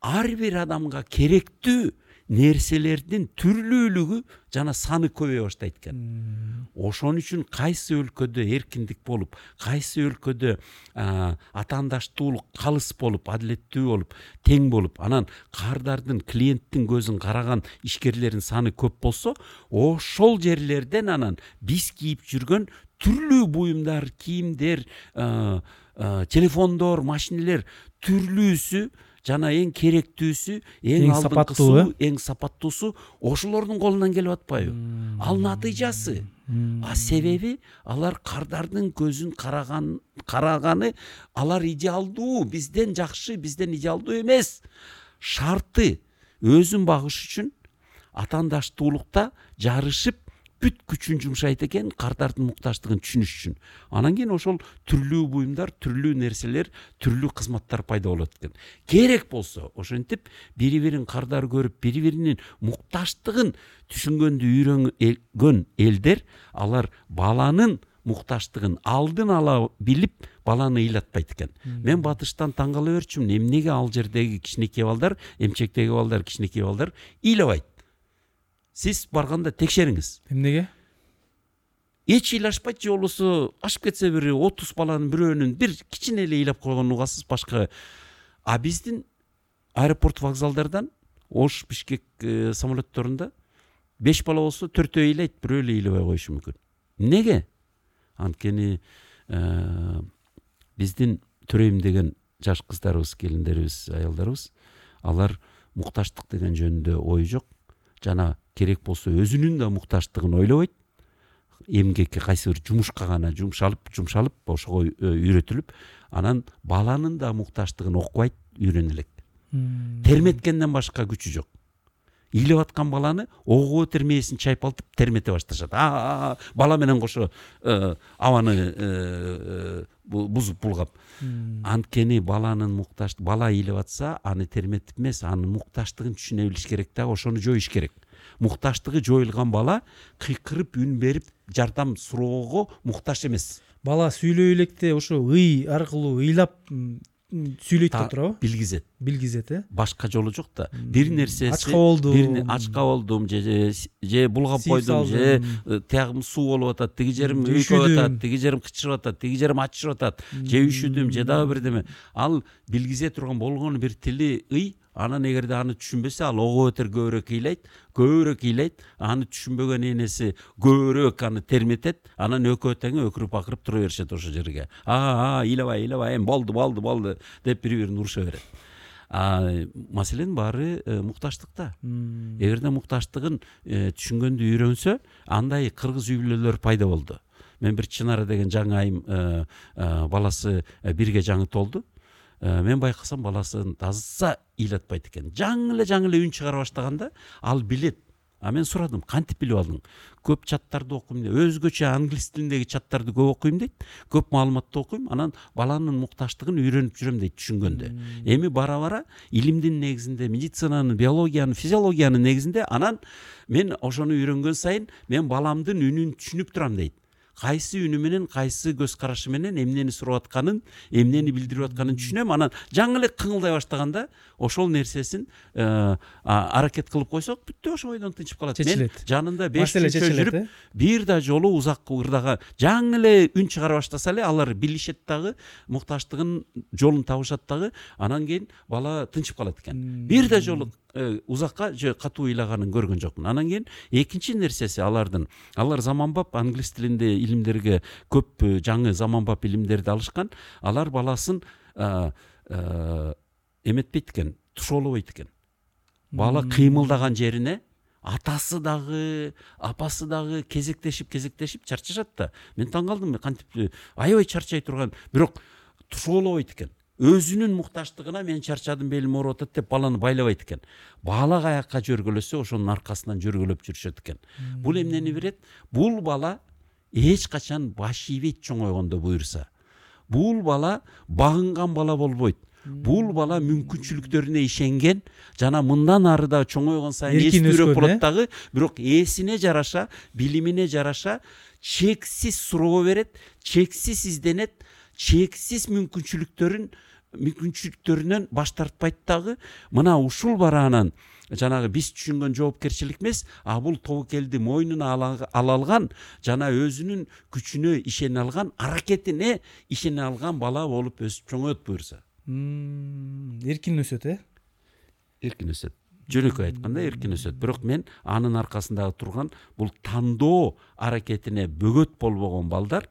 ар бир адамга керектүү нерселердин түрлүүлүгү жана саны көбөйө баштайт экен ошон үчүн кайсы өлкөдө эркиндик болуп кайсы өлкөдө атаандаштуулук калыс болуп адилеттүү болуп тең болуп анан кардардын клиенттин көзүн караган ишкерлердин саны көп болсо ошол жерлерден анан биз кийип жүргөн түрлүү буюмдар кийимдер телефондор машинелер түрлүүсү жана эң керектүүсү эң алдыңкысы эң сапаттуусу ошолордун колунан келип атпайбы. Ал натыйжасы? А себеби алар кардардын көзүн караган караганы алар идеалдуу бизден жакшы бизден идеалдуу эмес. Шарты өзүн багыш үчүн атаандаштуулукта жарышып бүт күчүн жумшайт экен кардардын мукташтыгын түшүнүш үчүн. Анан кийин ошол түрлүү буюмдар түрлүү нерселер түрлүү кызматтар пайда болот экен. Керек болсо ошентип бири бирин кардар көрүп бири биринин мукташтыгын түшүнгөндү үйрөнгөн элдер алар баланын мукташтыгын алдын ала билип баланы ыйлатпайт экен. Мен батыштан таң кала берчүмүн. Эмнеге ал жердеги кичинекей балдар эмчектеги балдар кичинекей балдар ыйлабайт. Сиз барганда текшериңиз эмнеге эч ыйлашпайт же болбосо ашып кетсе бир отуз баланын бирөөнүн бир кичине эле ыйлап койгонун угасыз башка а биздин аэропорт вокзалдардан ош бишкек э, самолетторунда беш бала болсо төртөө ыйлайт бирөө эле ыйлабай коюшу мүмкүн эмнеге анткени э, биздин төрөйм деген жаш кыздарыбыз келиндерибиз аялдарыбыз алар мукташтык деген жөнүндө ою жок. Жана керек болсо өзүнүн да мукташтыгын ойлобойт эмгекке кайсы бир жумушка гана жумшалып жумшалып ошого үйрөтүлүп анан баланын да мукташтыгын окубайт үйрөнө элек терметкенден башка күчү жок ыйлап аткан баланы огуо термесин чайпалтып термете башташат бала менен кошо абаны бузуп булгап анткени баланын мукташ бала ыйлап атса аны терметип эмес анын мукташтыгын түшүнө билиш керек дагы ошону жоюш керек. Мукташтыгы жоюлган бала кыйкырып үн берип жардам суроого муктаж эмес бала сүйлөй электе ошо ый аркылуу ыйлап сүйлөйт да туурабы билгизет билгизет э башка жолу жок да бир нерсеси ачка болдум ачка болдум же же булгап койдум же тиягым суу болуп атат тиги жерим үйкөп атат тиги жерим кычырып атат тиги жерим ачышып атат же үшүдүм же дагы бирдеме ал билгизе турган болгон бир тили ый анан эгерде аны түшүнбөсө ал ого бетер көбүрөөк ыйлайт көбүрөөк ыйлайт аны түшүнбөгөн энеси көбүрөөк аны терметет анан экөө тең өкүрүп акырып тура беришет ошол жерге. А ыйлабай ыйлабай эми болду болду болду деп бири бирин уруша берет маселенин баары э, мукташтыкта эгерде мукташтыгын э, түшүнгөндү үйрөнсө андай кыргыз үй бүлөлөр пайда болду мен бир чынара деген жаңы айым э, баласы бирге жаңы толду мен байкасам баласын таза ыйлатпайт экен жаңы эле жаңы эле үн чыгара баштаганда ал билет. А мен сурадым кантип билип алдың? Көп чаттарды окуйм деп. Өзгөчө англис тилиндеги чаттарды көп окуйм дейт көп маалыматты окуйм анан баланын мукташтыгын үйрөнүп жүрөм дейт түшүнгөндө эми бара бара илимдин негизинде медицинанын биологиянын физиологиянын негизинде анан мен ошону үйрөнгөн сайын мен баламдын үнүн түшүнүп турам дейт кайсы үнү менен кайсы көз карашы менен эмнени сурап атканын эмнени билдирип атканын түшүнөм. Анан жаңы эле кыңылдай баштаганда ошол нерсесин э, аракет кылып койсок бүттү ошо бойдон тынчып калат. Чечилет. жанында беш жыл жүрүп э? бир да жолу узак ырдага жаңы эле үн чыгара баштаса эле алар билишет дагы мукташтыгын жолун табышат дагы анан кийин бала тынчып калат экен. Бир да жолу узакка же катуу ыйлаганын көргөн жокмун. Анан кийин экинчи нерсеси алардын алар заманбап англис тилинде илимдерге көп э, жаңы заманбап илимдерди алышкан алар баласын эметпейт экен тушоолобойт экен. Бала кыймылдаган жерине атасы дагы апасы дагы кезектешип кезектешип чарчашат да. Мен таң калдым кантип э, аябай чарчай турган. Бирок тушоолобойт экен өзүнүн мукташтыгына мен чарчадым белим ооруп атат деп баланы байлабайт экен бала каяка жөргөлөсө ошонун аркасынан жөргөлөп жүрүшөт экен бул эмнени берет бул бала эч качан баш ийбейт чоңойгондо буюрса бул бала багынган бала болбойт бул бала мүмкүнчүлүктөрүнө ишенген жана мындан ары дагы чоңойгон сайын эстүүрөөк болот дагы бирок ээсине жараша билимине жараша чексиз суроо берет чексиз изденет чексиз мүмкүнчүлүктөрүн мүмкүнчүлүктөрүнөн баш тартпайт дагы мына ушул бараанан жанагы биз түшүнгөн жоопкерчилик эмес а бул тобокелди мойнуна ала алган жана өзүнүн күчүнө ишене алган аракетине ишене алган бала болуп өсүп чоңоет буюрса эркин өсөт э эркин өсөт жөнөкөй айтканда эркин өсөт бирок мен анын аркасындагы турган бул тандоо аракетине бөгөт болбогон балдар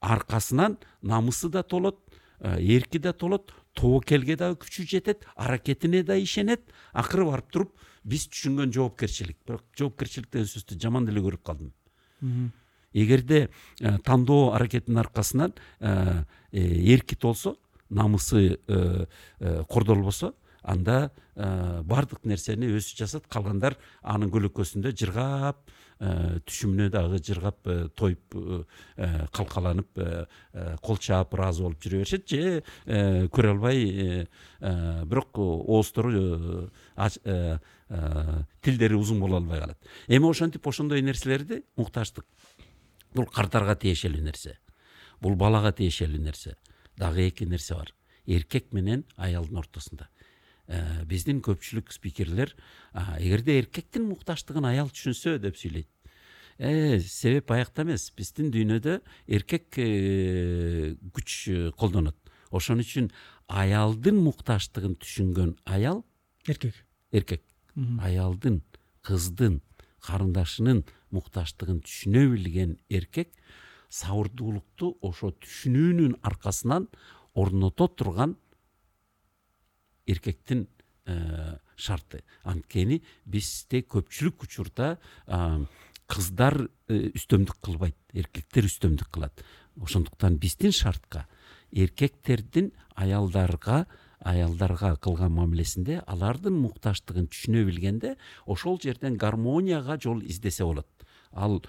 аркасынан намысы да толот эрки да толот тобокелге дагы күчү жетет аракетине да ишенет акыры барып туруп биз түшүнгөн жоопкерчилик бирок жоопкерчилик деген сөздү жаман деле көрүп калдым эгерде тандоо аракетинин аркасынан эрки толсо намысы кордолбосо анда баардык нерсени өзү жасат калгандар анын көлөкөсүндө жыргап Э, түшүмүнө дагы жыргап э, тоюп э, калкаланып кол чаап ыраазы болуп жүрө беришет же көрө албай бирок оозтору тилдери узун боло албай калат. Эми ошентип ошондой нерселерди мукташтык бул кардарга тиешелүү нерсе бул балага тиешелүү нерсе дагы эки нерсе бар. Эркек менен аялдын ортосунда. Э, биздин көпчүлүк спикерлер эгерде эркектин мукташтыгын аял түшүнсө деп сүйлөйт э, себеп аякта эмес биздин дүйнөдө эркек э, күч колдонот ошон үчүн аялдын мукташтыгын түшүнгөн аял эркек эркек аялдын кыздын карындашынын мукташтыгын түшүнө билген эркек сабырдуулукту ошо түшүнүүнүн аркасынан орното турган эркектин шарты анткени бизде көпчүлүк учурда кыздар үстөмдүк кылбайт эркектер үстөмдүк кылат ошондуктан биздин шартка эркектердин аялдарга аялдарга кылган мамилесинде алардын мукташтыгын түшүнө билгенде ошол жерден гармонияга жол издесе болот ал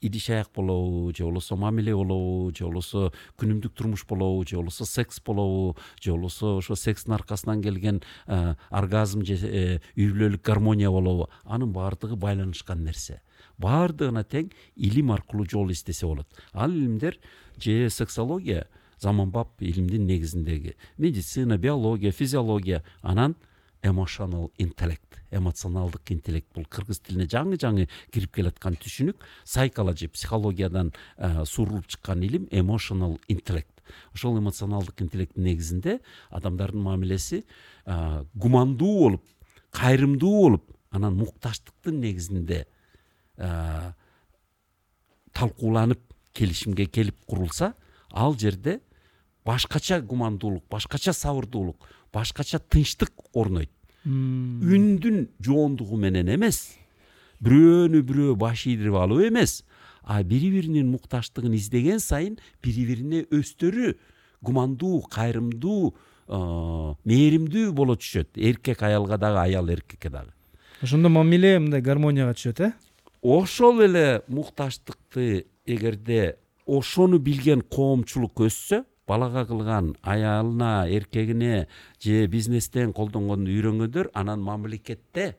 э, идиш аяк болобу же болбосо мамиле болобу же болбосо күнүмдүк турмуш болобу же болбосо секс болобу же болбосо ошо секстин аркасынан келген оргазм же э, үй бүлөлүк гармония болобу анын баардыгы байланышкан нерсе. Баардыгына тең илим аркылуу жол издесе болот. Ал илимдер же сексология заманбап илимдин негизиндеги. Медицина биология физиология анан эмошонал интеллект. Эмоционалдык интеллект бул. Кыргыз тилине жаңы жаңы кирип келаткан түшүнүк сайкологи психологиядан суурулуп чыккан илим эмошонал интеллект ошол эмоционалдык интеллекттин негизинде адамдардын мамилеси гумандуу болуп кайрымдуу болуп анан мукташтыктын негизинде талкууланып келишимге келип курулса ал жерде башкача гумандуулук башкача сабырдуулук башкача тынчтык орнойт. Үндүн жоондугу менен эмес бирөөнү бирөө баш ийдирип алып эмес а бири биринин мукташтыгын издеген сайын бири бирине өздөрү гумандуу кайрымдуу мээримдүү боло түшөт эркек аялга дагы аял эркекке дагы ошондо мамиле мындай гармонияга түшөт э ошол эле мукташтыкты эгерде ошону билген коомчулук өссө балага кылган аялына эркегине же бизнестен колдонгонду үйрөнгөндөр анан мамлекетте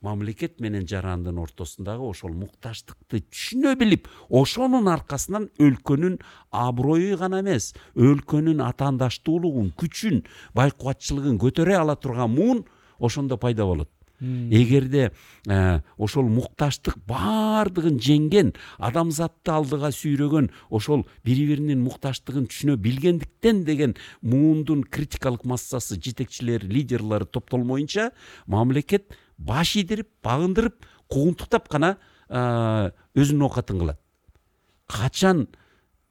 мамлекет менен жарандын ортосундагы ошол мукташтыкты түшүнө билип ошонун аркасынан өлкөнүн аброю гана эмес өлкөнүн атаандаштуулугун күчүн байкубатчылыгын көтөрө ала турган муун ошондо пайда болот эгерде э, ошол мукташтык баардыгын жеңген адамзатты алдыга сүйрөгөн ошол бири биринин мукташтыгын түшүнө билгендиктен деген муундун критикалык массасы жетекчилери лидерлори топтолмоюнча мамлекет баш ийдирип багындырып куугунтуктап гана өзүнүн оокатын кылат. Качан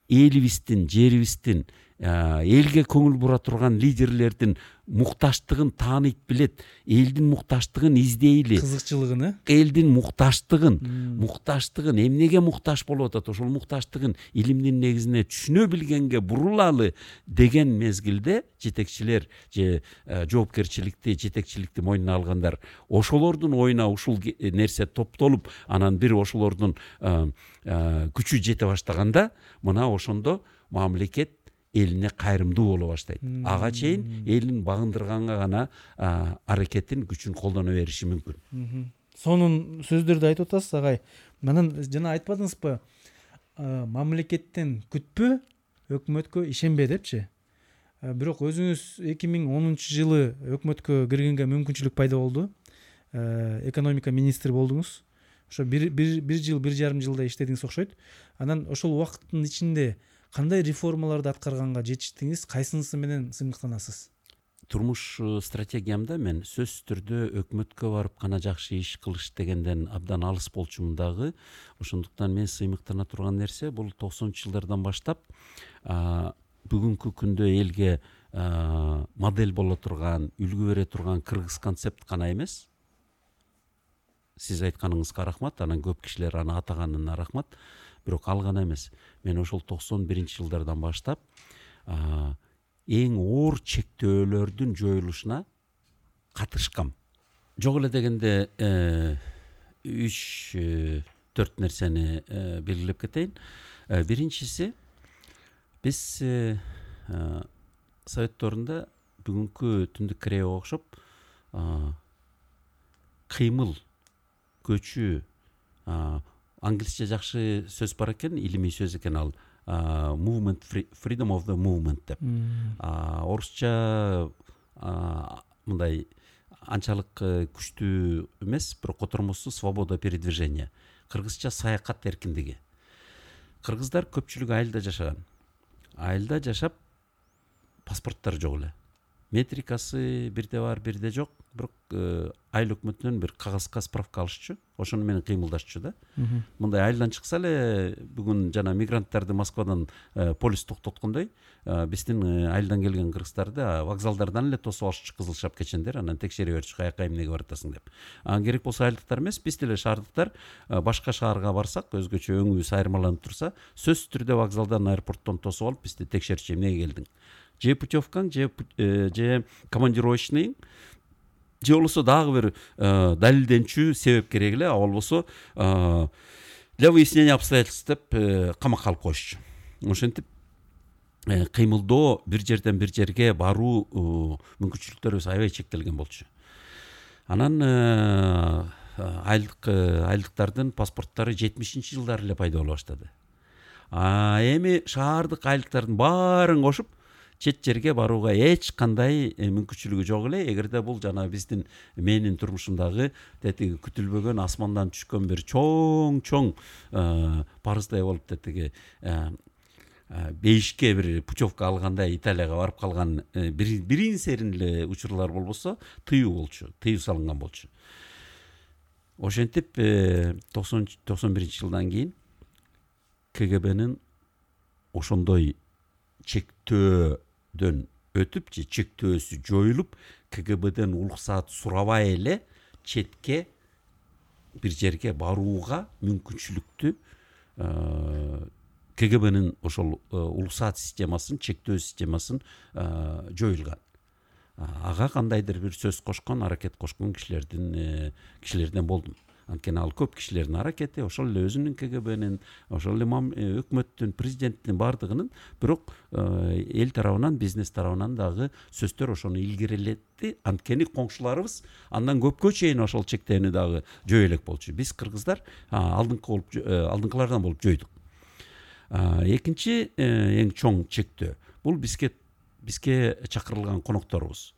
элибиздин жерибиздин элге көңүл бура турган лидерлердин мукташтыгын тааныйт билет элдин мукташтыгын издейли кызыкчылыгын э элдин мукташтыгын мукташтыгын эмнеге муктаж болуп атат? Ошол мукташтыгын илимдин негизине түшүнө билгенге бурулалы деген мезгилде жетекчилер же э, жоопкерчиликти жетекчиликти мойнуна алгандар ошолордун оюна ушул нерсе топтолуп анан бир ошолордун э, э, күчү жете баштаганда мына ошондо мамлекет элине кайрымдуу боло баштайт. Ага чейин элин багындырганга гана аракетин күчүн колдоно бериши мүмкүн. Сонун сөздөрдү айтып атасыз агай. Анан жана айтпадыңызбы мамлекеттен күтпө өкмөткө ишенбе депчи? Бирок өзүңүз эки миң онунчу жылы өкмөткө киргенге мүмкүнчүлүк пайда болду. Экономика министри болдуңуз. Ошо бир жыл бир жарым жылдай иштедиңиз окшойт. Анан ошол убакыттын ичинде кандай реформаларды аткарганга жетиштиңиз кайсынысы менен сыймыктанасыз турмуш стратегиямда мен сөзсүз түрдө өкмөткө барып гана жакшы иш кылыш дегенден абдан алыс болчумун дагы. Ошондуктан мен сыймыктана турган нерсе бул токсонунчу жылдардан баштап бүгүнкү күндө элге модель боло турган үлгү бере турган кыргыз концепт гана эмес. Сиз айтканыңызга рахмат анан көп кишилер аны атаганына рахмат. Бирок ал гана эмес. Мен ошол токсон биринчи жылдардан баштап эң оор чектөөлөрдүн жоюлушуна катышкам. Жок эле дегенде э, үч э, төрт нерсени э, белгилеп кетейин. Биринчиси биз совет доорунда бүгүнкү түндүк кореяга окшоп кыймыл көчүү англисче жакшы сөз бар экен илимий сөз экен ал movement freedom of the movement деп. Орусча мындай анчалык э, күчтүү эмес бирок котормосу свобода передвижения. Кыргызча саякат эркиндиги кыргыздар көпчүлүгү айылда жашаган айылда жашап паспорттору жок эле метрикасы бирде бар бирде жок бирок э, айыл өкмөтүнөн бир кагазга справка алышчу ошону менен кыймылдашчу да. Мындай айылдан чыкса эле бүгүн жана мигранттарды москвадан э, полис токтоткондой э, биздин айылдан келген кыргыздарды вокзалдардан эле тосуп алышчу кызыл шапкечендер анан текшере берчү каяка эмнеге баратасың деп. Анан керек болсо айылдыктар эмес биз деле шаардыктар. Башка шаарга барсак өзгөчө өңүбүз айырмаланып турса сөзсүз түрдө вокзалдан аэропорттон тосуп алып бизди текшерчү эмнеге келдиң? Же путевкаң же же командировочныйың же болбосо дагы бир э, далилденчү себеп керек эле. А болбосо э, для выяснения обстоятельств деп э, камакка алып коюшчу. Ошентип кыймылдоо бир жерден бир жерге баруу мүмкүнчүлүктөрүбүз аябай чектелген болчу. Анан айылдык айылдыктардын паспорттору жетимишинчи жылдары эле пайда боло баштады. Эми шаардык айылдыктардын баарын кошуп чет жерге барууга эч кандай э, мүмкүнчүлүгү жок эле. Эгерде бул жана биздин менин турмушумдагы тетиги күтүлбөгөн асмандан түшкөн бир чоң чоң э, парыздай болуп тетиги э, бейишке бир путевка алгандай италияга барып калган бирин серин эле учурлар болбосо тыюу болчу тыюу салынган болчу. Ошентип токсон токсон биринчи жылдан кийин кгбнын ошондой чектөөдөн өтүп же чектөөсү жоюлуп кгбден уруксаат сурабай эле четке бир жерге барууга мүмкүнчүлүктү кгбнын ошол уруксаат системасын чектөө системасын жоюлган ага кандайдыр бир сөз кошкон аракет кошкон кишилердин кишилерден болдум анткени ал көп кишилердин аракети ошол эле өзүнүн кгбнин ошол эле өкмөттүн президенттин баардыгынын бирок эл тарабынан бизнес тарабынан дагы сөздөр ошону илгерилетти анткени коңшуларыбыз андан көпкө чейин ошол чектөөнү дагы жөө элек болчу биз кыргыздар алдыңкы болуп алдыңкылардан болуп жойдук экинчи эң чоң чектөө бул бизге бизге чакырылган конокторубуз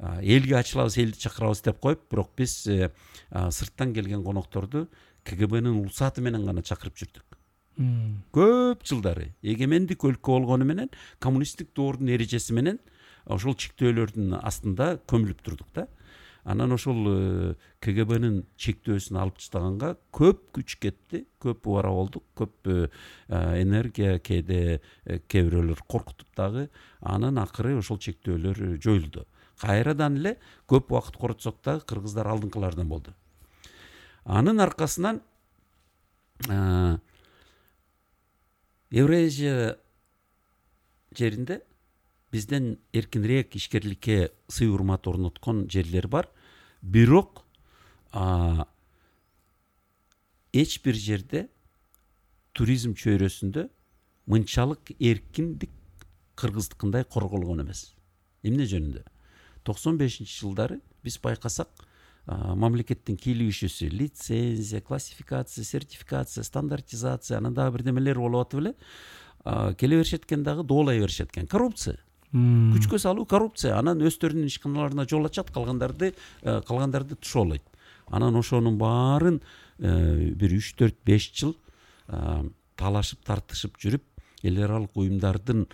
элге ачылабыз элди чакырабыз деп коюп бирок биз э, сырттан келген конокторду кгбнын уруксаты менен гана чакырып жүрдүк. Көп жылдары. Эгемендик өлкө болгону менен коммунисттик доордун эрежеси менен ошол чектөөлөрдүн астында көмүлүп турдук да. Анан ошол э, кгбнын чектөөсүн алып таштаганга көп күч кетти көп убара болдук көп э, энергия кээде кээ бирөөлөр коркутуп дагы анан акыры ошол чектөөлөр жоюлду кайрадан эле көп убакыт коротсок дагы кыргыздар алдыңкылардан болду анын аркасынан евразия жеринде бизден эркинирээк ишкерликке сый урмат орноткон жерлер бар. Бирок эч бир жерде туризм чөйрөсүндө мынчалык эркиндик кыргыздыкындай корголгон эмес эмне жөнүндө токсон бешинчи жылдары биз байкасак мамлекеттин кийлигишүүсү лицензия классификация сертификация стандартизация анан дагы бирдемелер болуп атып эле келе беришет экен дагы доолай беришет экен коррупция күчкө салуу коррупция. Анан өздөрүнүн ишканаларына жол ачат калгандарды калгандарды тушоолойт анан ошонун баарын бир үч төрт беш жыл талашып тартышып жүрүп эл аралык уюмдардын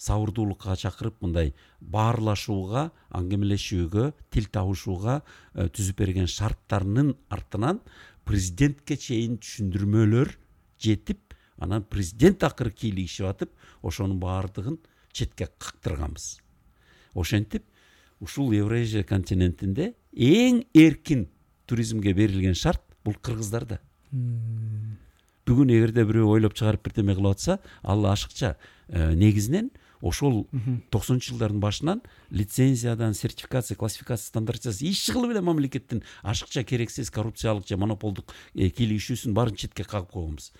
сабырдуулукка чакырып мындай баарлашууга аңгемелешүүгө тил табышууга э, түзүп берген шарттарынын артынан президентке чейин түшүндүрмөлөр жетип анан президент акыры кийлигишип атып ошонун баардыгын четке кактырганбыз ошентип ушул евразия континентинде эң эркин туризмге берилген шарт бул кыргыздарда. Бүгүн эгерде бирөө ойлоп чыгарып бирдеме кылып атса ал ашыкча э, негизинен ошол токсонунчу жылдардын башынан лицензиядан сертификация классификация стандартизация эч кылып эле мамлекеттин ашыкча керексиз коррупциялык же монополдук э, кийлигишүүсүн баарын четке кагып койгонбуз.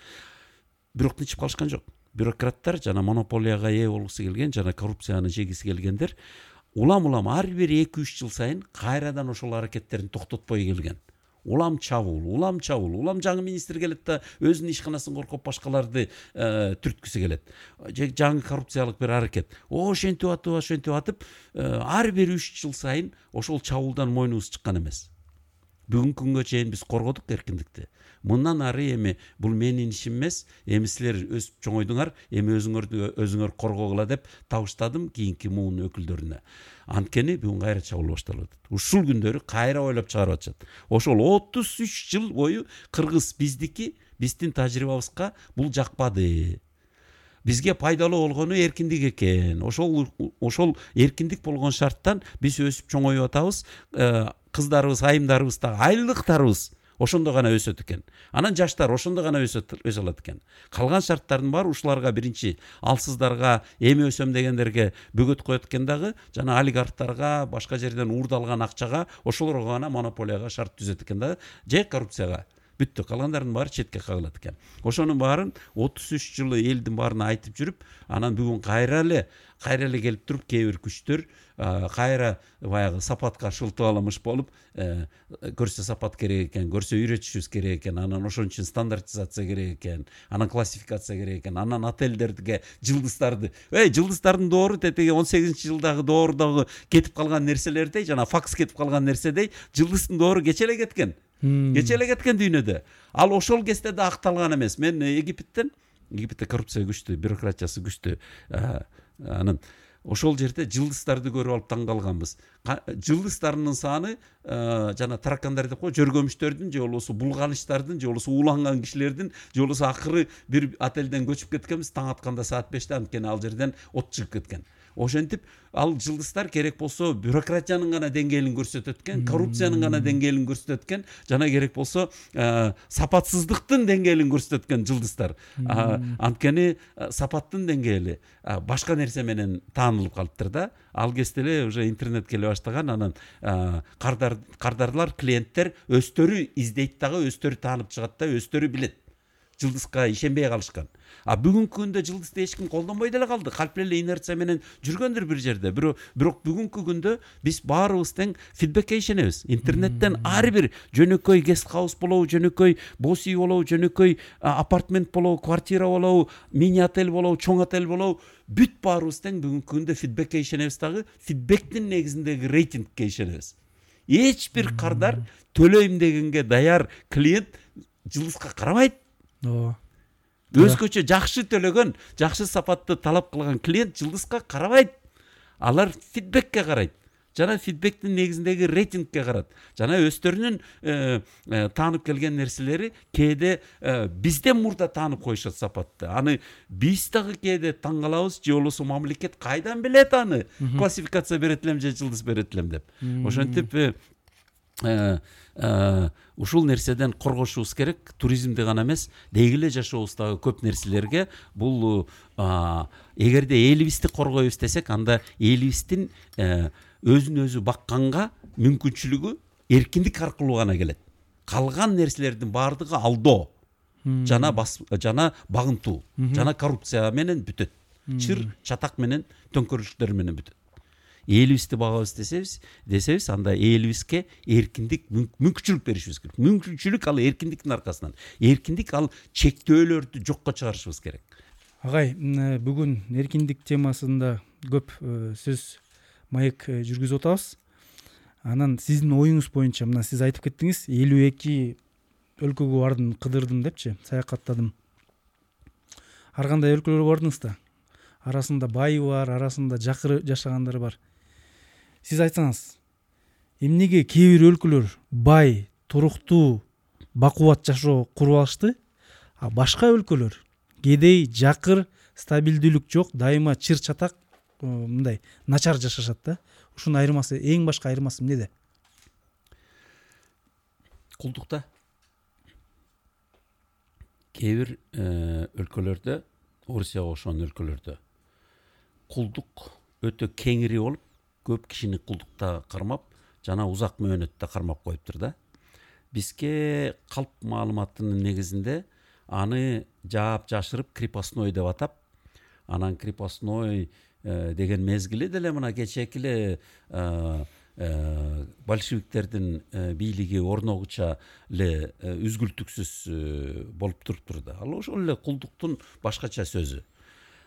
Бирок тынчып калышкан жок. Бюрократтар жана монополияга ээ болгусу келген жана коррупцияны жегиси келгендер улам улам ар бир эки үч жыл сайын кайрадан ошол аракеттерин токтотпой келген. Улам чабуул улам чабуул улам жаңы министр келет да өзүнүн ишканасын коркоп башкаларды түрткүсү келет жаңы коррупциялык бир аракет ошентип атып ошентип атып ар бир үч жыл сайын ошол чабуулдан мойнубуз чыккан эмес бүгүнкү күнгө чейин биз коргодук эркиндикти мындан ары эми бул менин ишим эмес эми силер өсүп чоңойдуңар эми өзүңөрдү өзүңөр коргогула деп табыштадым кийинки муун өкүлдөрүнө анткени бүгүн кайра чабуул башталып атат ушул күндөрү кайра ойлоп чыгарып атышат ошол отуз үч жыл бою кыргыз биздики биздин тажрыйбабызга бул жакпады бизге пайдалуу болгону эркиндик экен ошол ошол эркиндик болгон шарттан биз өсүп чоңоюп атабыз э, кыздарыбыз айымдарыбыз дагы айлыктарыбыз ошондо гана өсөт экен. Анан жаштар ошондо гана өсө алат экен. Калган шарттардын баары ушуларга биринчи алсыздарга эми өсөм дегендерге бөгөт коет экен дагы жана олигархтарга башка жерден уурдалган акчага ошолорго гана монополияга шарт түзөт экен дагы же коррупцияга. Бүттү калгандарынын баары четке кагылат экен ошонун баарын отуз үч жылы элдин баарына айтып жүрүп анан бүгүн кайра эле кайра эле келип туруп кээ бир күчтөр кайра баягы сапатка шылтып аламыш болуп көрсө сапат керек экен көрсө үйрөтүшүбүз керек экен анан ошон үчүн стандартизация керек экен анан классификация керек экен анан отельдерге жылдыздарды эй жылдыздардын доору тетиги он сегизинчи жылдагы доордогу кетип калган нерселердей жана факс кетип калган нерседей жылдыздын доору кечээ эле кеткен. Кечээ эле кеткен дүйнөдө. Ал ошол кезде да акталган эмес. Мен египеттен египетте коррупция күчтүү бюрократиясы күчтүү анан ошол жерде жылдыздарды көрүп алып таң калганбыз жылдыздарынын саны жана таракандар деп коебу жөргөмүштөрдүн же болбосо булганычтардын же болбосо ууланган кишилердин же болбосо акыры бир отелден көчүп кеткенбиз. Таң атканда саат беште анткени ал жерден от чыгып кеткен. Ошентип ал жылдыздар керек болсо бюрократиянын гана деңгээлин көрсөтөт экен коррупциянын гана деңгээлин көрсөтөт экен жана керек болсо сапатсыздыктын деңгээлин көрсөтөт экен жылдыздар анткени сапаттын деңгээли башка нерсе менен таанылып калыптыр да. Ал кезде эле уже интернет келе баштаган анан кардарлар клиенттер өздөрү издейт дагы өздөрү таанып чыгат да өздөрү билет. Жылдызга ишенбей калышкан а бүгүнкү күндө жылдызды эч ким колдонбой деле калды калп эле инерция менен жүргөндүр бир жерде. Бирок бүгүнкү күндө биз баарыбыз тең фидбекке ишенебиз. Интернеттен ар бир жөнөкөй гест хаус болобу жөнөкөй босс үй болобу жөнөкөй апартмент болобу квартира болобу мини отель болобу чоң отель болобу бүт баарыбыз тең бүгүнкү күндө фидбекке ишенебиз дагы фидбектин негизиндеги рейтингке ишенебиз. Эч бир кардар төлөйм дегенге даяр клиент жылдызга карабайт ооба өзгөчө жакшы төлөгөн жакшы сапатты талап кылган клиент жылдызга карабайт алар фидбекке карайт жана фидбектин негизиндеги рейтингке карат жана өздөрүнүн э, э, таанып келген нерселери кээде э, бизден мурда таанып коюшат сапатты. Аны биз дагы кээде таң калабыз же болбосо мамлекет кайдан билет аны? Классификация берет элем же жылдыз берет элем деп. Ошентип ушул нерседен коргошубуз керек туризмди гана эмес. Деги эле жашообуздагы көп нерселерге бул эгерде элибизди коргойбуз десек анда элибиздин өзүн өзү бакканга мүмкүнчүлүгү эркиндик аркылуу гана келет. Калган нерселердин баардыгы алдоо жана жана багынтуу жана коррупция менен бүтөт. Чыр чатак менен төңкөрүлүштөр менен бүтөт. Элибизди багабыз десебиз десебиз анда элибизге эркиндик мүмкүнчүлүк беришибиз керек мүмкүнчүлүк ал эркиндиктин аркасынан эркиндик ал чектөөлөрдү жокко чыгарышыбыз керек агай бүгүн эркиндик темасында көп сөз маек жүргүзүп атабыз анан сиздин оюңуз боюнча мына сиз айтып кеттиңиз элүү эки өлкөгө бардым кыдырдым депчи саякаттадым ар кандай өлкөлөргө бардыңыз да арасында байы бар арасында жакыр жашагандар бар сиз айтсаңыз эмнеге кээ бир өлкөлөр бай туруктуу бакубат жашоо куруп алышты а башка өлкөлөр кедей жакыр стабилдүүлүк жок дайыма чыр чатак э, мындай начар жашашат да. Ушунун айырмасы эң башкы айырмасы эмнеде? Кулдукта. Кээ бир э, өлкөлөрдө орусияга окшогон өлкөлөрдө кулдук өтө кеңири болуп көп кишини кулдукта кармап жана узак мөөнөттө кармап коюптур да. Бизге калп маалыматынын негизинде аны жаап жашырып крепостной деп атап анан крепостной э, деген мезгили деле мына кечээки эле э, э, большевиктердин бийлиги орногуча эле үзгүлтүксүз болуп туруптур да. Ал ошол эле кулдуктун башкача сөзү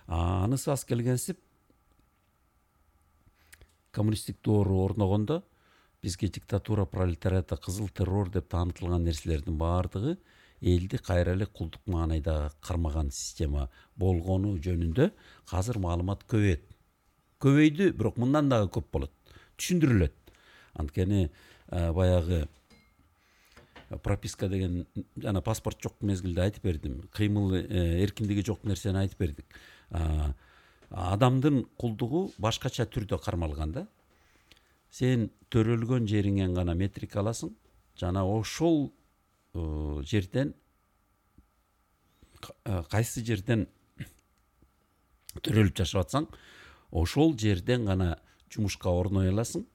анысыбас келгенсип коммунисттик доору орногондо бизге диктатура пролетариата кызыл террор деп таанытылган нерселердин баардыгы элди кайра эле кулдук маанайда кармаган система болгону жөнүндө азыр маалымат көбөйөт көбөйдү бирок мындан дагы көп болот. Түшүндүрүлөт. Анткени баягы прописка деген жана паспорт жок мезгилде айтып бердим. Кыймыл э, эркиндиги жок нерсени айтып бердик. Адамдын кулдугу башкача түрдө кармалган да. Сен төрөлгөн жериңен гана метрика аласың жана ошол э, жерден э, кайсы жерден төрөлүп жашап атсаң ошол жерден гана жумушка орной аласың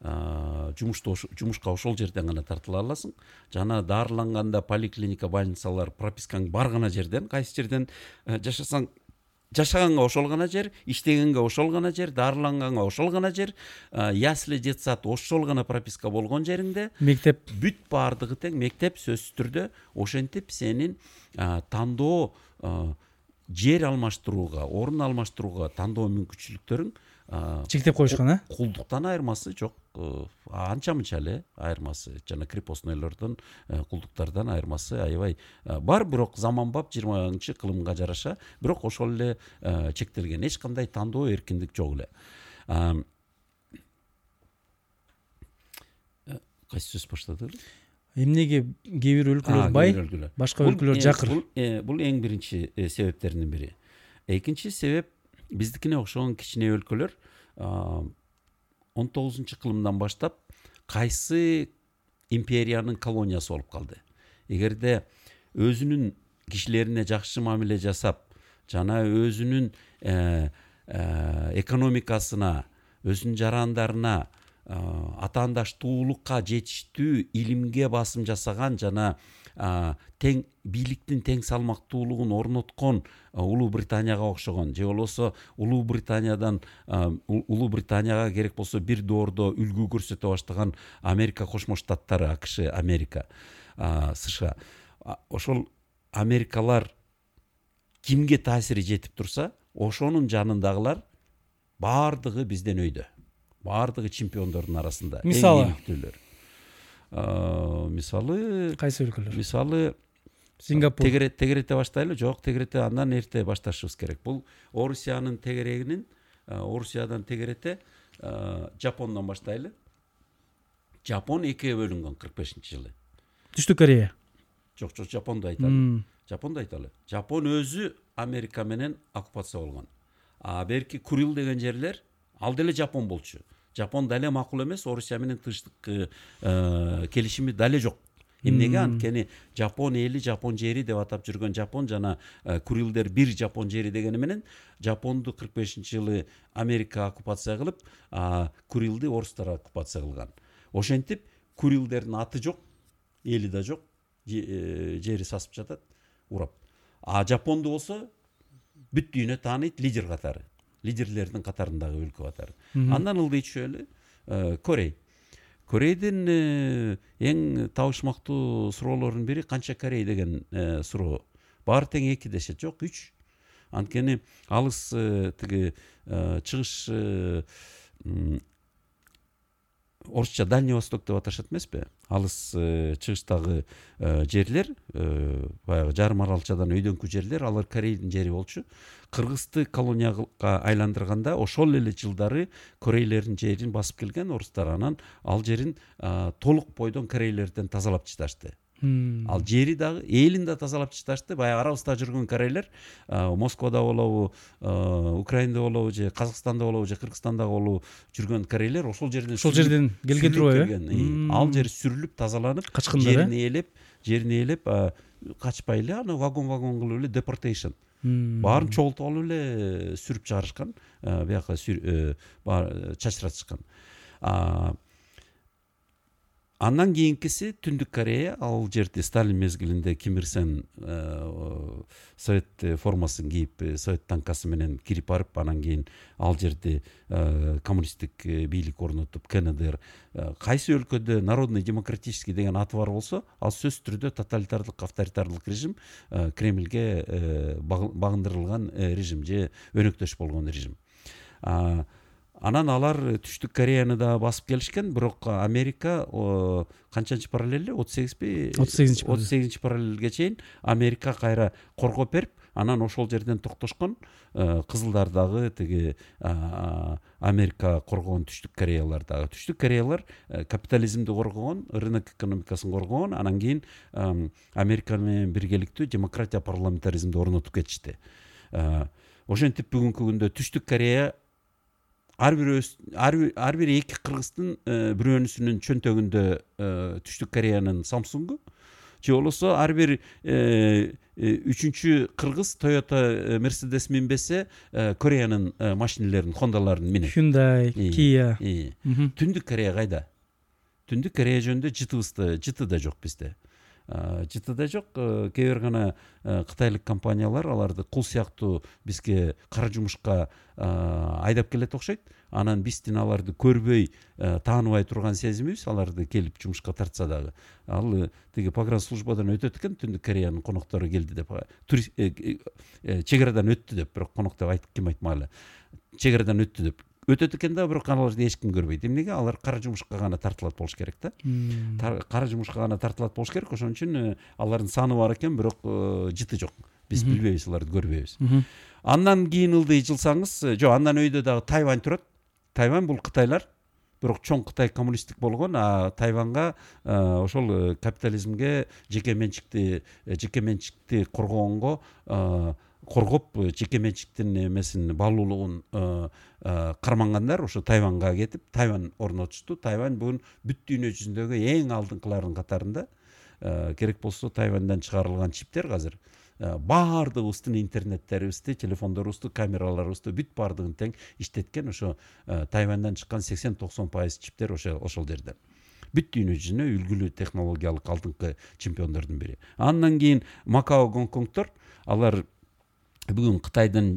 жумушту жумушка ошол жерден гана тартыла аласың жана дарыланганда поликлиника больницалар пропискаң бар гана жерден кайсы жерден э, жашасаң жашаганга ошол гана жер иштегенге ошол гана жер дарыланганга ошол гана жер ясли детсад ошол гана прописка болгон жериңде мектеп. бүт баардыгы тең мектеп сөзсүз түрдө ошентип сенин тандоо жер алмаштырууга орун алмаштырууга тандоо мүмкүнчүлүктөрүң чектеп коюшкан э кулдуктан айырмасы жок анча мынча эле айырмасы жана крепостнойлордон кулдуктардан айырмасы аябай бар бирок заманбап жыйырманчы кылымга жараша бирок ошол эле чектелген эч кандай тандоо эркиндик жок эле кайсы сөз баштадык эле эмнеге кээ бир өлкөлөр бай башка өлкөлөр жакыр бул эң биринчи себептердин бири экинчи себеп биздикине окшогон кичине өлкөлөр он тогузунчу кылымдан баштап кайсы империянын колониясы болуп калды эгерде өзүнүн кишилерине жакшы мамиле жасап жана өзүнүн экономикасына өзүнүн жарандарына атаандаштуулукка жетиштүү илимге басым жасаган жана тең бийликтин тең салмактуулугун орноткон улуу британияга окшогон. Же болбосо улуу британиядан улуу британияга керек болсо бир доордо үлгү көрсөтө баштаган америка кошмо штаттары акш америка сша. Ошол америкалар кимге таасири жетип турса ошонун жанындагылар баардыгы бизден өйдө баардыгы чемпиондордун арасында мисалы мисалы кайсы өлкөлөр мисалы сингапур тегерете баштайлы жок тегерете андан эрте башташыбыз керек бул орусиянын тегерегинин орусиядан тегерете жапондон баштайлы жапон экиге бөлүнгөн кырк бешинчи жылы түштүк корея жок жок жапонду айталы жапонду айталы жапон өзү америка менен оккупация болгон а берки курил деген жерлер ал деле жапон болчу. Жапон дале макул эмес орусия менен тынчтык э, э, келишими дале жок. Эмнеге анткени жапон эли жапон жери деп атап жүргөн жапон жана э, курилдер бир жапон жери дегени менен жапонду кырк бешинчи жылы америка оккупация кылып курилди орустар оккупация кылган. Ошентип курилдердин аты жок эли да жок жери сасып жатат урап. А жапонду болсо бүт дүйнө тааныйт лидер катары. Лидерлердин катарындагы өлкө катары андан ылдый түшөлү э, корей. Корейдин э, эң табышмактуу суроолорунун бири канча корей деген э, суроо баары тең эки дешет жок үч. Анткени алыс тиги чыгыш орусча дальний восток деп аташат эмеспи? Алыс э, чыгыштагы э, жерлер э, баягы жарым аралчадан өйдөңкү жерлер алар корейдин жери болчу. Кыргызды колонияга айландырганда ошол эле жылдары корейлердин жерин басып келген орустар анан ал жерин толук бойдон корейлерден тазалап чыгташты ал жери дагы элин да тазалап чыгташты баягы арабызда жүргөн корейлер москвада болобу украинада болобу же казакстанда болобу же кыргызстанда болобу жүргөн корейлер ошол жерден ошол жерден келген турбайбы э ал жер сүрүлүп тазаланып качкындар жерин ээлеп жерин ээлеп качпай эле аны вагон вагон кылып эле депортейшн. Баарын чогултуп алып эле сүрүп чыгарышкан бияка э, чачыратышкан андан кийинкиси түндүк корея ал жерде сталин мезгилинде ким ир сен совет формасын кийип совет танкасы менен кирип барып анан кийин ал жерде коммунисттик бийлик орнотуп кндр кайсы өлкөдө народный демократический деген аты бар болсо ал сөзсүз түрдө тоталитардык авторитардык режим кремльге багындырылган режим же өнөктөш болгон режим анан алар түштүк кореяны да басып келишкен бирок америка канчанчы параллель отуз сегизби отуз сегизинчи отуз сегизинчи параллелге чейин америка кайра коргоп берип анан ошол жерден токтошкон э, кызылдар дагы тиги америка коргогон түштүк кореялар дагы. Түштүк кореялар э, капитализмди коргогон рынок экономикасын коргогон анан кийин америка менен биргеликтүү демократия парламентаризмди орнотуп кетишти. Э, ошентип бүгүнкү күндө түштүк корея ар бир ар бир эки кыргыздын бирөөнүсүнүн чөнтөгүндө түштүк кореянын самсунгу же болбосо ар бир үчүнчү кыргыз тойота мерседес минбесе кореянын машинелерин хондаларын минет хюндай кия түндүк корея кайда түндүк корея жөнүндө жытыбызда жыты да жок бизде жытыда жок кээ бир гана кытайлык компаниялар аларды кул сыяктуу бизге кара жумушка айдап келет окшойт анан биздин аларды көрбөй тааныбай турган сезимибиз аларды келип жумушка тартса дагы ал тиги погран службадан өтөт экен түндүк кореянын коноктору келди деп чек арадан өттү деп бирок конок деп ким айтмагыла чек арадан өттү деп. Өтөт экен да бирок аларды эч ким көрбөйт эмнеге алар кара жумушка гана тартылат болуш керек да кара жумушка гана тартылат болуш керек ошон үчүн алардын саны бар экен бирок жыты жок биз билбейбиз аларды көрбөйбүз андан кийин ылдый жылсаңыз жок андан өйдө дагы тайвань турат тайвань бул кытайлар бирок чоң кытай коммунисттик болгон а тайваньга ошол капитализмге жеке менчикти жеке менчикти коргогонго коргоп жеке менчиктин эмесин баалуулугун кармангандар ошо тайваньга кетип тайвань орнотушту тайвань бүгүн бүт дүйнө жүзүндөгү эң алдыңкылардын катарында керек болсо тайваньдан чыгарылган чиптер азыр баардыгыбыздын интернеттерибизди телефондорубузду камераларыбызды бүт баардыгын тең иштеткен ошо тайваньдан чыккан сексен токсон пайыз чиптер ошо ошол жерден бүт дүйнө жүзүнө үлгүлүү технологиялык алдыңкы чемпиондордун бири андан кийин макао гонконгдор алар бүгүн кытайдын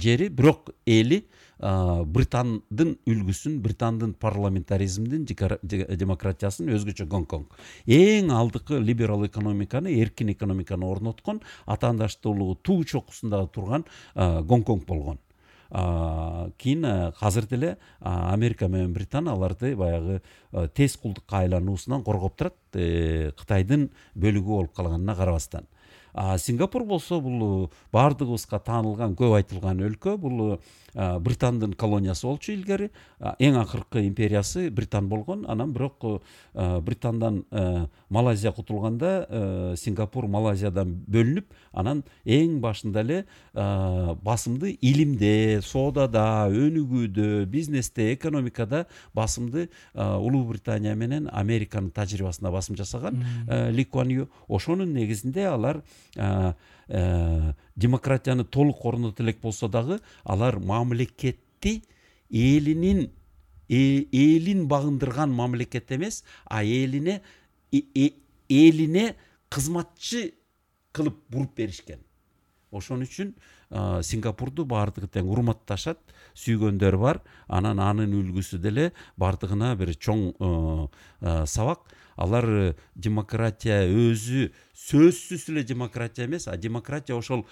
жери бирок эли британдын үлгүсүн британдын парламентаризмдин демократиясын өзгөчө гонконг. Эң алдыңкы либерал экономиканы эркин экономиканы орноткон атаандаштуулугу туу чокусунда турган гонконг болгон. Кийин азыр деле америка менен британ аларды баягы тез кулдукка айлануусунан коргоп турат э, кытайдын бөлүгү болуп калганына карабастан сингапур болсо бул баардыгыбызга таанылган көп айтылган өлкө. Бул британдын колониясы болчу илгери. Эң акыркы империясы британ болгон. Анан бирок британдан малайзия кутулганда сингапур малайзиядан бөлүнүп анан эң башында эле басымды илимде соодада өнүгүүдө бизнесте экономикада басымды улуу британия менен американын тажрыйбасына басым жасаган ли куан ю. Ошонун негизинде алар Э, демократияны толук орното элек болсо дагы алар мамлекетти элинин элин багындырган мамлекет эмес а элине элине кызматчы кылып буруп беришкен. Ошон үчүн сингапурду баардыгы тең урматташат сүйгөндөрү бар анан анын үлгүсү деле баардыгына бир чоң сабак алар э, демократия өзү сөзсүз эле демократия эмес а демократия ошол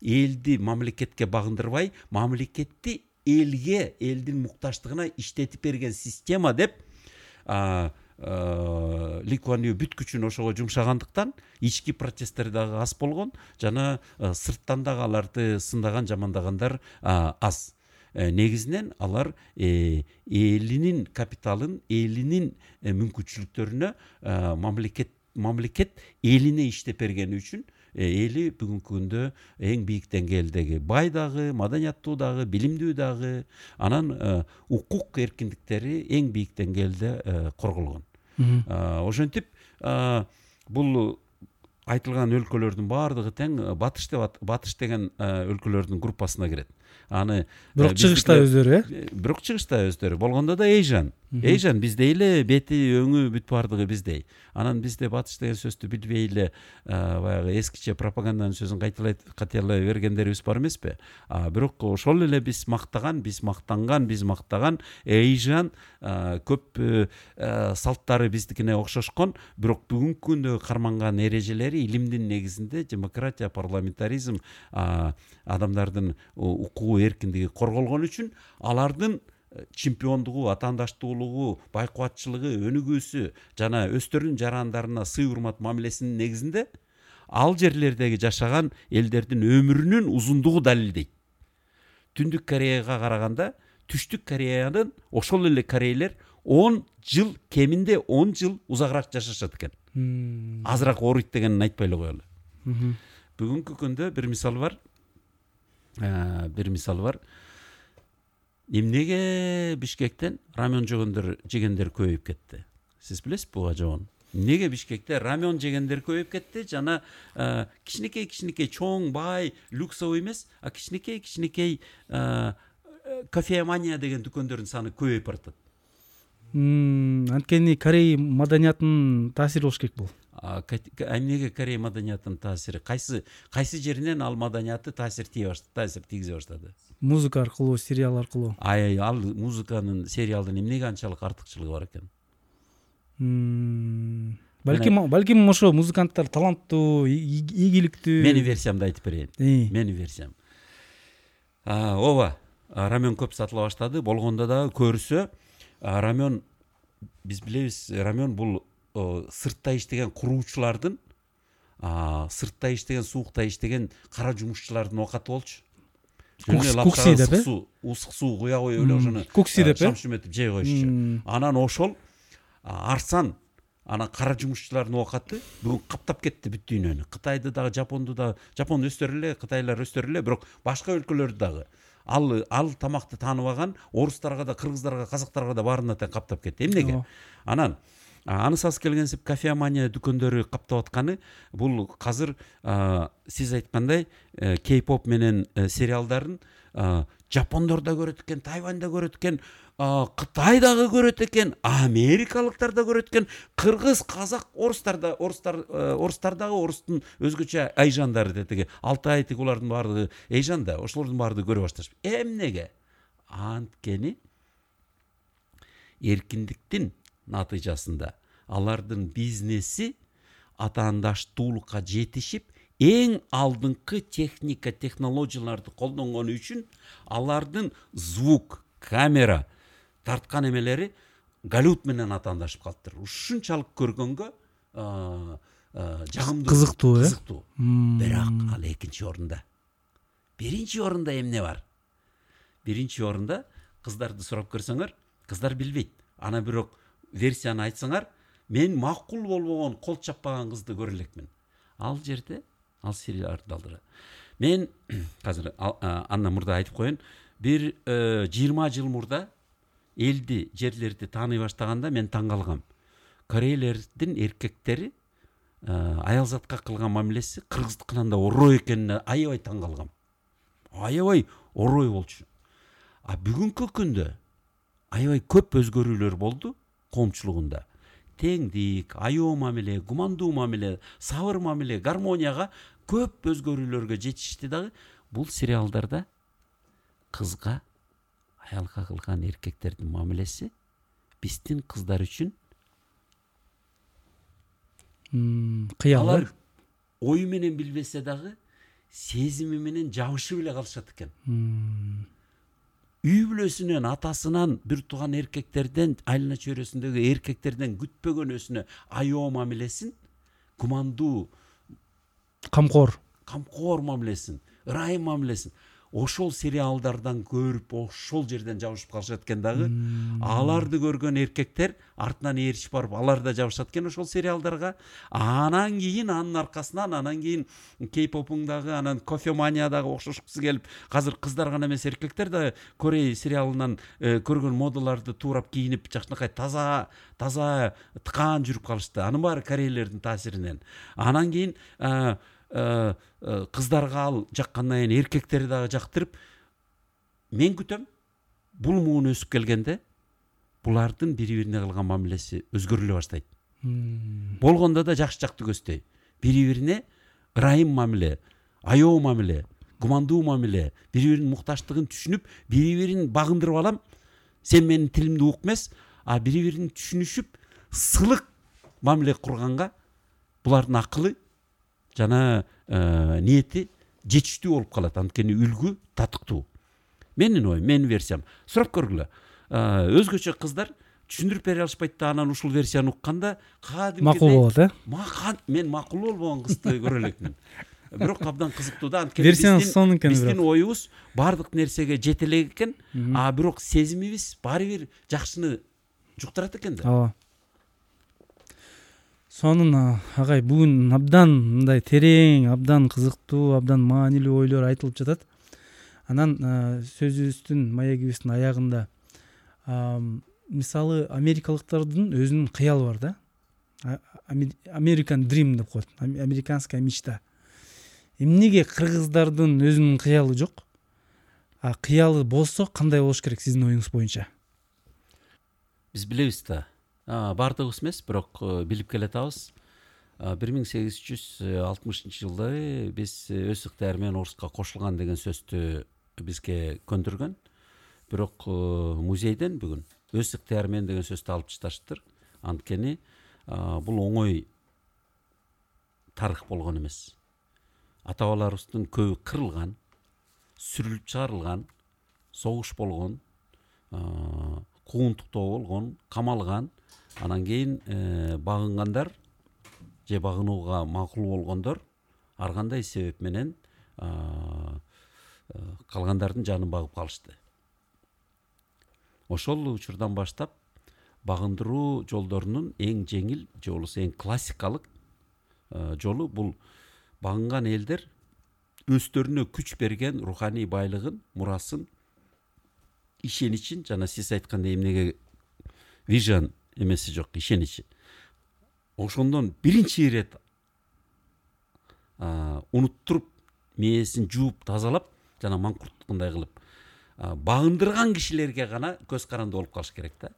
элди мамлекетке багындырбай мамлекетти элге элдин муктаждыгына иштетип берген система деп ю бүт күчүн ошого жумшагандыктан ички протесттер дагы аз болгон жана э, сырттан дагы аларды сындаган жамандагандар аз Э, негизинен алар элинин капиталын элинин мүмкүнчүлүктөрүнө мамлекет мамлекет элине иштеп бергени үчүн эли бүгүнкү күндө эң бийик деңгээлдеги бай дагы маданияттуу дагы билимдүү дагы анан укук эркиндиктери эң бийик деңгээлде корголгон ошентип бул айтылган өлкөлөрдүн баардыгы тең батыш деп батыш деген өлкөлөрдүн группасына кирет аны бирок чыгышта өздөрү э бирок чыгышта өздөрү болгондо да эйжан эйжан биздей эле бети өңү бүт баардыгы биздей анан бизде батыш деген сөздү билбей эле баягы эскиче пропаганданын сөзүн кайталай бергендерибиз бар эмеспи бирок ошол эле биз мактаган биз мактанган биз мактаган эйжан көп салттары биздикине окшошкон бирок бүгүнкү күндө карманган эрежелери илимдин негизинде демократия парламентаризм адамдардын укугу эркиндиги корголгон үчүн алардын э, чемпиондугу атаандаштуулугу байкубатчылыгы өнүгүүсү жана өздөрүнүн жарандарына сый урмат мамилесинин негизинде ал жерлердеги жашаган элдердин өмүрүнүн узундугу далилдейт түндүк кореяга караганда түштүк кореянын ошол эле корейлер он жыл кеминде он жыл узагыраак жашашат экен азыраак ооруйт дегенин айтпай эле коелу бүгүнкү күндө бир мисал бар. Э, бир мисалы бар эмнеге бишкектен рамен жегендер жегендер көбөйүп кетти сиз билесизби буга жообун эмнеге бишкекте рамен жегендер көбөйүп кетти жана э, кичинекей кичинекей чоң бай люксовый эмес а кичинекей кичинекей э, кофемания деген дүкөндөрдүн саны көбөйүп баратат анткени корей маданиятынын таасири болуш керек бул эмнеге корей маданиятынын таасири. Кайсы кайсы жеринен ал маданияты таасир тие таасир тийгизе баштады? Музыка аркылуу сериал аркылуу. Ал музыканын сериалдын эмнеге анчалык артыкчылыгы бар экен? Балким балким ошо музыканттар таланттуу ийгиликтүү менин версиямды айтып берейин. Менин версиям. Ооба рамен көп сатыла баштады. Болгондо дагы көрсө рамен биз билебиз рамен бул сыртта иштеген куруучулардын сыртта иштеген суукта иштеген кара жумушчулардын оокаты болчу. Кукси деп э ысык суу куя коюп эле ошону кукси деп э шамшыметип жей коюшчу анан ошол арсан анан кара жумушчулардын оокаты бүгүн каптап кетти бүт дүйнөнү кытайды дагы жапонду дагы жапон өстөр эле кытайлар өстөр эле бирок башка өлкөлөрдү дагы ал ал тамакты тааныбаган орустарга да кыргыздарга казактарга да баарына тең каптап кетти эмнеге анан анысасы келгенсип кофемания дүкөндөрү каптап атканы бул азыр сиз айткандай э, кей поп менен э, сериалдарын жапондор да көрөт экен тайвань да көрөт экен кытай дагы көрөт экен америкалыктар да көрөт экен кыргыз казак орустар да орустар э, орустар дагы орустун өзгөчө айжандары тетиги алтай тиги булардын баардыгы эйжан да ошолордун баардыгы көрө башташып. Эмнеге? Анткени эркиндиктин натыйжасында алардын бизнеси атаандаштуулукка жетишип эң алдыңкы техника технологияларды колдонгону үчүн алардын звук камера тарткан эмелери голливуд менен атаандашып калыптыр ушунчалык көргөнгө жагымдуу кызыктуу э кызыктуу бирок ал экинчи орунда биринчи орунда эмне бар? Биринчи орунда кыздарды сурап көрсөңөр кыздар билбейт анан бирок версияны айтсаңар мен макул болбогон кол чаппаган кызды көрө элекмин ал жерде ал сериалдарды мен азыр андан мурда айтып коеюн бир э, жыйырма жыл мурда элди жерлерди тааный баштаганда мен таң калгам корейлердин эркектери э, аялзатка кылган мамилеси кыргыздыкынан да ороо экенине аябай таң калгам аябай орой болчу. А бүгүнкү күндө аябай көп өзгөрүүлөр болду коомчулугунда теңдик аяоо мамиле гумандуу мамиле сабыр мамиле гармонияга көп өзгөрүүлөргө жетишти дагы бул сериалдарда кызга аялга кылган эркектердин мамилеси биздин кыздар үчүн кыял алар ою менен билбесе дагы сезими менен жабышып эле калышат экен үй бүлөсүнөн атасынан бир тууган эркектерден айлана чөйрөсүндөгү эркектерден күтпөгөнөсүнө аябоо мамилесин кумандуу камкор камкор мамилесин ырайым мамилесин ошол сериалдардан көрүп ошол жерден жабышып калышат экен дагы. Аларды көргөн эркектер артынан ээрчип барып алар да жабышат экен ошол сериалдарга. Анан кийин анын аркасынан анан кийин кей попуң дагы анан кофемания дагы окшошкусу келип азыр кыздар гана эмес эркектер да корей сериалынан э, көргөн модаларды туурап кийинип жакшынакай таза таза тыкаан жүрүп калышты. Анын баары корейлердин таасиринен. Анан кийин э, Э, кыздарга ал жаккандан кийин эркектери дагы жактырып мен күтөм бул муун өсүп келгенде булардын бири бирине кылган мамилеси өзгөрүлө баштайт болгондо да жакшы жакты көздөй бири бирине ырайым мамиле аяоо мамиле гумандуу мамиле бири биринин муктаждыгын түшүнүп бири бирин багындырып алам сен менин тилимди ук эмес а бири бирин түшүнүшүп сылык мамиле курганга булардын акылы жана э, ниети жетиштүү болуп калат. Анткени үлгү татыктуу. Менин оюм менин версиям. Сурап көргүлө. Э, өзгөчө кыздар түшүндүрүп бере алышпайт да анан ушул версияны укканда кадимгидей макул болот э? Мен макул болбогон кызды көрө элекмин. Бирок абдан кызыктуу да. Анткени версияңыз сонун экен биздин оюбуз баардык нерсеге жете элек экен а бирок сезимибиз баары бир жакшыны жуктурат экен да. Ооба. Сонун агай бүгүн абдан мындай терең абдан кызыктуу абдан маанилүү ойлор айтылып жатат анан сөзүбүздүн маегибиздин аягында мисалы америкалыктардын өзүнүн кыялы бар да. Американ дрим деп коет американская мечта. Эмнеге кыргыздардын өзүнүн кыялы жок а кыялы болсо кандай болуш керек сиздин оюңуз боюнча биз билебиз да. Баардыгыбыз эмес бирок э, билип келатабыз. Бир миң сегиз жүз алтымышынчы жылдары биз өз ыктыяры менен оруска кошулган деген сөздү бизге көндүргөн. Бирок э, музейден бүгүн өз ыктыяры менен деген сөздү алып ташташтыр анткени бул оңой тарых болгон эмес. Ата бабаларыбыздын көбү кырылган сүрүлүп чыгарылган согуш болгон куугунтуктоо болгон камалган анан кийин багынгандар же багынууга макул болгондор ар кандай себеп менен калгандардын жанын багып калышты ошол учурдан баштап багындыруу жолдорунун эң жеңил же болбосо эң классикалык жолу бул. Багынган элдер өздөрүнө күч берген руханий байлыгын мурасын ишеничин жана сиз айткандай эмнеге вижн эмеси жок ишеничи ошондон биринчи ирет унуттуруп мээсин жууп тазалап жана маңкурттундай кылып багындырган кишилерге гана көз каранды болуп калыш керек да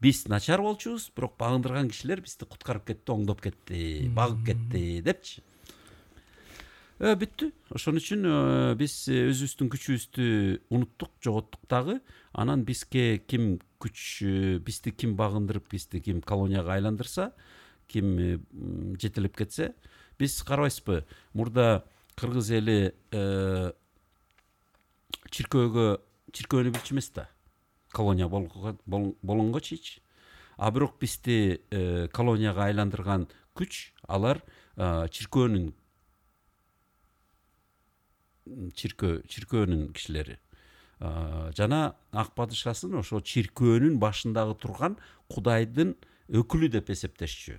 биз начар болчубуз бирок багындырган кишилер бизди куткарып кетти оңдоп кетти багып кетти депчи бүттү ошон үчүн э, биз өзүбүздүн күчүбүздү унуттук жоготтук дагы анан бизге ким күч э, бизди ким багындырып бизди ким колонияга айландырса ким жетелеп кетсе биз карабайсызбы? Мурда кыргыз эли чиркөөгө чиркөөнү билчү эмес да. Колония болгонго чейичи а бирок бизди э, колонияга айландырган күч алар чиркөөнүн чиркөө чиркөөнүн кишилери. Жана ак падышасын ошол чиркөөнүн башындагы турган кудайдын өкүлү деп эсептешчү.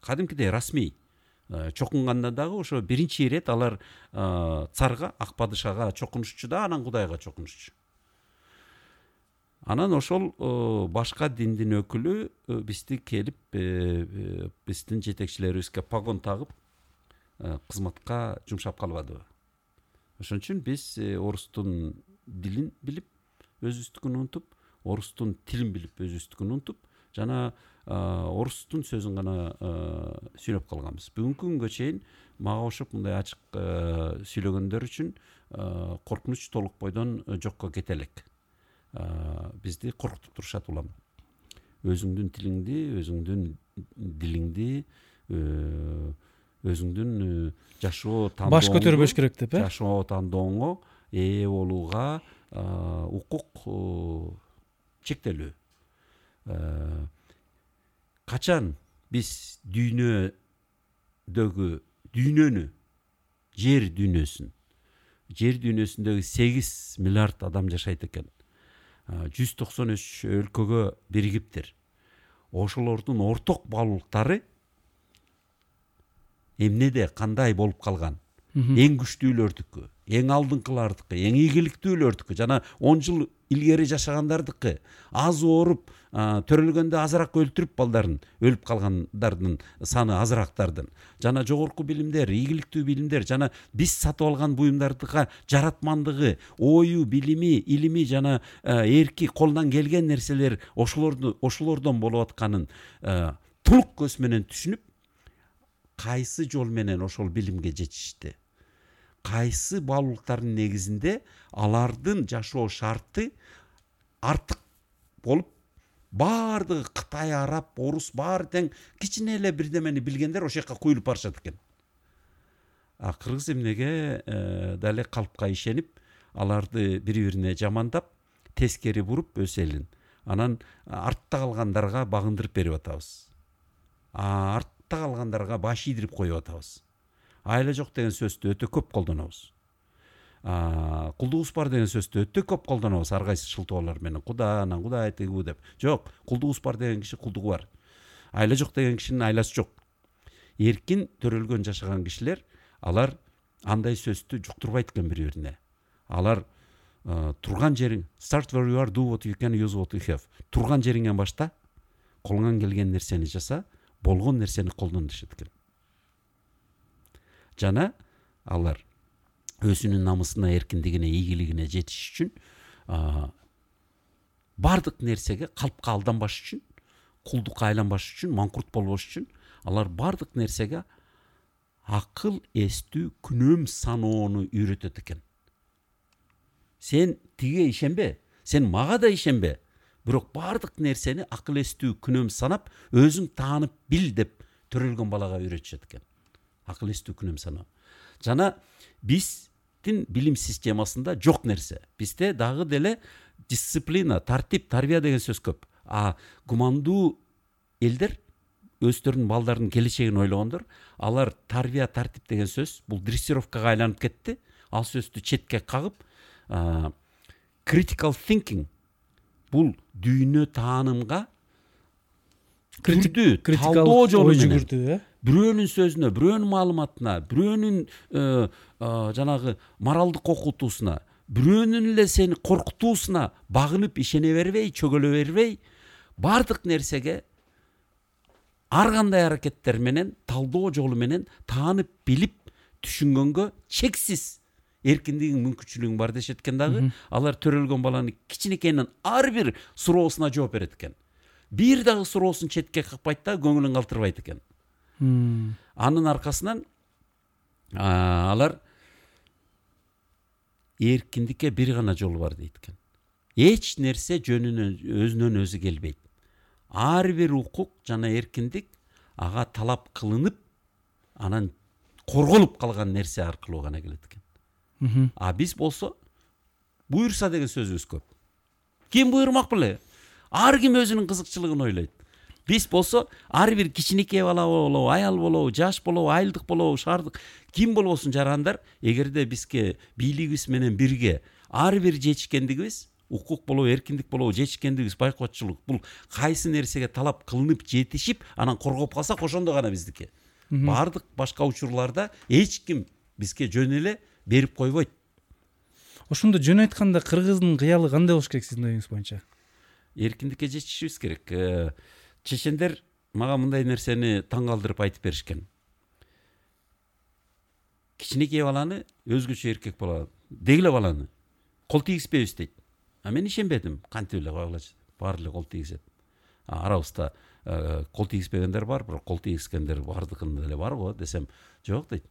Кадимкидей расмий. Э, чокунганда дагы ошо биринчи ирет алар э, царга ак падышага чокунушчу да анан кудайга чокунушчу. Анан ошол э, башка диндин өкүлү бизди келип биздин жетекчилерибизге погон тагып кызматка жумшап калбадыбы ошон үчүн биз орустун дилин билип өзүбүздүкүн унутуп орустун тилин билип өзүбүздүкүн унутуп жана орустун сөзүн гана сүйлөп калганбыз бүгүнкү күнгө чейин мага окшоп мындай ачык сүйлөгөндөр үчүн коркунуч толук бойдон жокко кете элек бизди коркутуп турушат улам өзүңдүн тилиңди өзүңдүн дилиңди өзүңдүн жашоо баш көтөрбөш керек деп э жашоо тандооңо ээ болууга укук чектелүү качан биз дүйнөдөгү дүйнөнү жер дүйнөсүн жер дүйнөсүндөгү сегиз миллиард адам жашайт экен жүз токсон үч өлкөгө биригиптир ошолордун орток баалуулуктары эмнеде кандай болуп калган эң күчтүүлөрдүкү эң алдыңкылардыкы эң ийгиликтүүлөрдүкү жана он жыл илгери жашагандардыкы аз ооруп төрөлгөндө азыраак өлтүрүп балдарын өлүп калгандардын саны азыраактардын жана жогорку билимдер ийгиликтүү билимдер жана биз сатып алган буюмдардыга жаратмандыгы ою билими илими жана эрки колунан келген нерселер ошолорду ошолордон болуп атканын толук көз менен түшүнүп кайсы жол менен ошол билимге жетишти? Кайсы баалуулуктардын негизинде алардын жашоо шарты артык болуп баардыгы кытай араб орус баары тең кичине эле бирдемени билгендер ошол жака куюлуп барышат экен. А кыргыз эмнеге э, дал эле калпка ишенип аларды бири бирине жамандап тескери буруп өз элин анан артта калгандарга багындырып берип атабыз. Артта калгандарга баш ийдирип коюп атабыз айла жок деген сөздү өтө көп колдонобуз кулдугубуз бар деген сөздү өтө көп колдонобуз ар кайсы шылтоолор менен куда анан кудай тигибу деп. Жок кулдугубуз бар деген киши кулдугу бар. Айла жок деген кишинин айласы жок эркин төрөлгөн жашаган кишилер алар андай сөздү жуктурбайт экен бири бирине алар турган жериң start where you are do what you can use what you have турган жериңен башта колуңан келген нерсени жаса болгон нерсени колдон дешет экен жана алар өзүнүн намысына эркиндигине ийгилигине жетиш үчүн баардык нерсеге калпка алданбаш үчүн кулдукка айланбаш үчүн маңкурт болбош үчүн алар баардык нерсеге акыл эстүү күнөөм саноону үйрөтөт экен сен тиге ишенбе сен мага да ишенбе бирок баардык нерсени акыл эстүү күнөөм санап өзүң таанып бил деп төрөлгөн балага үйрөтүшөт экен. Акыл эстүү күнөөм саноо жана биз биздин билим системасында жок нерсе. Бизде дагы деле дисциплина тартип тарбия деген сөз көп. А гумандуу элдер өздөрүнүн балдарынын келечегин ойлогондор алар тарбия тартип деген сөз бул дрессировкага айланып кетти. Ал сөздү четке кагып critical thinking бул дүйнө таанымга түрдүү талдоо жолу менен жүгүртүү э бирөөнүн сөзүнө бирөөнүн маалыматына бирөөнүн э, жанагы моралдык окутуусуна бирөөнүн эле сени коркутуусуна багынып ишене бербей чөгөлө бербей баардык нерсеге ар кандай аракеттер менен талдоо жолу менен таанып билип түшүнгөнгө чексиз эркиндигиң мүмкүнчүлүгүң бар дешет экен дагы алар төрөлгөн баланын кичинекейинен ар бир суроосуна жооп берет экен бир дагы суроосун четке какпайт да көңүлүн калтырбайт экен анын аркасынан алар эркиндикке бир гана жол бар дейт экен эч нерсе жөнүнөн өзүнөн өзү келбейт ар бир укук жана эркиндик ага талап кылынып анан корголуп калган нерсе аркылуу гана келет экен а биз болсо буюрса деген сөзүбүз көп. Ким буйрумак беле ар ким өзүнүн кызыкчылыгын ойлойт биз болсо ар бир кичинекей бала болобу аял болобу жаш болобу айылдык болобу шаардык ким болбосун жарандар эгерде бизге бийлигибиз менен бирге ар бир жетишкендигибиз укук болобу эркиндик болобу жетишкендигибиз байкоочулук бул кайсы нерсеге талап кылынып жетишип анан коргоп калсак ошондо гана биздики баардык башка учурларда эч ким бизге жөн эле берип койбойт ошондо жөн айтканда кыргыздын кыялы кандай болуш керек сиздин оюңуз боюнча эркиндикке жетишишибиз керек. Э, чечендер мага мындай нерсени таң калтырып айтып беришкен кичинекей баланы өзгөчө эркек бала деги эле баланы кол тийгизбейбиз дейт а мен ишенбедим кантип эле койгулачы баары эле кол тийгизет арабызда э, кол тийгизбегендер бар бирок кол тийгизгендер баардыгында эле бар го десем жок дейт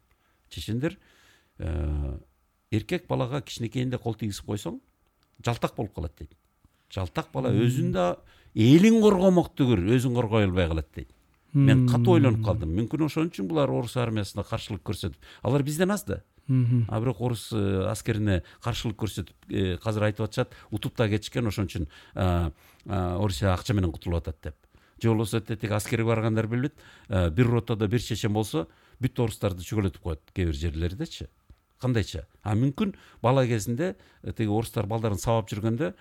чечендер э, эркек балага кичинекейинде кол тийгизип койсоң жалтак болуп калат дейт. Жалтак бала өзүн да элин коргомок түгүр өзүн коргой албай калат дейт. Мен катуу ойлонуп калдым. Мүмкүн ошон үчүн булар орус армиясына каршылык көрсөтүп. Алар бизден аз да. А бирок орус э, аскерине каршылык көрсөтүп э, азыр айтып атышат утуп да кетишкен ошон үчүн орусия акча менен кутулуп атат деп. Же болбосо тетиги аскерге баргандар билбейт э, бир ротада бир чечен болсо бүт орустарды чөгөлөтүп коет кээ бир жерлердечи кандайча а мүмкүн бала кезинде тиги орустар балдарын сабап жүргөндө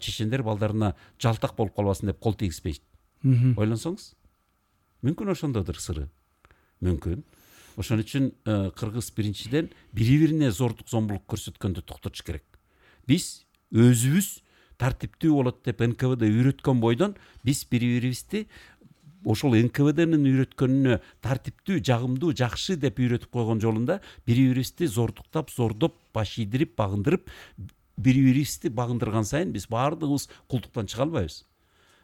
чечендер балдарына жалтак болуп калбасын деп кол тийгизбейт ойлонсоңуз мүмкүн ошондодур сыры. Мүмкүн ошон үчүн кыргыз биринчиден бири бирине зордук зомбулук көрсөткөндү токтотуш керек. Биз өзүбүз тартиптүү болот деп нквд үйрөткөн бойдон биз бири бирибизди ошол нквднын үйрөткөнүнө тартиптүү жагымдуу жакшы деп үйрөтүп койгон жолунда бири бирибизди зордуктап зордоп баш ийдирип багындырып бири бирибизди багындырган сайын биз баардыгыбыз кулдуктан чыга албайбыз.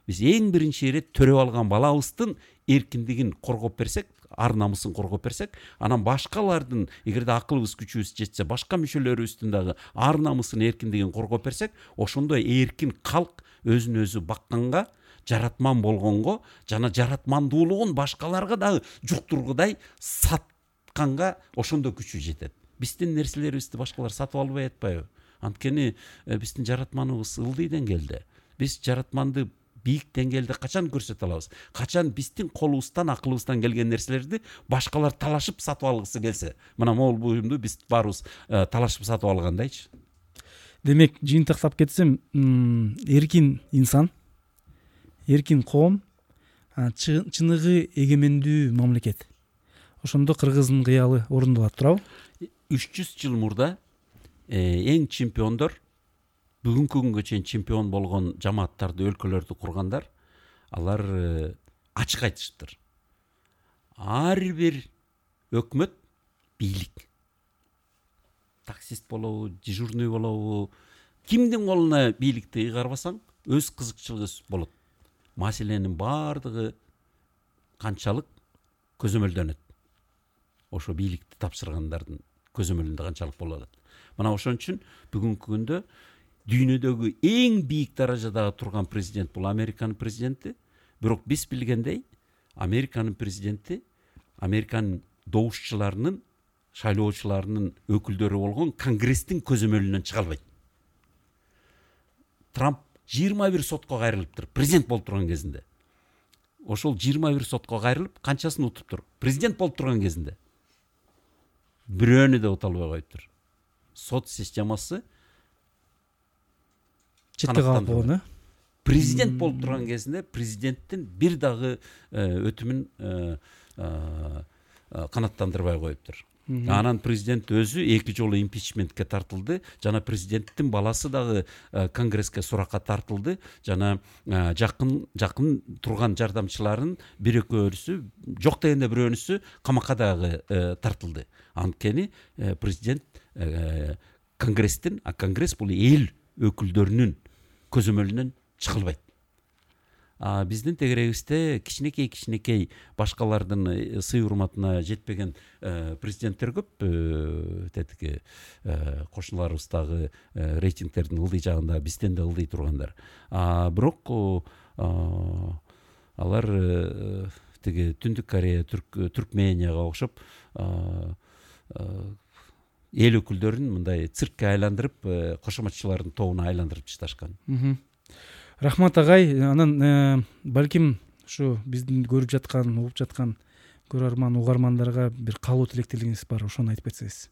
Биз эң биринчи ирет төрөп алган балабыздын эркиндигин коргоп берсек ар намысын коргоп берсек анан башкалардын эгерде акылыбыз күчүбүз жетсе башка мүчөлөрүбүздүн дагы ар намысын эркиндигин коргоп берсек ошондо эркин калк өзүн өзү бакканга жаратман болгонго жана жаратмандуулугун башкаларга дагы жуктургудай сатканга ошондо күчү жетет. Биздин нерселерибизди башкалар сатып албай атпайбы анткени э, биздин жаратманыбыз ылдый деңгээлде биз жаратманды бийик деңгээлде качан көрсөтө алабыз? Качан биздин колубуздан акылыбыздан келген нерселерди башкалар талашып сатып алгысы келсе? Мына могул буюмду биз баарыбыз э, талашып сатып алгандайчы демек жыйынтыктап кетсем эркин инсан эркин коом чыныгы эгемендүү мамлекет. Ошондо кыргыздын кыялы орундалат туурабы үч жүз жыл мурда э, эң чемпиондор бүгүнкү күнгө чейин чемпион болгон жамааттарды өлкөлөрдү кургандар алар э, ачык айтышыптыр ар бир өкмөт бийлик. Таксист болобу дежурный болобу кимдин колуна бийликти ыйгарбасаң өз кызыкчылыгы болот. Маселенин баардыгы канчалык көзөмөлдөнөт ошо бийликти тапшыргандардын көзөмөлүндө канчалык болуп атат мына ошон үчүн бүгүнкү күндө дүйнөдөгү эң бийик даражадагы турган президент бул американын президенти. Бирок биз билгендей американын президенти американын добушчуларынын шайлоочуларынын өкүлдөрү болгон конгресстин көзөмөлүнөн чыга албайт трамп жыйырма бир сотко кайрылыптыр президент болуп турган кезинде ошол жыйырма бир сотко кайрылып канчасын утуптур президент болуп турган кезинде бирөөнү да ута албай коюптур сот системасы четте калып койгон э президент болуп турган кезинде президенттин бир дагы өтүмүн канааттандырбай коюптур анан президент өзү эки жолу импичментке тартылды. Жана президенттин баласы дагы конгресске суракка тартылды. Жана жакын жакын турган жардамчыларынын бир экөөсү жок дегенде бирөөнүсү камакка дагы тартылды. Анткени президент конгресстин а конгресс бул эл өкүлдөрүнүн көзөмөлүнөн чыга албайт биздин тегерегибизде кичинекей кичинекей башкалардын э, сый урматына жетпеген э, президенттер көп. Э, тетиги кошуналарыбыз дагы рейтингтердин ылдый жагында бизден да ылдый тургандар бирок алар тиги түндүк корея түркменияга окшоп эл өкүлдөрүн мындай циркке айландырып кошоматчылардын тобуна айландырып ташташкан рахмат агай анан э, балким ушу бизди көрүп жаткан угуп жаткан көрөрман угармандарга бир каалоо тилектериңиз бар ошону айтып кетсеңиз.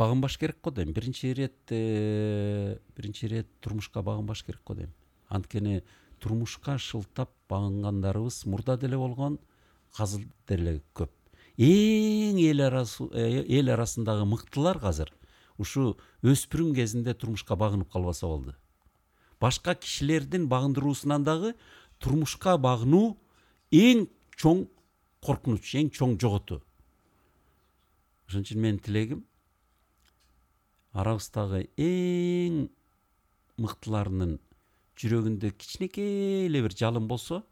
Багынбаш керек го дейм биринчи ирет э, биринчи ирет турмушка багынбаш керек го дейм анткени турмушка шылтап багынгандарыбыз мурда деле болгон азыр деле көп. Эң эл э, эл арасындагы мыктылар азыр ушу өспүрүм кезинде турмушка багынып калбаса болду башка кишилердин багындыруусунан дагы турмушка багынуу эң чоң коркунуч эң чоң жоготу. Ошон үчүн менин тилегим арабыздагы эң мыктыларынын жүрөгүндө кичинекей эле бир жалын болсо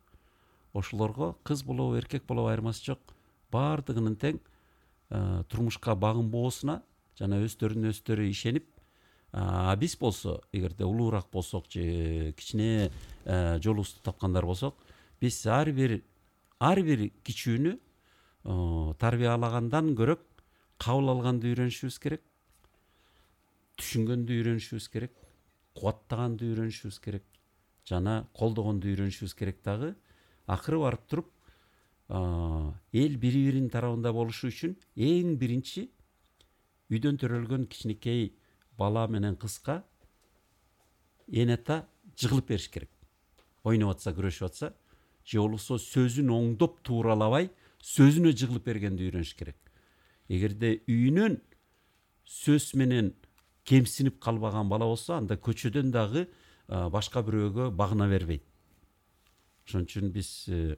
ошолорго кыз болобу эркек болобу айырмасы жок баардыгынын тең турмушка багынбоосуна жана өздөрүнө өздөрү ишенип а биз болсо эгерде улуураак болсок же кичине э, жолубузду тапкандар болсок биз ар бир ар бир кичүүнү э, тарбиялагандан көрө кабыл алганды үйрөнүшүбүз керек түшүнгөндү үйрөнүшүбүз керек кубаттаганды үйрөнүшүбүз керек жана колдогонду үйрөнүшүбүз керек дагы. Акыры барып туруп э, эл бири биринин тарабында болушу үчүн эң биринчи үйдөн төрөлгөн кичинекей бала менен кызга эне ата жыгылып бериш керек. Ойноп атса күрөшүп атса же болбосо сөзүн оңдоп тууралабай сөзүнө жыгылып бергенди үйрөнүш керек. Эгерде үйүнөн сөз менен кемсинип калбаган бала болсо анда көчөдөн дагы башка бирөөгө багына бербейт ошон үчүн биз э,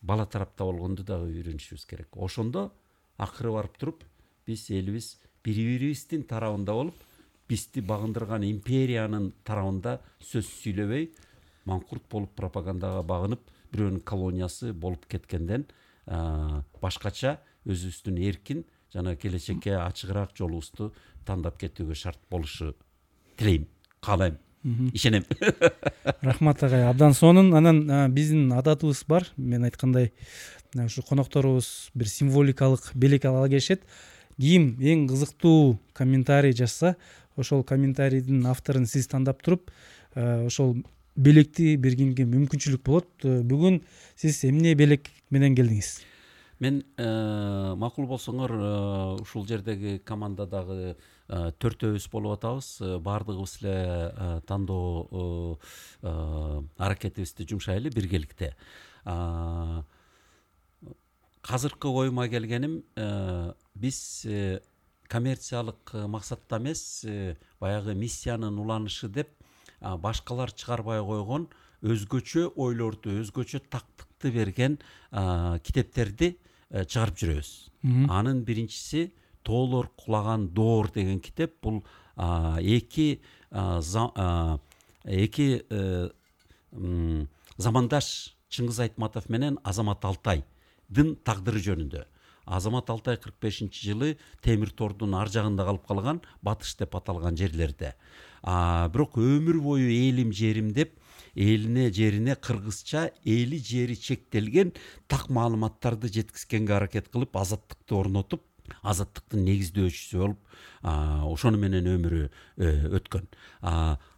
бала тарапта болгонду дагы үйрөнүшүбүз керек. Ошондо акыры барып туруп биз элибиз бири тарабында болуп бизди багындырган империянын тарабында сөз сүйлөбөй маңкурт болуп пропагандага багынып бирөөнүн колониясы болуп кеткенден башкача өзүбүздүн эркин жана келечекке ачыгыраак жолубузду тандап кетүүгө шарт болушу тилейм каалайм ишенем. Рахмат агай абдан сонун анан биздин адатыбыз бар. Мен айткандай ушу конокторубуз бир символикалык белек ала келишет ким эң кызыктуу комментарий жазса ошол комментарийдин авторун сиз тандап туруп э, ошол белекти бергенге мүмкүнчүлүк болот. Э, бүгүн сиз эмне белек менен келдиңиз? Мен э, макул болсоңор ушул жердеги командадагы төртөөбүз болуп атабыз. Баардыгыбыз эле тандоо аракетибизди жумшайлы биргеликте. Азыркы оюма келгеним биз э, коммерциялык э, максатта эмес баягы миссиянын уланышы деп башкалар чыгарбай койгон өзгөчө ойлорду өзгөчө тактыкты берген китептерди чыгарып жүрөбүз. Анын биринчиси тоолор кулаган доор деген китеп. Бул эки эки замандаш чыңгыз айтматов менен азамат алтай дын тагдыры жөнүндө. Азамат алтай кырк бешинчи жылы темир тордун ар жагында калып калган батыш деп аталган жерлерде. Бирок өмүр бою элим жерим деп элине жерине кыргызча эли жери чектелген так маалыматтарды жеткизгенге аракет кылып азаттыкты орнотуп азаттыктын негиздөөчүсү болуп ошону менен өмүрү өткөн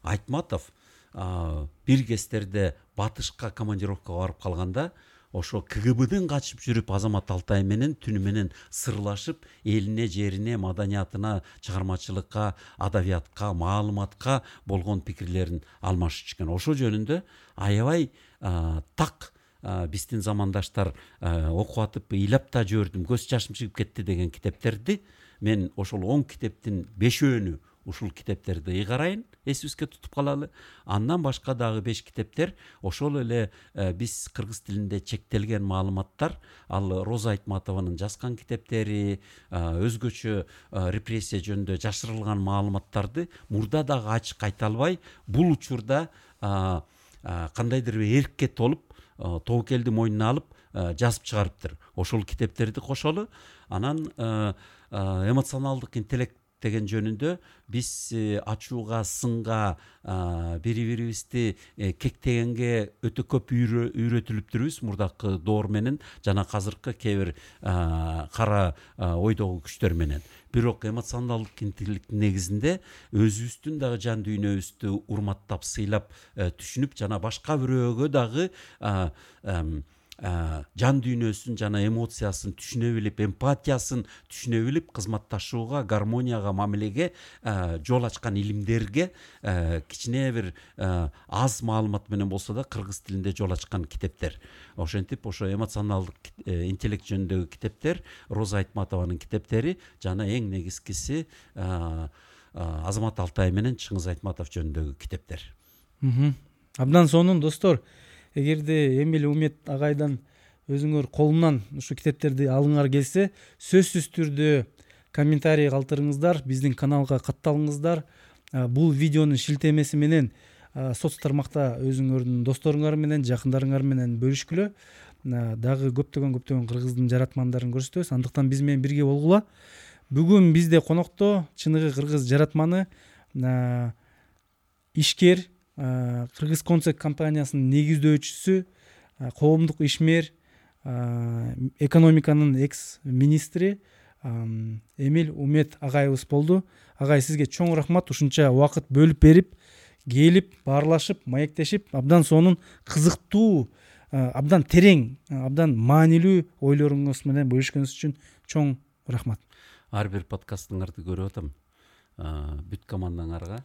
айтматов бир кездерде батышка командировкага барып калганда ошо кгбден качып жүрүп азамат алтай менен түнү менен сырлашып элине жерине маданиятына чыгармачылыкка адабиятка маалыматка болгон пикирлерин алмашып экен ошол жөнүндө аябай так биздин замандаштар окуп атып ыйлап да жибердим көз жашым чыгып кетти деген китептерди мен ошол он китептин бешөөнү ушул китептерди ыйгарайын эсибизге тутуп калалы. Андан башка дагы беш китептер ошол эле э, биз кыргыз тилинде чектелген маалыматтар ал роза айтматованын жазган китептери э, өзгөчө э, репрессия жөнүндө жашырылган маалыматтарды мурда дагы ачык айта албай бул учурда кандайдыр бир эркке толуп тобокелди мойнуна алып жазып чыгарыптыр. Ошол китептерди кошолу. Анан эмоционалдык интеллект деген жөнүндө биз э, ачууга сынга бири бирибизди э, кектегенге өтө көп үйрөтүлүптүрбүз мурдакы доор менен жана азыркы кээ бир кара ойдогу күчтөр менен. Бирок эмоционалдык интеллекттин негизинде өзүбүздүн дагы жан дүйнөбүздү урматтап сыйлап э, түшүнүп жана башка бирөөгө дагы жан дүйнөсүн жана эмоциясын түшүнө билип эмпатиясын түшүнө билип кызматташууга гармонияга мамилеге жол ачкан илимдерге кичине бир аз маалымат менен болсо да кыргыз тилинде жол ачкан китептер. Ошентип ошо эмоционалдык э, интеллект жөнүндөгү китептер роза айтматованын китептери жана эң негизгиси азамат алтай менен чыңгыз айтматов жөнүндөгү китептер. Абдан сонун достор. Эгерде эмил умет агайдан өзүңөр колунан ушул китептерди алгыңар келсе сөзсүз түрдө комментарий калтырыңыздар биздин каналга катталыңыздар. Бул видеонун шилтемеси менен соц тармакта өзүңөрдүн досторуңар менен жакындарыңар менен бөлүшкүлө. Дагы көптөгөн көптөгөн кыргыздын жаратмандарын көрсөтөбүз. Андыктан биз менен бирге болгула. Бүгүн бизде конокто чыныгы кыргыз жаратманы ишкер кыргыз концерт компаниясынын негиздөөчүсү коомдук ишмер экономиканын экс министри эмил умет агайыбыз болду. Агай сизге чоң рахмат. Ушунча убакыт бөлүп берип келип баарлашып маектешип абдан сонун кызыктуу абдан терең абдан маанилүү ойлоруңуз менен бөлүшкөнүңүз үчүн чоң рахмат. Ар бир подкастыңарды көрүп атам. Бүт командаңарга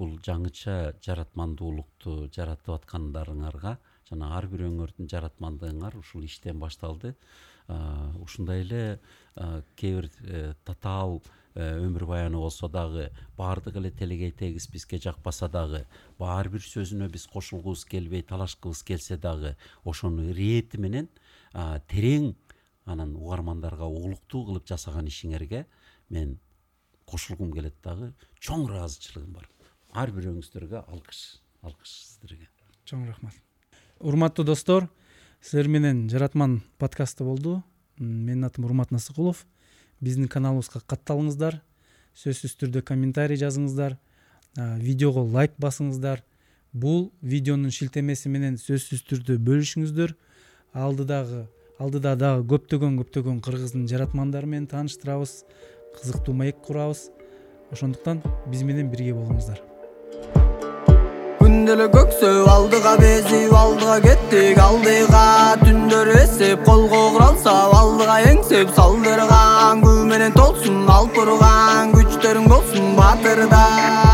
бул жаңыча жаратмандуулукту жаратып аткандарыңарга жана ар бирөөңөрдүн жаратмандыгыңар ушул иштен башталды. Ушундай эле кээ бир э, татаал э, өмүр баяны болсо дагы баардык эле телегей тегиз бизге жакпаса дагы ар бир сөзүнө биз кошулгубуз келбей талашкыбыз келсе дагы ошону ирети менен терең анан угармандарга угулуктуу кылып жасаган ишиңерге мен кошулгум келет дагы чоң ыраазычылыгым бар. Ар бирөөңүздөргө алкыш алкыш сиздерге чоң рахмат. Урматтуу достор сиздер менен жаратман подкасты болду. Менин атым урмат насыкулов биздин каналыбызга катталыңыздар сөзсүз түрдө комментарий жазыңыздар видеого лайк басыңыздар. Бул видеонун шилтемеси менен сөзсүз түрдө бөлүшүңүздөр. Алдыдагы алдыда дагы көптөгөн көптөгөн кыргыздын жаратмандары менен тааныштырабыз кызыктуу маек курабыз. Ошондуктан биз менен бирге болуңуздар. Күндө эле көксөп алдыга безип алдыга кеттик алдыга түндөр эсеп колго курал сап алдыга эңсеп салдырган күбү менен толсун алып урган күчтөрүң болсун батырда